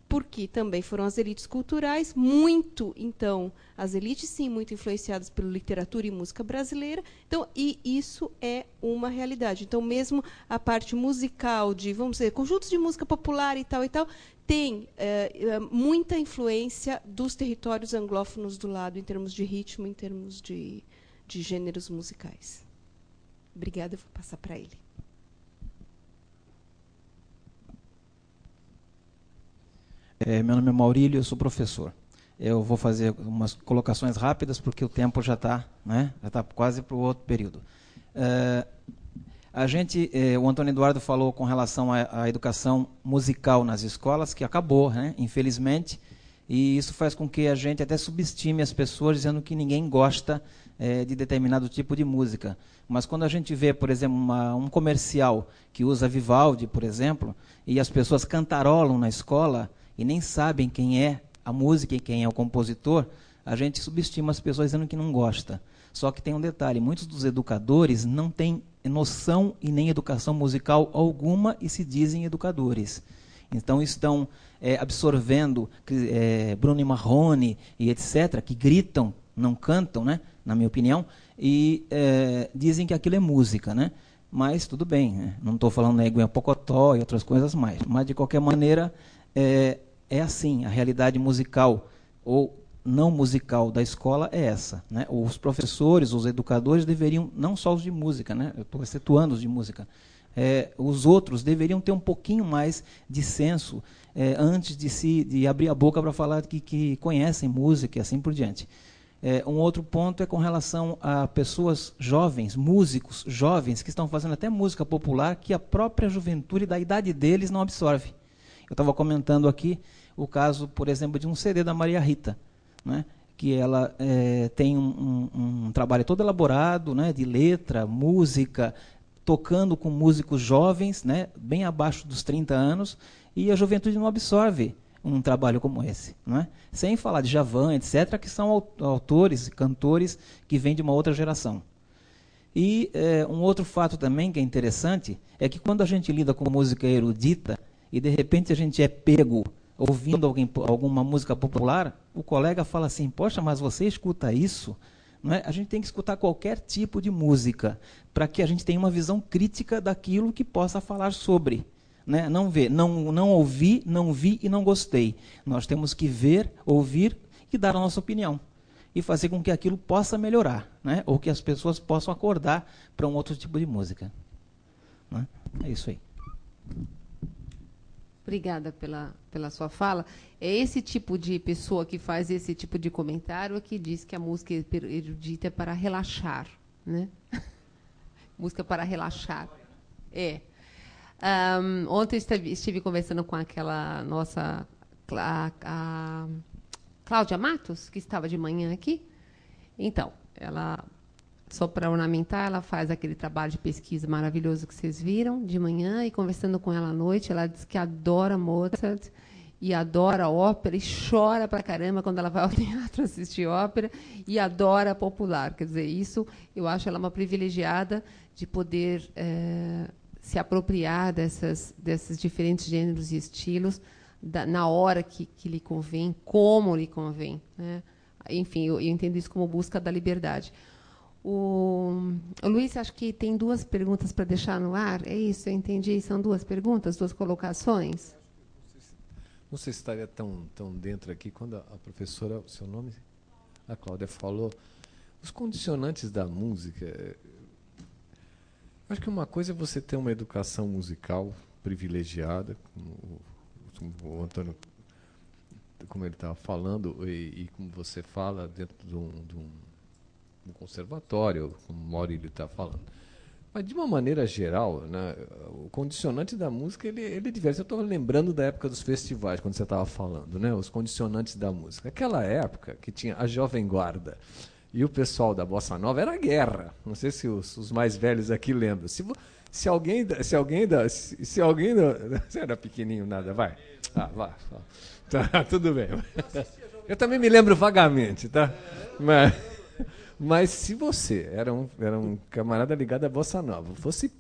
porque também foram as elites culturais, muito, então, as elites, sim, muito influenciadas pela literatura e música brasileira. Então, e isso é uma realidade. Então, mesmo a parte musical de, vamos dizer, conjuntos de música popular e tal e tal, tem é, muita influência dos territórios anglófonos do lado, em termos de ritmo, em termos de, de gêneros musicais. Obrigada, eu vou passar para ele. É, meu nome é Maurílio, eu sou professor. Eu vou fazer umas colocações rápidas porque o tempo já está, né? Já está quase para o outro período. É, a gente, é, o Antônio Eduardo falou com relação à, educação musical nas escolas que acabou, né? Infelizmente, e isso faz com que a gente até subestime as pessoas dizendo que ninguém gosta é, de determinado tipo de música. Mas quando a gente vê, por exemplo, uma, um comercial que usa Vivaldi, por exemplo, e as pessoas cantarolam na escola e nem sabem quem é a música e quem é o compositor, a gente subestima as pessoas dizendo que não gosta. Só que tem um detalhe: muitos dos educadores não têm noção e nem educação musical alguma e se dizem educadores. Então estão é, absorvendo é, Bruno e Marrone e etc., que gritam, não cantam, né? na minha opinião, e é, dizem que aquilo é música. Né? Mas tudo bem, né? não estou falando né, Gwen Pocotó e outras coisas mais. Mas, de qualquer maneira, é, é assim, a realidade musical ou não musical da escola é essa. Né? Os professores, os educadores deveriam, não só os de música, né? eu estou excetuando os de música, é, os outros deveriam ter um pouquinho mais de senso é, antes de se de abrir a boca para falar que, que conhecem música e assim por diante. É, um outro ponto é com relação a pessoas jovens, músicos jovens, que estão fazendo até música popular que a própria juventude da idade deles não absorve. Eu estava comentando aqui o caso, por exemplo, de um CD da Maria Rita, né, que ela é, tem um, um, um, trabalho todo elaborado, né, de letra, música, tocando com músicos jovens, né, bem abaixo dos 30 anos, e a juventude não absorve um trabalho como esse. Né? Sem falar de Javan, etc., que são autores, cantores que vêm de uma outra geração. E é, um outro fato também que é interessante é que quando a gente lida com música erudita e de repente a gente é pego ouvindo alguém, alguma música popular, o colega fala assim: Poxa, mas você escuta isso? Não é? A gente tem que escutar qualquer tipo de música para que a gente tenha uma visão crítica daquilo que possa falar sobre. Né? Não ver, não, não ouvi, não vi e não gostei. Nós temos que ver, ouvir e dar a nossa opinião. E fazer com que aquilo possa melhorar, né? ou que as pessoas possam acordar para um outro tipo de música. Né? É isso aí. Obrigada pela, pela sua fala. É esse tipo de pessoa que faz esse tipo de comentário que diz que a música erudita é para relaxar. Né? música para relaxar. É. Um, ontem estive, estive, conversando com aquela nossa a, a Cláudia Matos, que estava de manhã aqui. Então, ela só para ornamentar, ela faz aquele trabalho de pesquisa maravilhoso que vocês viram de manhã e conversando com ela à noite, ela diz que adora Mozart e adora ópera e chora pra caramba quando ela vai ao teatro assistir ópera e adora popular. Quer dizer, isso eu acho ela uma privilegiada de poder é, se apropriar dessas, desses diferentes gêneros e estilos da, na hora que, que lhe convém, como lhe convém. Né? Enfim, eu, eu entendo isso como busca da liberdade. O, o Luiz, acho que tem duas perguntas para deixar no ar. É isso, eu entendi. São duas perguntas, duas colocações. Não sei se estaria tão, tão dentro aqui quando a, a professora, o seu nome? A Cláudia falou. Os condicionantes da música. É, acho que uma coisa é você ter uma educação musical privilegiada, como o, o Antônio, como ele estava falando, e, e, como você fala, dentro de um, de um no conservatório, como o Maurílio está falando. Mas, de uma maneira geral, né, o condicionante da música ele, ele é diverso. Eu estou lembrando da época dos festivais, quando você estava falando, né, os condicionantes da música. Aquela época que tinha a Jovem Guarda e o pessoal da Bossa Nova era guerra. Não sei se os, os mais velhos aqui lembram. Se, se alguém, se alguém, da, se, se alguém você era pequenininho nada, vai. Ah, vá. Tá, tudo bem. Eu também me lembro vagamente, tá? Mas mas se você era um, era um camarada ligado à Bossa Nova, fosse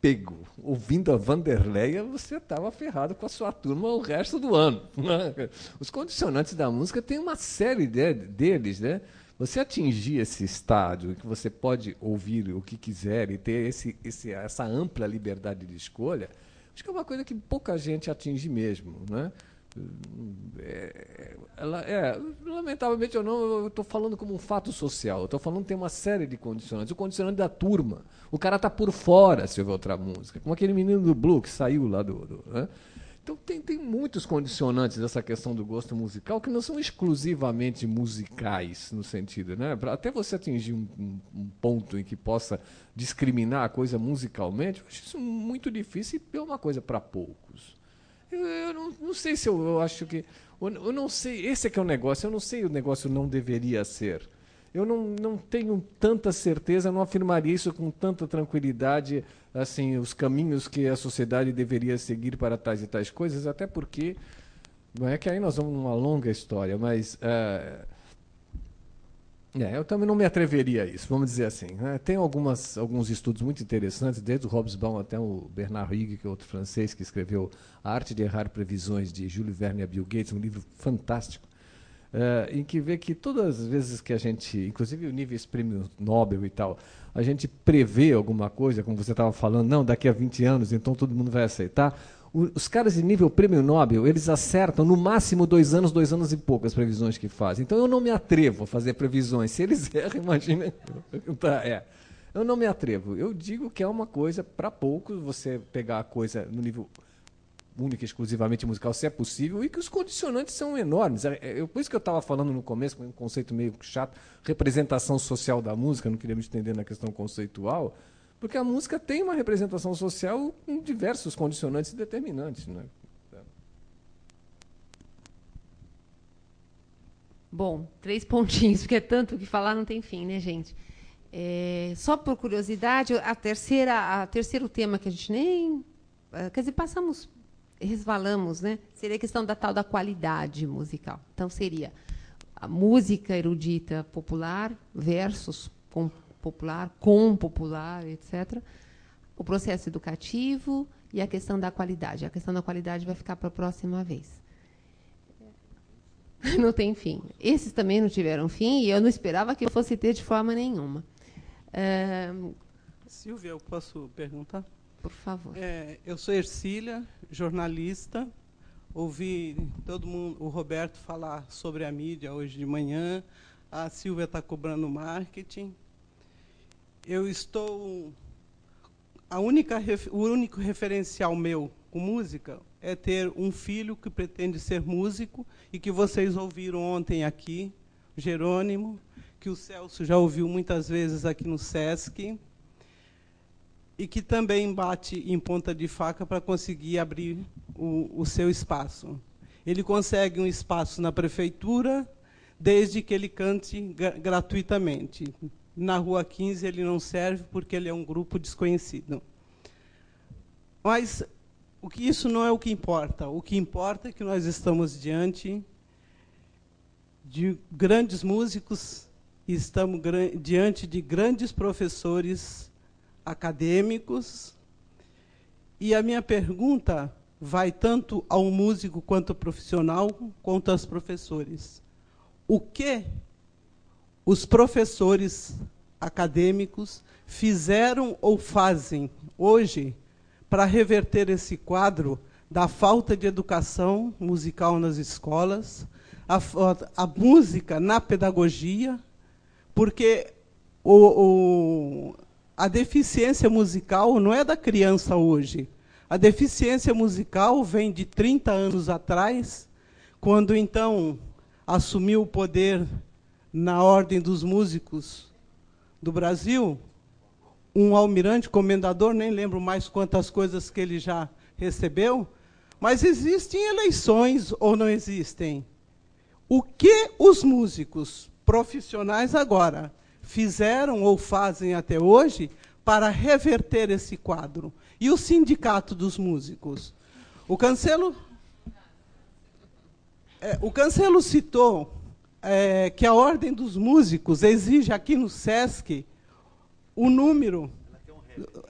pego ouvindo a Vanderleia, você estava ferrado com a sua turma o resto do ano. Os condicionantes da música tem uma série de, deles, né? Você atingir esse estádio em que você pode ouvir o que quiser e ter esse, esse, essa ampla liberdade de escolha, acho que é uma coisa que pouca gente atinge mesmo, né? É, ela, é, lamentavelmente ou não, eu estou falando como um fato social. Eu estou falando que tem uma série de condicionantes. O condicionante da turma. O cara está por fora se ouvir outra música. Como aquele menino do Blue que saiu lá do. do né? Então tem, tem muitos condicionantes dessa questão do gosto musical que não são exclusivamente musicais, no sentido, né? Até você atingir um, um, um ponto em que possa discriminar a coisa musicalmente, eu acho isso muito difícil e é uma coisa para poucos. Eu, eu não, não, sei se eu, eu acho que. Eu, eu, não sei. Esse é que é o negócio. Eu não sei o negócio não deveria ser. Eu não, não tenho tanta certeza, não afirmaria isso com tanta tranquilidade, assim, os caminhos que a sociedade deveria seguir para tais e tais coisas, até porque. Não é que aí nós vamos numa longa história, mas. Uh, É, eu também não me atreveria a isso, vamos dizer assim. Né? Tem algumas, alguns estudos muito interessantes, desde o Hobsbawm até o Bernard Higg, que é outro francês, que escreveu A Arte de Errar Previsões, de Júlio Verne e Bill Gates, um livro fantástico, uh, em que vê que todas as vezes que a gente, inclusive o níveis prêmio Nobel e tal, a gente prevê alguma coisa, como você estava falando, não, daqui a 20 anos, então todo mundo vai aceitar os caras de nível prêmio Nobel, eles acertam no máximo dois anos, dois anos e pouco as previsões que fazem. Então eu não me atrevo a fazer previsões. Se eles erram, imagina. tá, é. Eu não me atrevo. Eu digo que é uma coisa para poucos você pegar a coisa no nível único e exclusivamente musical, se é possível, e que os condicionantes são enormes. É, é, por isso que eu estava falando no começo, com um conceito meio chato, representação social da música, não queria me estender na questão conceitual. Porque a música tem uma representação social com diversos condicionantes e determinantes. Né? Bom, três pontinhos, porque é tanto que falar não tem fim, né, gente? É, só por curiosidade, a terceira, a terceiro tema que a gente nem, é, quer dizer, passamos, resvalamos, né? Seria a questão da tal da qualidade musical. Então seria a música erudita popular versus popular, com popular, etc. O processo educativo e a questão da qualidade. A questão da qualidade vai ficar para a próxima vez. Não tem fim. Esses também não tiveram fim e eu não esperava que eu fosse ter de forma nenhuma. É... Silvia, eu posso perguntar? Por favor. É, eu sou Ercília, jornalista. Ouvi todo mundo, o Roberto falar sobre a mídia hoje de manhã. A Silvia está cobrando marketing eu estou a única o único referencial meu com música é ter um filho que pretende ser músico e que vocês ouviram ontem aqui, Jerônimo, que o Celso já ouviu muitas vezes aqui no SESC, e que também bate em ponta de faca para conseguir abrir o, o seu espaço. Ele consegue um espaço na prefeitura, desde que ele cante gratuitamente na Rua 15 ele não serve porque ele é um grupo desconhecido. Mas o que isso não é o que importa. O que importa é que nós estamos diante de grandes músicos estamos diante de grandes professores acadêmicos. E a minha pergunta vai tanto ao músico quanto ao profissional, quanto aos professores. O que os professores acadêmicos fizeram ou fazem hoje para reverter esse quadro da falta de educação musical nas escolas, a, a música na pedagogia, porque o, o, a deficiência musical não é da criança hoje. A deficiência musical vem de 30 anos atrás, quando então assumiu o poder na Ordem dos Músicos do Brasil, um almirante, comendador, nem lembro mais quantas coisas que ele já recebeu, mas existem eleições ou não existem? O que os músicos profissionais agora fizeram ou fazem até hoje para reverter esse quadro? E o sindicato dos músicos? O Cancelo, é, o Cancelo citou é, que a Ordem dos Músicos exige aqui no SESC o número,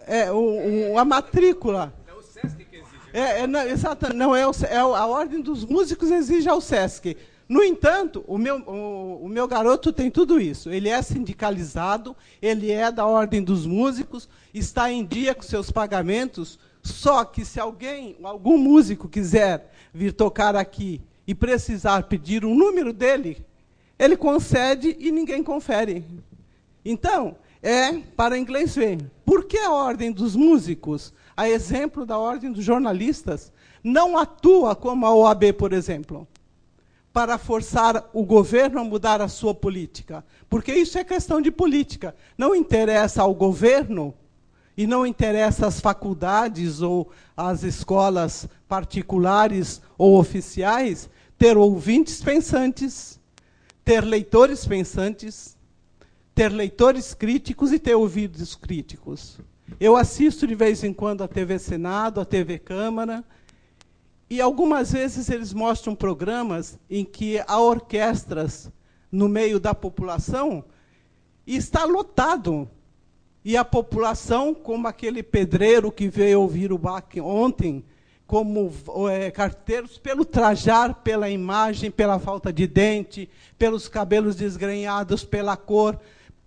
é, o, o, a matrícula. É o SESC que exige. É, é, não, exato, não é, o, é a Ordem dos Músicos exige ao SESC. No entanto, o meu, o, o, meu garoto tem tudo isso. Ele é sindicalizado, ele é da Ordem dos Músicos, está em dia com seus pagamentos. Só que se alguém, algum músico quiser vir tocar aqui e precisar pedir o número dele, ele concede e ninguém confere. Então, é para inglês ver. Por que a ordem dos músicos, a exemplo da ordem dos jornalistas, não atua como a OAB, por exemplo, para forçar o governo a mudar a sua política? Porque isso é questão de política. Não interessa ao governo e não interessa às faculdades ou às escolas particulares ou oficiais ter ouvintes pensantes ter leitores pensantes, ter leitores críticos e ter ouvidos críticos. Eu assisto de vez em quando a TV Senado, a TV Câmara, e algumas vezes eles mostram programas em que há orquestras no meio da população e está lotado. E a população, como aquele pedreiro que veio ouvir o Bach ontem, como é, carteiros, pelo trajar, pela imagem, pela falta de dente, pelos cabelos desgrenhados, pela cor,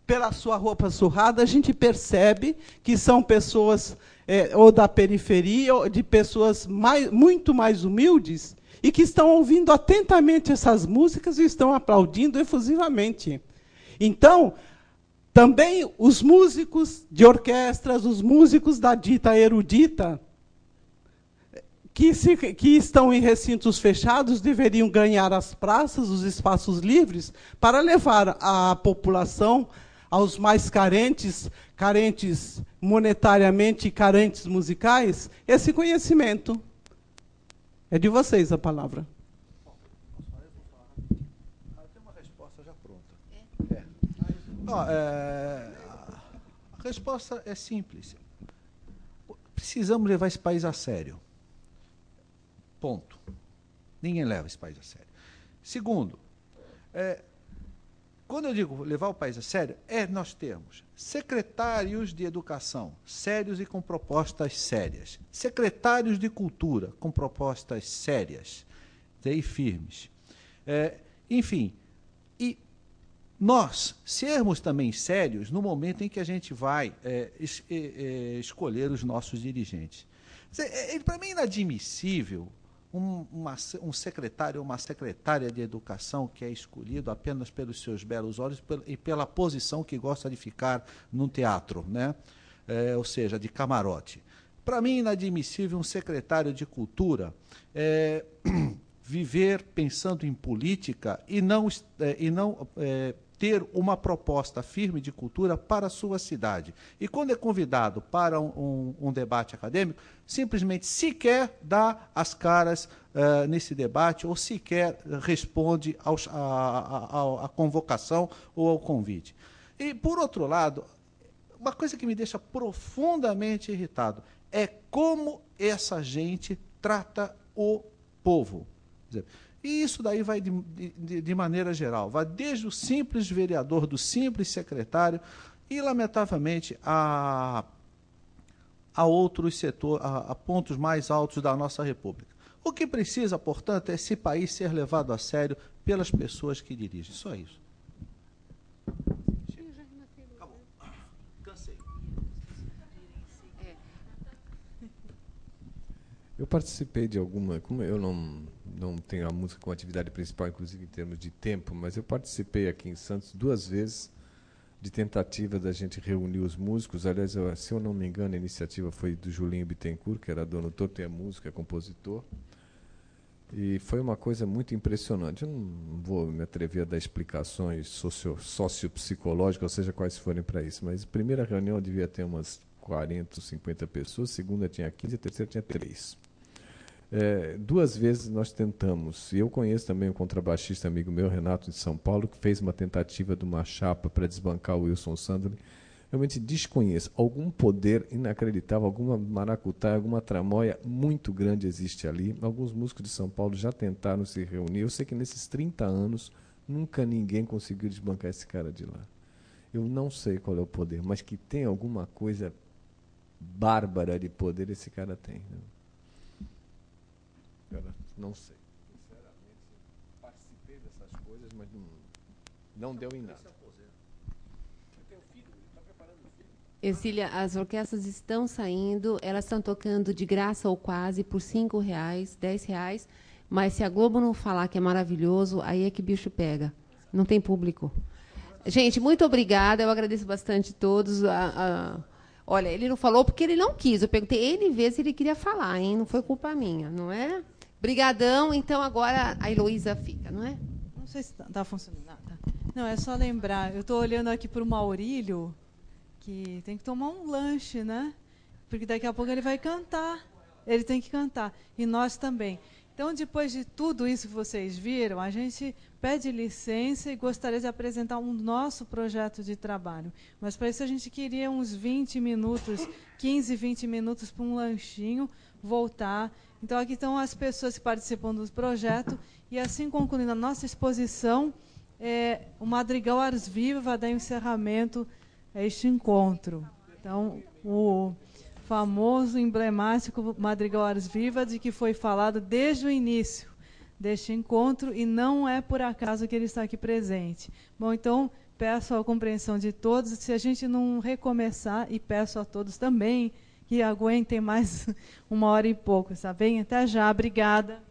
pela sua roupa surrada, a gente percebe que são pessoas é, ou da periferia, ou de pessoas mais, muito mais humildes, e que estão ouvindo atentamente essas músicas e estão aplaudindo efusivamente. Então, também os músicos de orquestras, os músicos da dita erudita, que, se, que, estão em recintos fechados deveriam ganhar as praças, os espaços livres, para levar a população, aos mais carentes, carentes monetariamente e carentes musicais, esse conhecimento. É de vocês a palavra. Oh, é, a resposta é simples. Precisamos levar esse país a sério. Ponto. Ninguém leva esse país a sério. Segundo, é, quando eu digo levar o país a sério, é nós termos secretários de educação sérios e com propostas sérias, secretários de cultura com propostas sérias e firmes. É, enfim, e nós sermos também sérios no momento em que a gente vai é, es, é, é escolher os nossos dirigentes. É, é Para mim é inadmissível um, uma, um secretário ou uma secretária de educação que é escolhido apenas pelos seus belos olhos e pela posição que gosta de ficar num teatro, né? É, ou seja, de camarote. Para mim, inadmissível um secretário de cultura é, viver pensando em política e não, é, e não é, ter uma proposta firme de cultura para a sua cidade. E quando é convidado para um, um, um debate acadêmico, simplesmente sequer dá as caras uh, nesse debate ou sequer responde aos, a, a, a convocação ou ao convite. E, por outro lado, uma coisa que me deixa profundamente irritado é como essa gente trata o povo. Quer dizer, e isso daí vai de, de, de, maneira geral, vai desde o simples vereador, do simples secretário, e, lamentavelmente, a, a outros setores, a, a pontos mais altos da nossa República. O que precisa, portanto, é esse país ser levado a sério pelas pessoas que dirigem. Só isso. Eu participei de alguma, como eu não não tenho a música como atividade principal, inclusive em termos de tempo, mas eu participei aqui em Santos duas vezes de tentativa da gente reunir os músicos. Aliás, eu, se eu não me engano, a iniciativa foi do Julinho Bittencourt, que era dono do Tem a Música, compositor. E foi uma coisa muito impressionante. Eu não vou me atrever a dar explicações socio, sociopsicológicas, ou seja, quais forem para isso. Mas a primeira reunião devia ter umas 40, 50 pessoas, a segunda tinha 15, a terceira tinha 3. É, duas vezes nós tentamos, e eu conheço também um contrabaixista amigo meu, Renato de São Paulo, que fez uma tentativa de uma chapa para desbancar o Wilson Sandler. Realmente desconheço. Algum poder inacreditável, alguma maracutaia, alguma tramóia muito grande existe ali. Alguns músicos de São Paulo já tentaram se reunir. Eu sei que nesses 30 anos nunca ninguém conseguiu desbancar esse cara de lá. Eu não sei qual é o poder, mas que tem alguma coisa bárbara de poder esse cara tem. Né? Cara, não sei. Sinceramente, participei dessas coisas, mas não, não deu em nada. Exília, as orquestras estão saindo, elas estão tocando de graça ou quase por cinco reais, dez reais, mas se a Globo não falar que é maravilhoso, aí é que bicho pega. Não tem público. Gente, muito obrigada. Eu agradeço bastante todos. A, a, olha, ele não falou porque ele não quis. Eu perguntei N vezes se ele queria falar, hein? Não foi culpa minha, não é? Brigadão, então agora a Heloísa fica, não é? Não sei se está tá funcionando. Ah, tá. Não, é só lembrar. Eu estou olhando aqui para o Maurílio, que tem que tomar um lanche, né? Porque daqui a pouco ele vai cantar. Ele tem que cantar. E nós também. Então, depois de tudo isso que vocês viram, a gente pede licença e gostaria de apresentar um nosso projeto de trabalho. Mas para isso a gente queria uns 20 minutos, 15, 20 minutos para um lanchinho, voltar então, aqui estão as pessoas que participam do projeto. E assim concluindo a nossa exposição, é, o Madrigal Ars Viva vai dar encerramento a este encontro. Então, o famoso, emblemático Madrigal Ars Viva, de que foi falado desde o início deste encontro, e não é por acaso que ele está aqui presente. Bom, então, peço a compreensão de todos, se a gente não recomeçar, e peço a todos também que aguentem mais uma hora e pouco, está bem? Até já, obrigada.